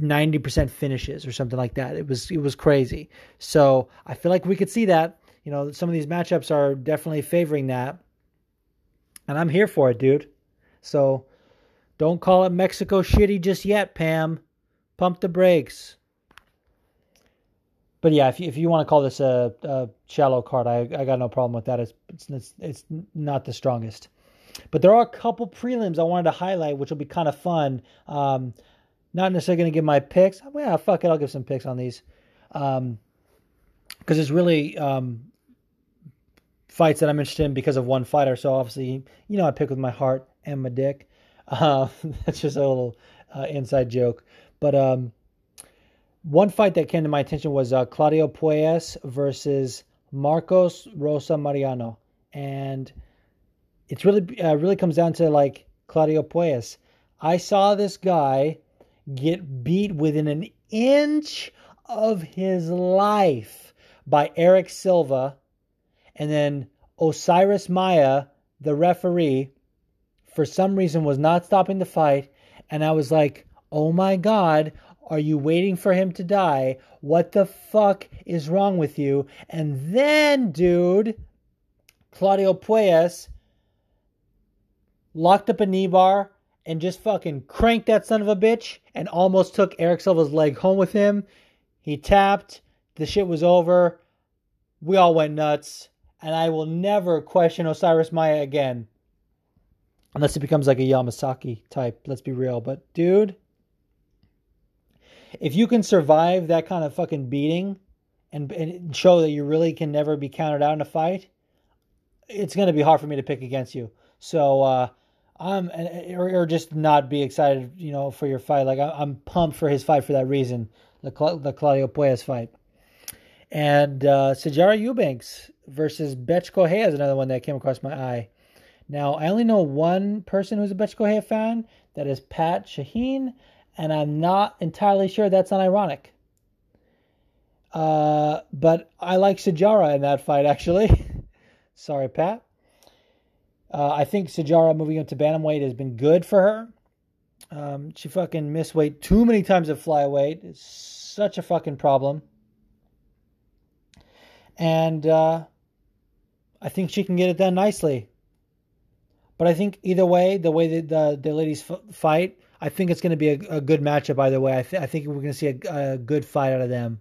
A: 90% finishes or something like that. It was it was crazy. So I feel like we could see that. You know some of these matchups are definitely favoring that. And I'm here for it dude. So don't call it Mexico shitty just yet Pam. Pump the brakes but yeah, if you, if you want to call this a, a shallow card, I, I got no problem with that. It's, it's it's not the strongest. But there are a couple prelims I wanted to highlight, which will be kind of fun. Um, not necessarily going to give my picks. Yeah, fuck it, I'll give some picks on these. Because um, it's really um, fights that I'm interested in because of one fighter. So obviously, you know, I pick with my heart and my dick. Uh, that's just a little uh, inside joke. But um, one fight that came to my attention was uh, Claudio Puelles versus Marcos Rosa Mariano, and it's really uh, really comes down to like Claudio Puelles. I saw this guy get beat within an inch of his life by Eric Silva, and then Osiris Maia, the referee, for some reason was not stopping the fight, and I was like, "Oh my god, are you waiting for him to die? What the fuck is wrong with you? And then, dude, Claudio Puelles locked up a knee bar and just fucking cranked that son of a bitch and almost took Erick Silva's leg home with him. He tapped. The shit was over. We all went nuts. And I will never question Osiris Maia again. Unless it becomes like a Yamasaki type, let's be real. But, dude, if you can survive that kind of fucking beating and, and show that you really can never be counted out in a fight, it's going to be hard for me to pick against you. So uh, I'm or, or just not be excited, you know, for your fight. Like I, am pumped for his fight for that reason, the the Claudio Puelles fight. And uh, Eubanks versus Bethe Correia is another one that came across my eye. Now I only know one person who's a Bethe Correia fan. That is Pat Shaheen, and I'm not entirely sure that's unironic. Uh, but I like Sijara in that fight, actually. Sorry, Pat. Uh, I think Sijara moving up to bantamweight has been good for her. Um, she fucking missed weight too many times at flyweight. It's such a fucking problem. And uh, I think she can get it done nicely. But I think either way, the way that the, the ladies f- fight, I think it's going to be a, a, good matchup either way. I, th- I think we're going to see a, a, good fight out of them.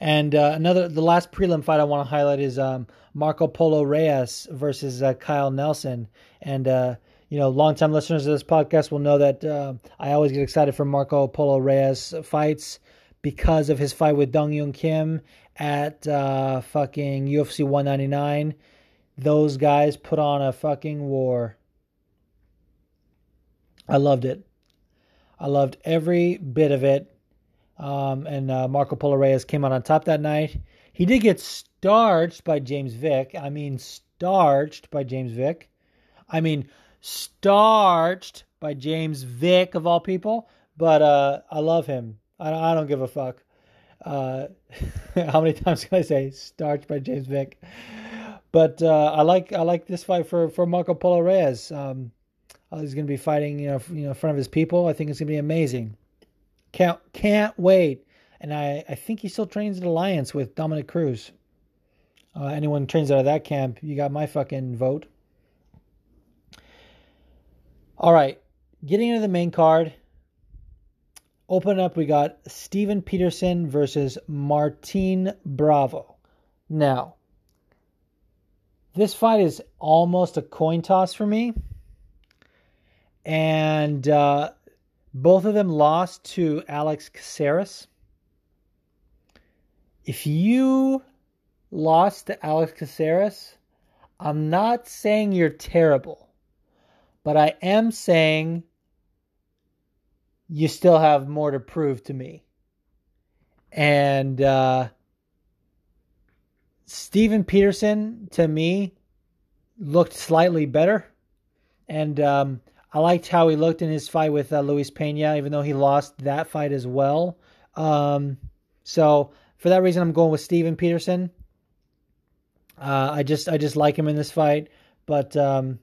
A: And uh, another, the last prelim fight I want to highlight is um, Marco Polo Reyes versus uh, Kyle Nelson. And uh, you know, longtime listeners of this podcast will know that uh, I always get excited for Marco Polo Reyes fights because of his fight with Dong Hyun Kim at uh, fucking UFC 199. Those guys put on a fucking war. I loved it. I loved every bit of it. Um, and uh, Marco Polo Reyes came out on top that night. He did get starched by James Vick. I mean, starched by James Vick. I mean, starched by James Vick of all people. But uh, I love him. I, I don't give a fuck. Uh, how many times can I say starched by James Vick? But uh, I like I like this fight for for Marco Polo Reyes. Um, he's going to be fighting you know you know in front of his people. I think it's going to be amazing. Can't can't wait. And I, I think he still trains at Alliance with Dominick Cruz. Uh, anyone trains out of that camp, you got my fucking vote. All right, getting into the main card. Open up, we got Steven Peterson versus Martin Bravo. Now, this fight is almost a coin toss for me. And uh, both of them lost to Alex Caceres. If you lost to Alex Caceres, I'm not saying you're terrible, but I am saying you still have more to prove to me. And uh, Steven Peterson, to me, looked slightly better. And um, I liked how he looked in his fight with uh, Luis Pena, even though he lost that fight as well. Um, so for that reason, I'm going with Steven Peterson. Uh, I just I just like him in this fight, but um,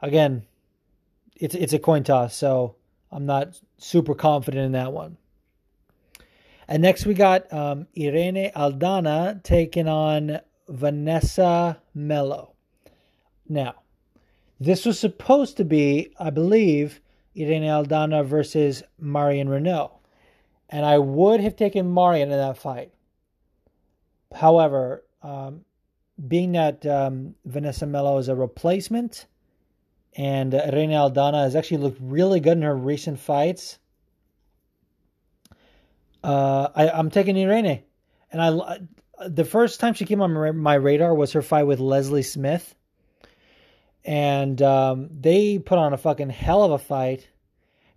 A: again, it's it's a coin toss, so I'm not super confident in that one. And next we got um, Irene Aldana taking on Vanessa Melo. Now, this was supposed to be, I believe, Irene Aldana versus Marion Reneau. And I would have taken Marion in that fight. However, um, being that um, Vanessa Melo is a replacement, and uh, Irene Aldana has actually looked really good in her recent fights. Uh, I, am taking Irene, and I the first time she came on my radar was her fight with Leslie Smith, and um, they put on a fucking hell of a fight.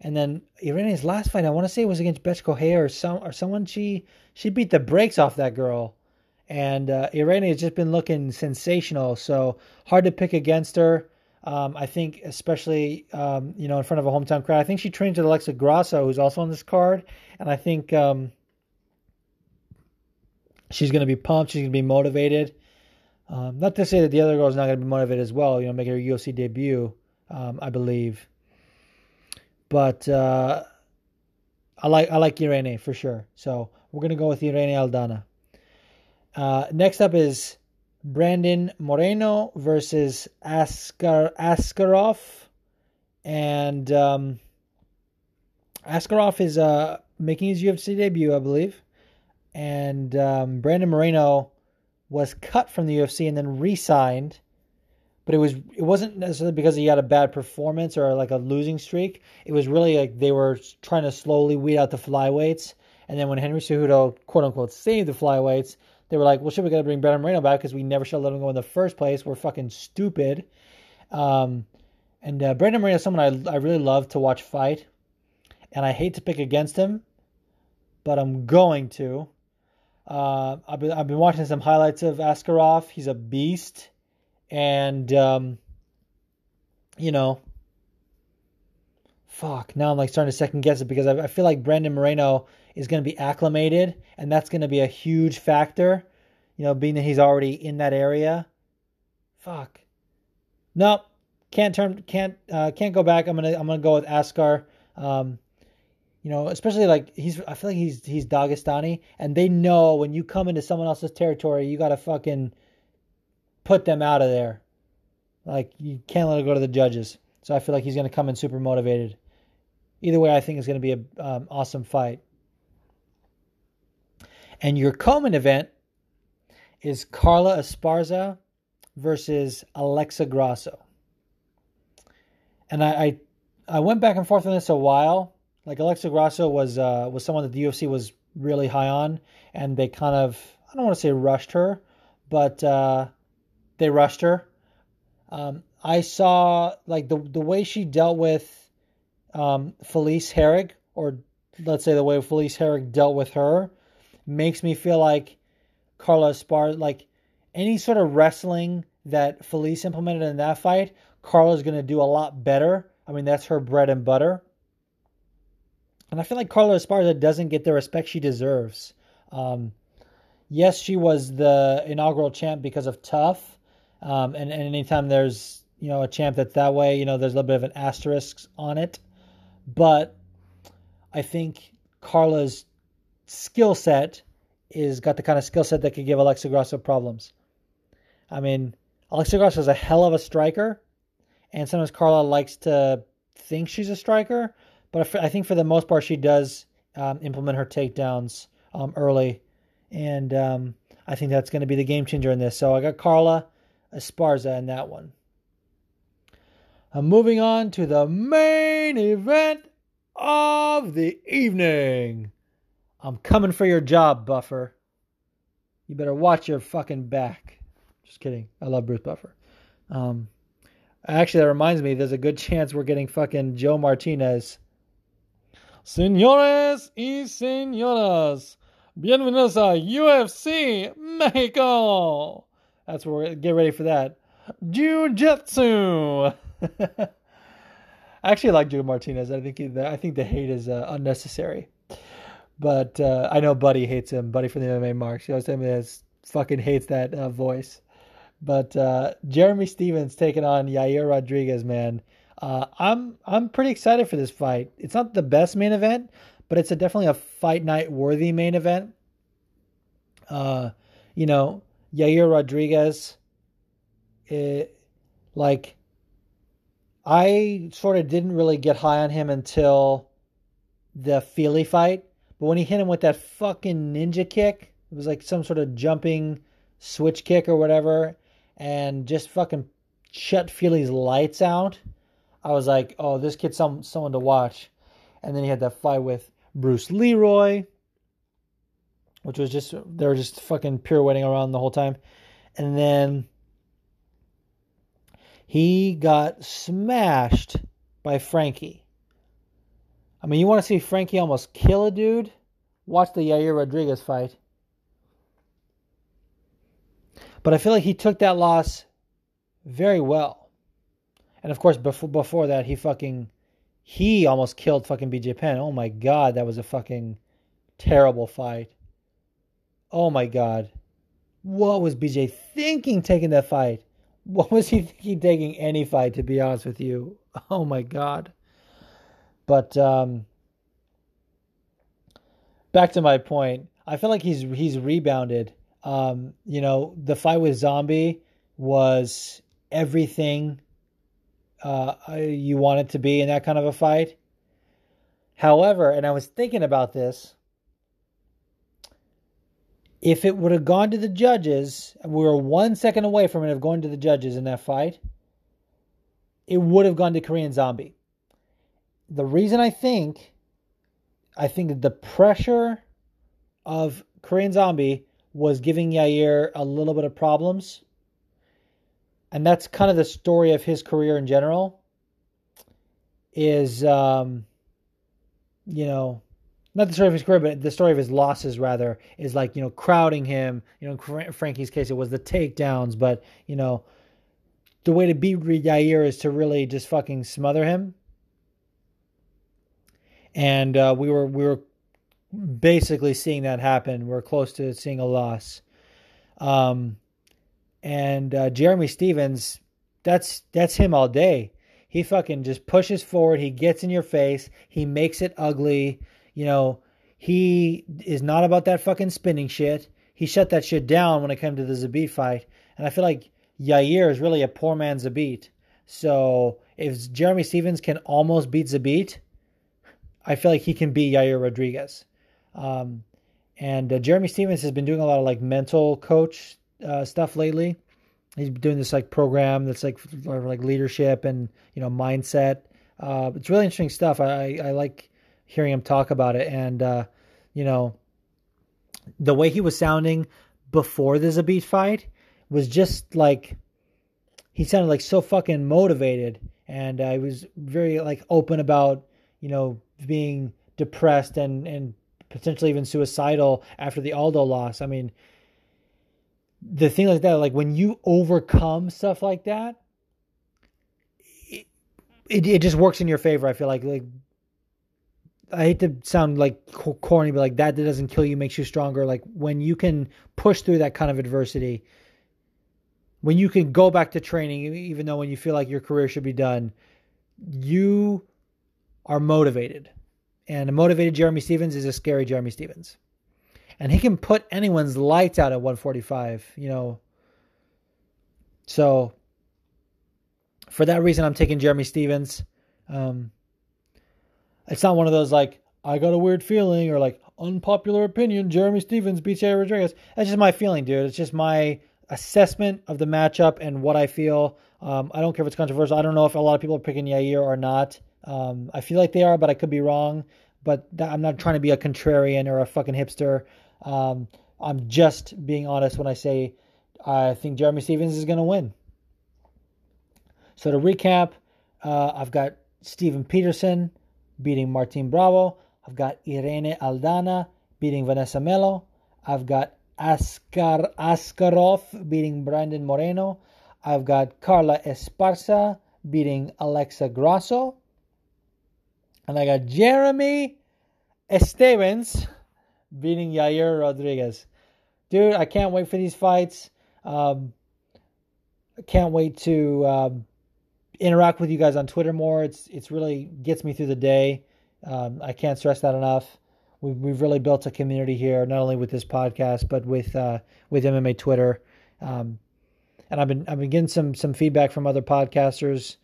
A: And then Irene's last fight, I want to say, it was against Correia or some or someone. She she beat the brakes off that girl, and uh, Irene has just been looking sensational. So hard to pick against her. Um, I think, especially um, you know, in front of a hometown crowd. I think she trains with Alexa Grasso, who's also on this card, and I think um, she's going to be pumped. She's going to be motivated. Um, not to say that the other girl is not going to be motivated as well. You know, making her UFC debut, um, I believe. But uh, I like I like Irene for sure. So we're going to go with Irene Aldana. Uh, next up is Brandon Moreno versus Askar Askarov, and um, Askarov is uh, making his UFC debut, I believe, and um, Brandon Moreno was cut from the UFC and then re-signed. But it was it wasn't necessarily because he had a bad performance or like a losing streak. It was really like they were trying to slowly weed out the flyweights. And then when Henry Cejudo quote unquote saved the flyweights, they were like, well, should we got to bring Brandon Moreno back because we never should have let him go in the first place. We're fucking stupid. Um, and uh, Brandon Moreno is someone I, I really love to watch fight. And I hate to pick against him, but I'm going to. Uh, I've, been, I've been watching some highlights of Askarov. He's a beast. And, um, you know, fuck. Now I'm like starting to second guess it because I, I feel like Brandon Moreno is going to be acclimated, and that's going to be a huge factor. You know, being that he's already in that area. Fuck. Nope. Can't turn. Can't. Uh, can't go back. I'm gonna. I'm gonna go with Askar. Um, you know, especially like he's. I feel like he's he's Dagestani, and they know when you come into someone else's territory, you gotta fucking put them out of there. Like you can't let it go to the judges. So I feel like he's gonna come in super motivated. Either way, I think it's gonna be an um, awesome fight. And your co-main event is Carla Esparza versus Alexa Grasso. And I, I, I went back and forth on this a while. Like Alexa Grasso was uh, was someone that the UFC was really high on, and they kind of I don't want to say rushed her, but uh, they rushed her. Um, I saw like the the way she dealt with um, Felice Herrig, or let's say the way Felice Herrig dealt with her, makes me feel like Carla Esparza, like any sort of wrestling that Felice implemented in that fight, Carla's going to do a lot better. I mean, that's her bread and butter. And I feel like Carla Esparza doesn't get the respect she deserves. Um, yes, she was the inaugural champ because of TUF. Um, and, and anytime there's, you know, a champ that's that way, you know, there's a little bit of an asterisk on it. But I think Carla's skill set is got the kind of skill set that could give Alexa Grasso problems. I mean, Alexa Grasso is a hell of a striker, and sometimes Carla likes to think she's a striker, but I think for the most part she does um, implement her takedowns um, early, and um, I think that's going to be the game changer in this. So I got Carla Esparza in that one. I'm moving on to the main event of the evening. I'm coming for your job, Buffer. You better watch your fucking back. Just kidding. I love Bruce Buffer. Um, actually, that reminds me. There's a good chance we're getting fucking Joe Martinez. Señores y señoras, bienvenidos a UFC Mexico. That's where we're get ready for that. Jiu-Jitsu. I actually like Joe Martinez. I think he, I think the hate is uh, unnecessary. But uh, I know Buddy hates him. Buddy from the MMA Marks. He always tells me that fucking hates that uh, voice. But uh, Jeremy Stephens taking on Yair Rodriguez, man. Uh, I'm I'm pretty excited for this fight. It's not the best main event, but it's a definitely a fight night worthy main event. Uh, you know, Yair Rodriguez. It, like, I sort of didn't really get high on him until the Fili fight but when he hit him with that fucking ninja kick, it was like some sort of jumping switch kick or whatever, and just fucking shut Fili's lights out. I was like, oh, this kid's some someone to watch. And then he had that fight with Bruce Leroy, which was just they were just fucking pirouetting around the whole time. And then he got smashed by Frankie. I mean, you want to see Frankie almost kill a dude? Watch the Yair Rodriguez fight. But I feel like he took that loss very well. And of course, before before that, he fucking he almost killed fucking BJ Penn. Oh my god, that was a fucking terrible fight. Oh my god. What was BJ thinking taking that fight? What was he thinking taking any fight, to be honest with you? Oh my god. But um, back to my point, I feel like he's he's rebounded. Um, you know, the fight with Zombie was everything uh, you want it to be in that kind of a fight. However, and I was thinking about this, if it would have gone to the judges, we were one second away from it of going to the judges in that fight, it would have gone to Korean Zombie the reason I think I think that the pressure of Korean Zombie was giving Yair a little bit of problems. And that's kind of the story of his career in general. Is um, you know, not the story of his career, but the story of his losses rather is like you know crowding him. You know, in Frankie's case, it was the takedowns, but you know, the way to beat Yair is to really just fucking smother him. And uh, we were we were basically seeing that happen. We're close to seeing a loss. Um, and uh, Jeremy Stephens, that's that's him all day. He fucking just pushes forward. He gets in your face. He makes it ugly. You know, he is not about that fucking spinning shit. He shut that shit down when it came to the Zabit fight. And I feel like Yair is really a poor man's Zabit. So if Jeremy Stephens can almost beat Zabit, I feel like he can beat Yair Rodriguez. Um, and uh, Jeremy Stephens has been doing a lot of like mental coach uh, stuff lately. He's doing this like program that's like for, like leadership and you know mindset. Uh, it's really interesting stuff. I, I like hearing him talk about it, and uh, you know the way he was sounding before the Zabit fight was just like he sounded like so fucking motivated, and uh, he was very like open about you know being depressed and and potentially even suicidal after the Aldo loss. I mean, the thing like that, like when you overcome stuff like that, it, it, it just works in your favor. I feel like like I hate to sound like corny, but like that that doesn't kill you makes you stronger. Like when you can push through that kind of adversity, when you can go back to training, even though when you feel like your career should be done, you are motivated. And a motivated Jeremy Stephens is a scary Jeremy Stephens. And he can put anyone's lights out at 145, you know. So for that reason, I'm taking Jeremy Stephens. Um, it's not one of those like, I got a weird feeling or like unpopular opinion, Jeremy Stephens beats Rodriguez. That's just my feeling, dude. It's just my assessment of the matchup and what I feel. Um, I don't care if it's controversial. I don't know if a lot of people are picking Yair or not. Um, I feel like they are, but I could be wrong. But that, I'm not trying to be a contrarian or a fucking hipster. Um, I'm just being honest when I say I think Jeremy Stephens is going to win. So to recap, uh, I've got Steven Peterson beating Martin Bravo. I've got Irene Aldana beating Vanessa Melo. I've got Askar Askarov beating Brandon Moreno. I've got Carla Esparza beating Alexa Grasso. And I got Jeremy Estevens beating Yair Rodriguez. Dude, I can't wait for these fights. Um, I can't wait to um, interact with you guys on Twitter more. It's it's really gets me through the day. Um, I can't stress that enough. We've we've really built a community here, not only with this podcast, but with uh, with MMA Twitter. Um, and I've been I've been getting some some feedback from other podcasters.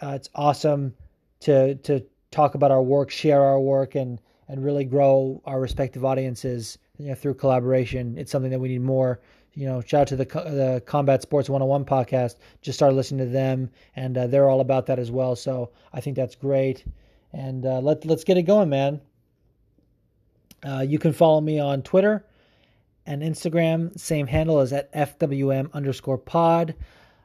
A: Uh, it's awesome to to talk about our work, share our work, and and really grow our respective audiences you know, through collaboration. It's something that we need more. You know, shout out to the the Combat Sports 101 podcast. Just started listening to them, and uh, they're all about that as well. So I think that's great. And uh, let let's get it going, man. Uh, you can follow me on Twitter and Instagram. Same handle as at FWM underscore pod.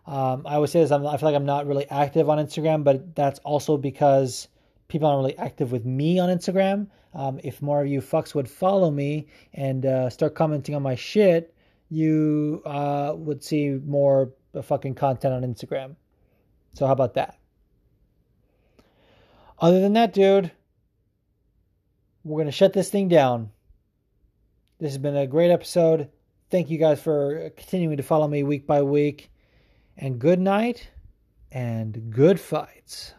A: Um, I always say this. I'm, I feel like I'm not really active on Instagram, but that's also because people aren't really active with me on Instagram. Um, if more of you fucks would follow me and uh, start commenting on my shit, you uh, would see more fucking content on Instagram. So how about that? Other than that, dude, we're gonna shut this thing down. This has been a great episode. Thank you guys for continuing to follow me week by week. And good night and good fights.